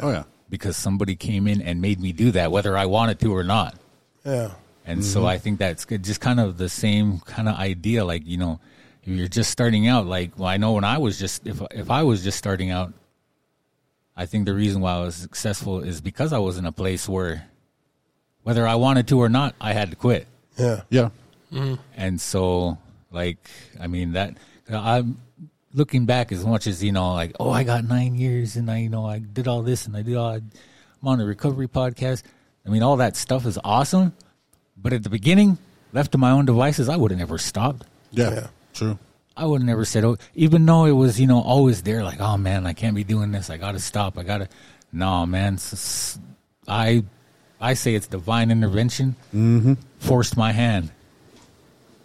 Speaker 1: Oh yeah.
Speaker 4: because somebody came in and made me do that, whether I wanted to or not.
Speaker 5: Yeah.
Speaker 4: And so mm-hmm. I think that's good. just kind of the same kind of idea. Like, you know, if you're just starting out, like, well, I know when I was just, if, if I was just starting out, I think the reason why I was successful is because I was in a place where whether I wanted to or not, I had to quit.
Speaker 5: Yeah.
Speaker 1: Yeah. Mm-hmm.
Speaker 4: And so, like, I mean, that I'm looking back as much as, you know, like, oh, I got nine years and I, you know, I did all this and I did all, I'm on a recovery podcast. I mean, all that stuff is awesome. But at the beginning, left to my own devices, I would have never stopped.
Speaker 1: Yeah.
Speaker 5: Yeah.
Speaker 1: True.
Speaker 4: I would never said, oh, even though it was, you know, always there, like, oh man, I can't be doing this. I got to stop. I got to, no, man. I, I say it's divine intervention forced my hand.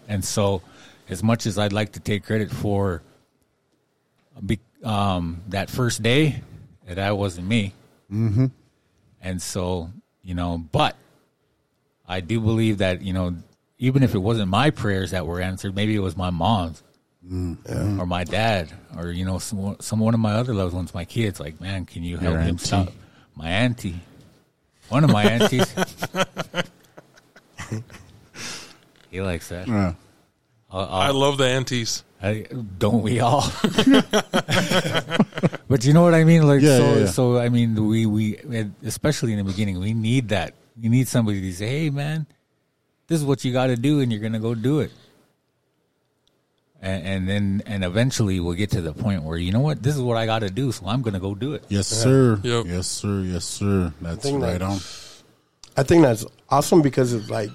Speaker 4: And so, as much as I'd like to take credit for um, that first day, that wasn't me. Mm-hmm. And so, you know, but I do believe that, you know, even if it wasn't my prayers that were answered, maybe it was my mom's Mm. or my dad or, you know, some, some one of my other loved ones, my kids, like, man, can you help
Speaker 1: Your
Speaker 4: him
Speaker 1: auntie.
Speaker 4: stop? My auntie. One of my aunties. (laughs) he likes that.
Speaker 1: Yeah.
Speaker 4: I'll,
Speaker 6: I
Speaker 4: I'll,
Speaker 6: love the aunties.
Speaker 4: I, don't we all? (laughs) but you know what I mean? Like,
Speaker 1: Yeah,
Speaker 4: so,
Speaker 1: yeah, yeah.
Speaker 4: so I mean, we, we, especially in the beginning, we need that. You need somebody to say, hey, man, this is what you got to do, and you're going to go do it. And, and then, and eventually we'll get to the point where, you know what, this is what I got to do, so I'm going to go do it.
Speaker 1: Yes, sir.
Speaker 6: Yep.
Speaker 1: Yes, sir. Yes, sir. That's right
Speaker 5: that-
Speaker 1: on.
Speaker 5: I think that's awesome because it's like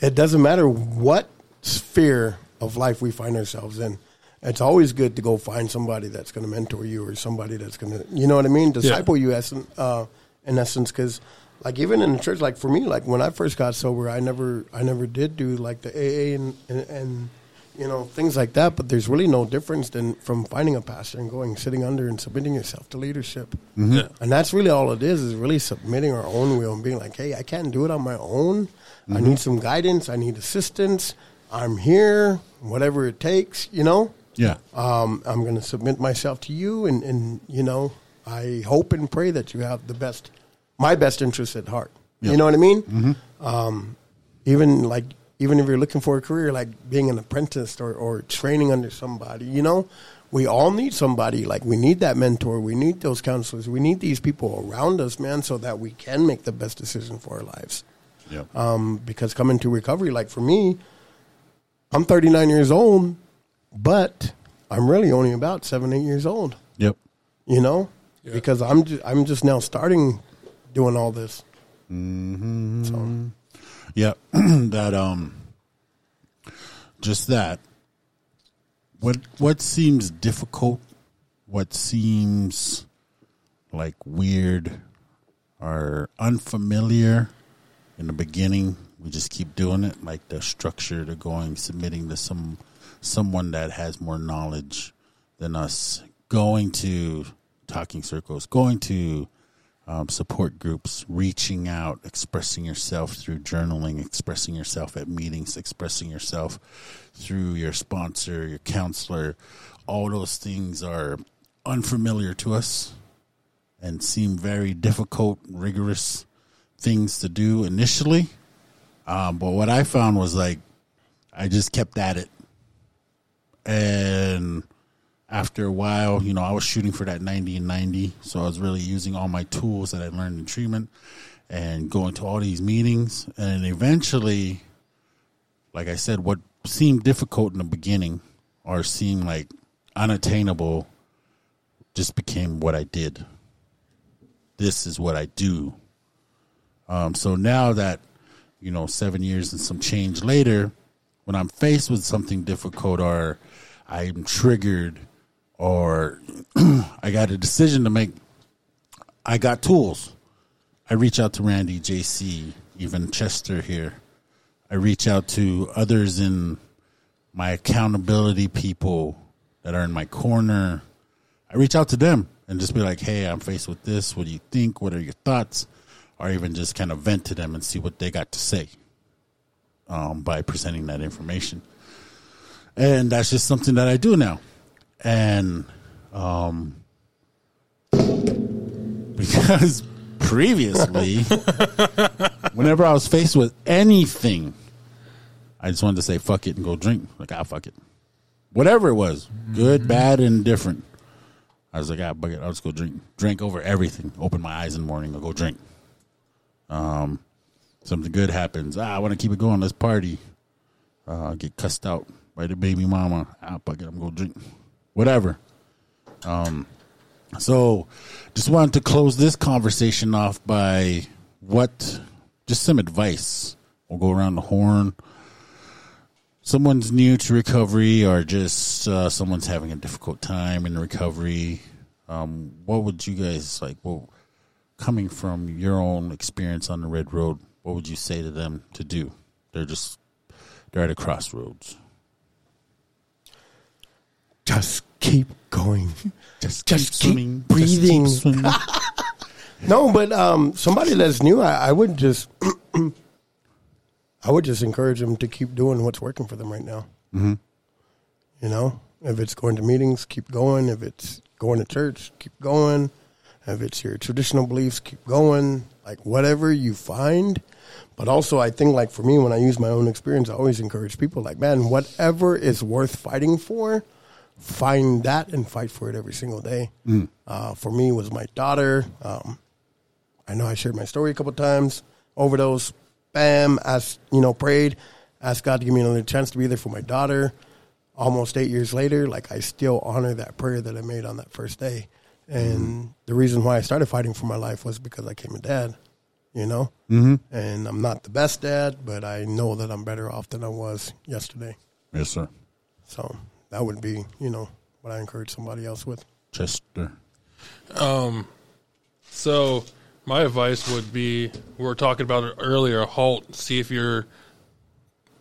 Speaker 5: it doesn't matter what sphere of life we find ourselves in. It's always good to go find somebody that's going to mentor you or somebody that's going to, you know what I mean, disciple you as uh, in essence. Because like even in the church, like for me, like when I first got sober, I never, I never did do like the AA and and, and you know things like that. But there's really no difference than from finding a pastor and going sitting under and submitting yourself to leadership.
Speaker 6: Yeah.
Speaker 5: And that's really all it is, is really submitting our own will and being like, hey, I can't do it on my own. I need some guidance. I need assistance. I'm here, whatever it takes, you know.
Speaker 1: Yeah.
Speaker 5: Um, I'm going to submit myself to you, and, and, you know, I hope and pray that you have the best, my best interest at heart.
Speaker 1: Yeah.
Speaker 5: You know what I mean? Um, even like, even if you're looking for a career like being an apprentice or, or training under somebody, you know, we all need somebody. Like we need that mentor. We need those counselors. We need these people around us, man, so that we can make the best decision for our lives.
Speaker 1: Yep.
Speaker 5: Um, because coming to recovery, like for me, I'm 39 years old, but I'm really only about seven, eight years old.
Speaker 1: Yep.
Speaker 5: You know, because I'm just, I'm just now starting doing all this.
Speaker 1: Mm-hmm.
Speaker 5: So
Speaker 1: Yep. (clears throat) that um just that. What what seems difficult, what seems like weird or unfamiliar in the beginning, we just keep doing it, like the structure to going submitting to some someone that has more knowledge than us, going to talking circles, going to um, support groups, reaching out, expressing yourself through journaling, expressing yourself at meetings, expressing yourself through your sponsor, your counselor. All those things are unfamiliar to us and seem very difficult, rigorous things to do initially. Um, but what I found was like, I just kept at it. And after a while, you know, I was shooting for that 90 and 90. So I was really using all my tools that I learned in treatment and going to all these meetings. And eventually, like I said, what seemed difficult in the beginning or seemed like unattainable just became what I did. This is what I do. Um, so now that, you know, seven years and some change later, when I'm faced with something difficult or I'm triggered or (clears throat) I got a decision to make, I got tools. I reach out to Randy, JC, even Chester here. I reach out to others in my accountability people that are in my corner. I reach out to them and just be like, hey, I'm faced with this. What do you think? What are your thoughts? Or even just kind of vent to them and see what they got to say um, by presenting that information. And that's just something that I do now. And um, because previously, (laughs) whenever I was faced with anything, I just wanted to say fuck it and go drink. Like, ah, fuck it. Whatever it was, good, bad, and different. I was like, ah, fuck it. I'll just go drink. Drink over everything. Open my eyes in the morning. I'll go drink. Um, something good happens. Ah, I want to keep it going. Let's party. Uh, get cussed out by the baby mama. Ah, fuck it. I'm going to drink. Whatever. Um, so just wanted to close this conversation off by what, just some advice. We'll go around the horn. Someone's new to recovery, or just uh, someone's having a difficult time in recovery. Um, what would you guys like? Well, coming from your own experience on the red road, what would you say to them to do? They're just they're at a crossroads.
Speaker 5: Just keep going. (laughs)
Speaker 1: Just,
Speaker 5: Just keep breathing.
Speaker 1: Just keep swimming. (laughs)
Speaker 5: No, but um, somebody that's new, I, I would just, (clears throat) I would just encourage them to keep doing what's working for them right now. Mm-hmm. You know, if it's going to meetings, keep going. If it's going to church, keep going. If it's your traditional beliefs, keep going. Like whatever you find. But also, I think like for me, when I use my own experience, I always encourage people like, man, whatever is worth fighting for, find that and fight for it every single day. Uh, for me, it was my daughter. Um, I know I shared my story a couple times. Overdose, bam, asked, you know, prayed, asked God to give me another chance to be there for my daughter. Almost eight years later, like I still honor that prayer that I made on that first day. And the reason why I started fighting for my life was because I became a dad, you know? Mm-hmm. And I'm not the best dad, but I know that I'm better off than I was yesterday.
Speaker 1: yes, sir.
Speaker 5: So that would be, you know, what I encourage somebody else with.
Speaker 1: Chester.
Speaker 6: Um, So my advice would be we were talking about it earlier. Halt. See if you're,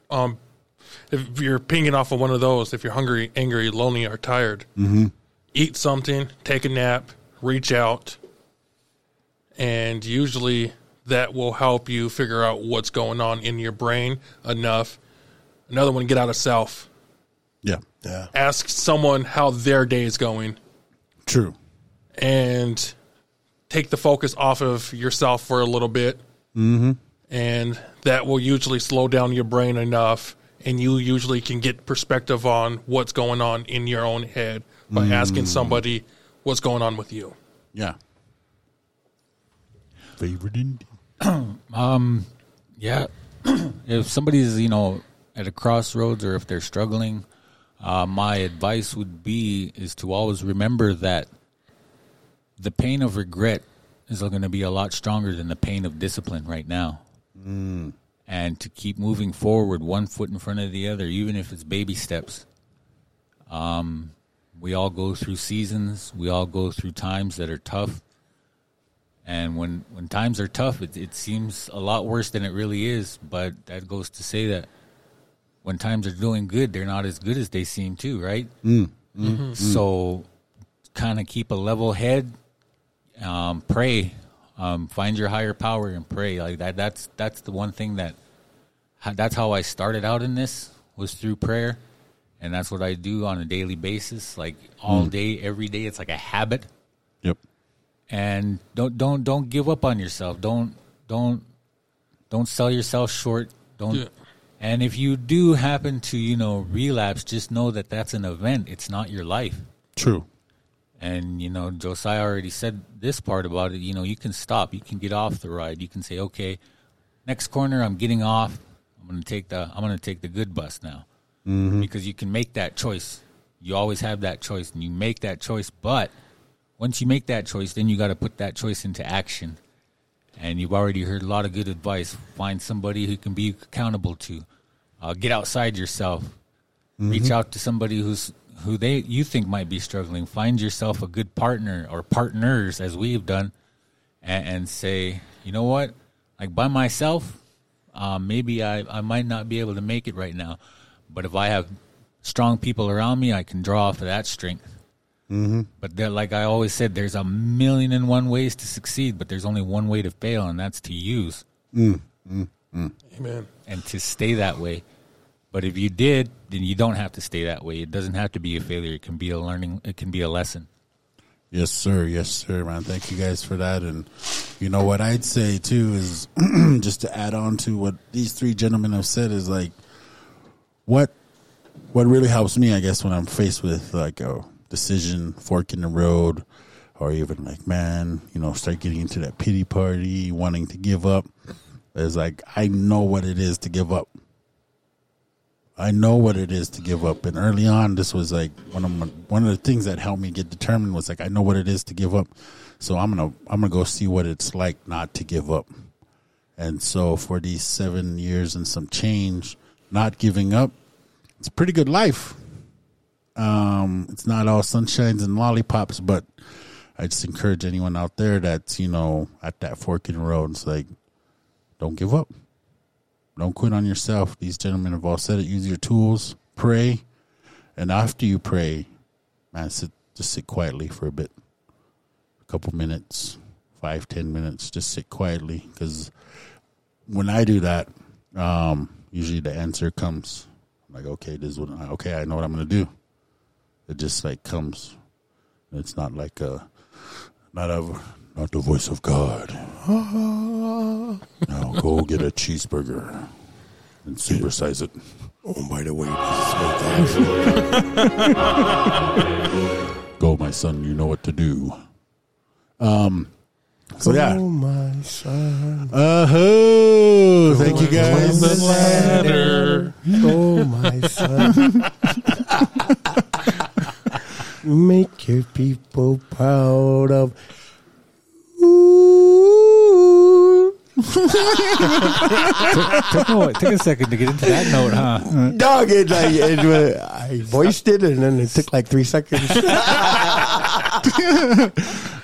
Speaker 6: um, if you're pinging off of one of those. If you're hungry, angry, lonely, or tired, mm-hmm. eat something, take a nap, reach out, and usually that will help you figure out what's going on in your brain enough. Another one, get out of self.
Speaker 1: Yeah.
Speaker 5: Yeah.
Speaker 6: Ask someone how their day is going
Speaker 1: True.
Speaker 6: and take the focus off of yourself for a little bit and that will usually slow down your brain enough, and you usually can get perspective on what's going on in your own head by asking somebody what's going on with you.
Speaker 1: Yeah. Favorite Indian. (clears throat)
Speaker 4: Um, yeah. (clears throat) if somebody's, you know, at a crossroads or if they're struggling, uh, my advice would be is to always remember that the pain of regret is going to be a lot stronger than the pain of discipline right now. And to keep moving forward one foot in front of the other, even if it's baby steps. Um, we all go through seasons. We all go through times that are tough. And when, when times are tough, it, it seems a lot worse than it really is. But that goes to say that when times are doing good, they're not as good as they seem too, right? Mm, mm, mm-hmm. mm. So kind of keep a level head, um, pray, um, find your higher power and pray. Like that. That's that's the one thing that that's how I started out in this was through prayer, and that's what I do on a daily basis, like all day, every day. It's like a habit
Speaker 1: Yep.
Speaker 4: and don't don't don't give up on yourself. Don't don't don't sell yourself short. Don't.
Speaker 6: Yeah.
Speaker 4: And if you do happen to you know relapse, just know that that's an event. It's not your life.
Speaker 1: True.
Speaker 4: And you know Josiah already said this part about it. You know you can stop. You can get off the ride. You can say, okay, next corner I'm getting off. I'm gonna take the I'm gonna take the good bus now mm-hmm. because you can make that choice. You always have that choice, and you make that choice. But once you make that choice, then you got to put that choice into action. And you've already heard a lot of good advice. Find somebody who can be accountable to. Uh, get outside yourself. Reach out to somebody who's who they you think might be struggling. Find yourself a good partner or partners, as we've done, and, and say, you know what, like by myself, um, maybe I, I might not be able to make it right now, but if I have strong people around me, I can draw off of that strength. Mm-hmm. But there, like I always said, there's a million and one ways to succeed, but there's only one way to fail, and that's to use mm, mm, mm.
Speaker 6: Amen.
Speaker 4: and to stay that way. But if you did, then you don't have to stay that way. It doesn't have to be a failure. It can be a learning. It can be a lesson.
Speaker 1: Yes, sir. Yes, sir, man. Thank you guys for that. And you know what I'd say too is (clears throat) just to add on to what these three gentlemen have said is like what what really helps me, I guess, when I'm faced with like a decision, fork in the road, or even like, man, you know, start getting into that pity party, wanting to give up. It's like I know what it is to give up. I know what it is to give up. And early on, this was like one of my, one of the things that helped me get determined was like I know what it is to give up. So I'm gonna I'm gonna go see what it's like not to give up. And so for these seven years and some change, not giving up, it's a pretty good life. Um, it's not all sunshines and lollipops, but I just encourage anyone out there that's you know at that fork in the road. It's like, don't give up. Don't quit on yourself. These gentlemen have all said it. Use your tools, pray, and after you pray, man, sit just sit quietly for a bit, a couple minutes, five ten minutes. Just sit quietly because when I do that, um, usually the answer comes. I'm like, okay, this is what. Okay, I know what I'm gonna do. It just like comes. It's not like a, not a, not the voice of God. (laughs) Now go get a cheeseburger and supersize it.
Speaker 5: Oh, by the way, this is my dad. (laughs)
Speaker 1: Go, my son. You know what to do. Um. So yeah.
Speaker 5: Oh, my son.
Speaker 1: Uh huh. Thank you guys.
Speaker 6: Ladder.
Speaker 5: Oh, my son. (laughs) Make your people proud of. Ooh.
Speaker 4: took, a, took a second to get into that note, huh?
Speaker 5: Dog, it like it, uh, I voiced it, and then it took like three seconds. (laughs)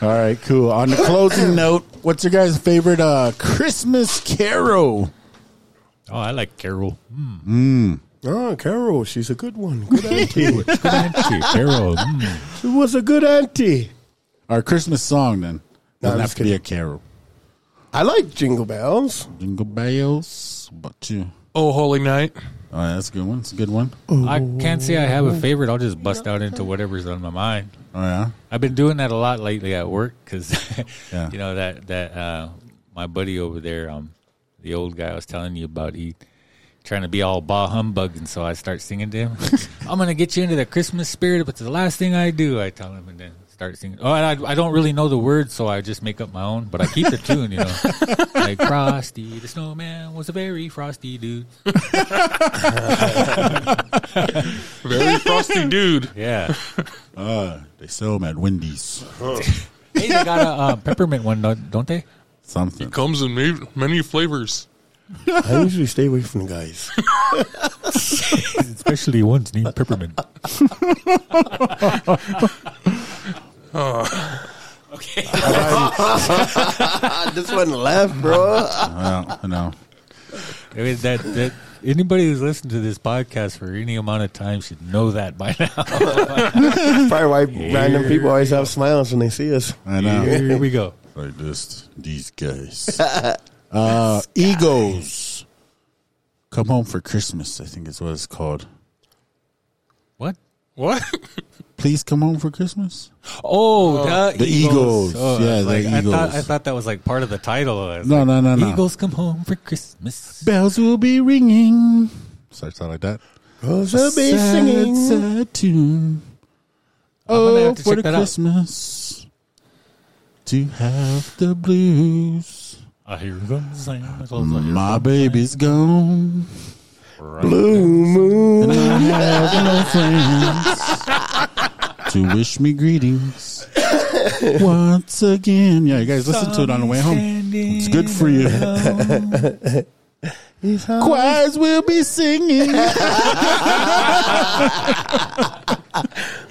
Speaker 1: All right, cool. On the closing note, what's your guys' favorite uh, Christmas carol?
Speaker 4: Oh, I like Carol.
Speaker 5: Oh, Carol, she's a good one. Good (laughs) auntie.
Speaker 4: Good auntie, Carol. Mm.
Speaker 5: she was a good auntie.
Speaker 1: Our Christmas song then
Speaker 5: No,
Speaker 1: doesn't
Speaker 5: I'm
Speaker 1: have
Speaker 5: just
Speaker 1: to be a carol.
Speaker 5: I like Jingle Bells.
Speaker 1: Jingle bells, but you.
Speaker 6: Oh, holy night.
Speaker 1: Oh, yeah, that's a good one. It's a good one.
Speaker 4: I can't say I have a favorite. I'll just bust out into whatever's on my mind.
Speaker 1: Oh yeah.
Speaker 4: I've been doing that a lot lately at work because, (laughs)
Speaker 1: Yeah.
Speaker 4: you know that that uh, my buddy over there, um, the old guy I was telling you about. He trying to be all bah humbug, and so I start singing to him. (laughs) I'm gonna get you into the Christmas spirit, but the last thing I do, I tell him, and then start singing. Oh, and I, I don't really know the words, so I just make up my own, but I keep the tune, you know. (laughs) like Frosty the Snowman was a very frosty dude. (laughs)
Speaker 6: Very frosty dude.
Speaker 4: Yeah.
Speaker 1: Uh, they sell them at Wendy's.
Speaker 4: Hey, they got a uh, peppermint one, don't don't they?
Speaker 1: Something.
Speaker 6: It Comes in many flavors.
Speaker 5: I usually stay away from the guys. (laughs)
Speaker 4: Especially ones named peppermint. oh. (laughs) Okay. (laughs)
Speaker 5: This one left, bro.
Speaker 1: Well, I know.
Speaker 4: I mean, that that anybody who's listened to this podcast for any amount of time should know that by now.
Speaker 5: Probably why random people always have smiles when they see us.
Speaker 1: I know.
Speaker 4: Here we go.
Speaker 1: Like this, these guys. Uh, Eagles. Come home for Christmas. I think is what it's called.
Speaker 4: What?
Speaker 6: What? (laughs)
Speaker 1: Please come home for Christmas.
Speaker 4: Oh, the,
Speaker 1: The Eagles.
Speaker 4: Oh,
Speaker 1: Yeah, the
Speaker 4: like, I thought I thought that was like part of the title. I was
Speaker 1: No,
Speaker 4: like,
Speaker 1: no, no, no.
Speaker 4: Eagles come home for Christmas.
Speaker 1: Bells will be ringing. Starts out like that.
Speaker 5: Cause I'll be
Speaker 1: sad,
Speaker 5: singing.
Speaker 1: sad tune. Oh, for
Speaker 4: check
Speaker 1: the
Speaker 4: that out.
Speaker 1: Christmas to have the blues.
Speaker 4: I hear them Santa Claus.
Speaker 1: My baby's gone,
Speaker 5: Blue moon.
Speaker 1: and I have no friends to wish me greetings once again. Yeah, you guys listen to it on the way home. It's good for you. Choirs will be singing.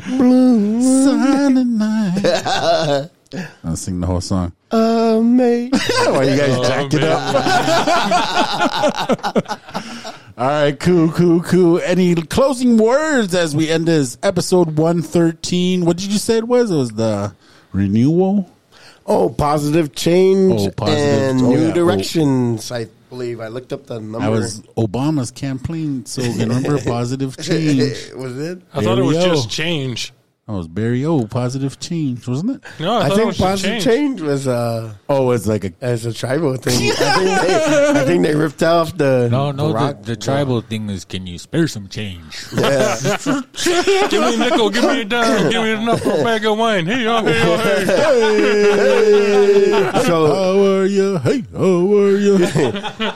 Speaker 1: Blue Silent night. I'll sing the whole song.
Speaker 5: Amazing.
Speaker 1: Why you guys jacked it up? (laughs) All right, cool, cool, cool. Any closing words as we end this episode 113? What did you say it was? It was the renewal?
Speaker 5: Oh, positive change
Speaker 1: Oh, positive.
Speaker 5: and
Speaker 1: Oh,
Speaker 5: new
Speaker 1: yeah.
Speaker 5: directions. I believe I looked up the number.
Speaker 1: That was Obama's campaign slogan. Remember, (laughs) positive change. (laughs)
Speaker 5: was it?
Speaker 6: I thought it was
Speaker 1: Barry O.
Speaker 6: just change.
Speaker 1: That was Barry O. Positive change, wasn't it?
Speaker 6: No, I,
Speaker 5: I,
Speaker 6: thought it
Speaker 5: think
Speaker 6: was
Speaker 5: positive
Speaker 6: change.
Speaker 5: change. was uh
Speaker 1: Oh, it's like a.
Speaker 5: as a tribal thing. (laughs) I think they, I think they ripped off the
Speaker 4: No, no,
Speaker 5: rock-
Speaker 4: the, the tribal thing is can you spare some change? (laughs)
Speaker 5: Yeah. (laughs)
Speaker 6: Give me a nickel, give me a dime, give me enough for a bag of wine. Hey, oh, hey, oh, hey.
Speaker 5: so
Speaker 1: How are you? Hey, how are you?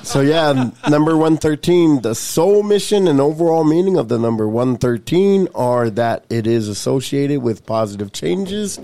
Speaker 5: so yeah, number one thirteen. The sole mission and overall meaning of the number one thirteen are that it is associated with positive changes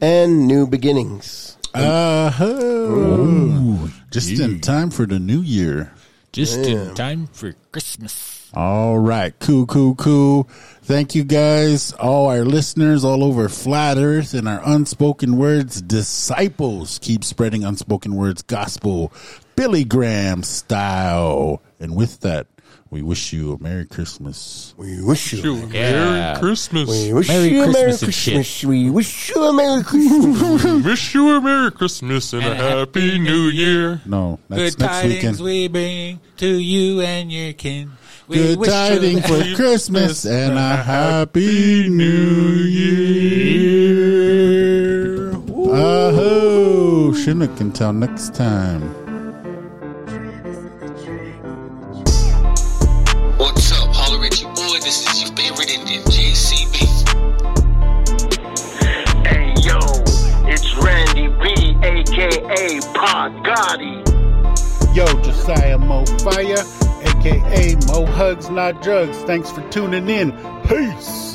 Speaker 5: and new beginnings.
Speaker 1: Uh-huh. Just in time for the new year.
Speaker 4: Just in time for Christmas.
Speaker 1: All right. Cool, cool, cool. Thank you guys, all our listeners all over flat earth and our unspoken words disciples. Keep spreading unspoken words gospel, Billy Graham style. And with that, we wish you a Merry Christmas.
Speaker 5: We wish you.
Speaker 6: Shoot,
Speaker 4: Yeah.
Speaker 6: Merry Christmas.
Speaker 5: We wish
Speaker 4: Merry
Speaker 5: you a Merry
Speaker 4: Christmas.
Speaker 5: Christmas. We wish you a Merry Christmas.
Speaker 6: We wish you a Merry Christmas and a Happy New Year.
Speaker 1: No, that's
Speaker 4: Good
Speaker 1: next
Speaker 4: tidings
Speaker 1: weekend.
Speaker 4: we bring to you and your kin. We
Speaker 1: Good
Speaker 4: wish you
Speaker 1: tidings for Christmas
Speaker 6: Christmas
Speaker 1: and a happy new year. Aho! Chinook until next time.
Speaker 8: Aka Pod Gotti.
Speaker 7: Yo, Josiah Mo Fire, aka Mo Hugs Not Drugs. Thanks for tuning in. Peace.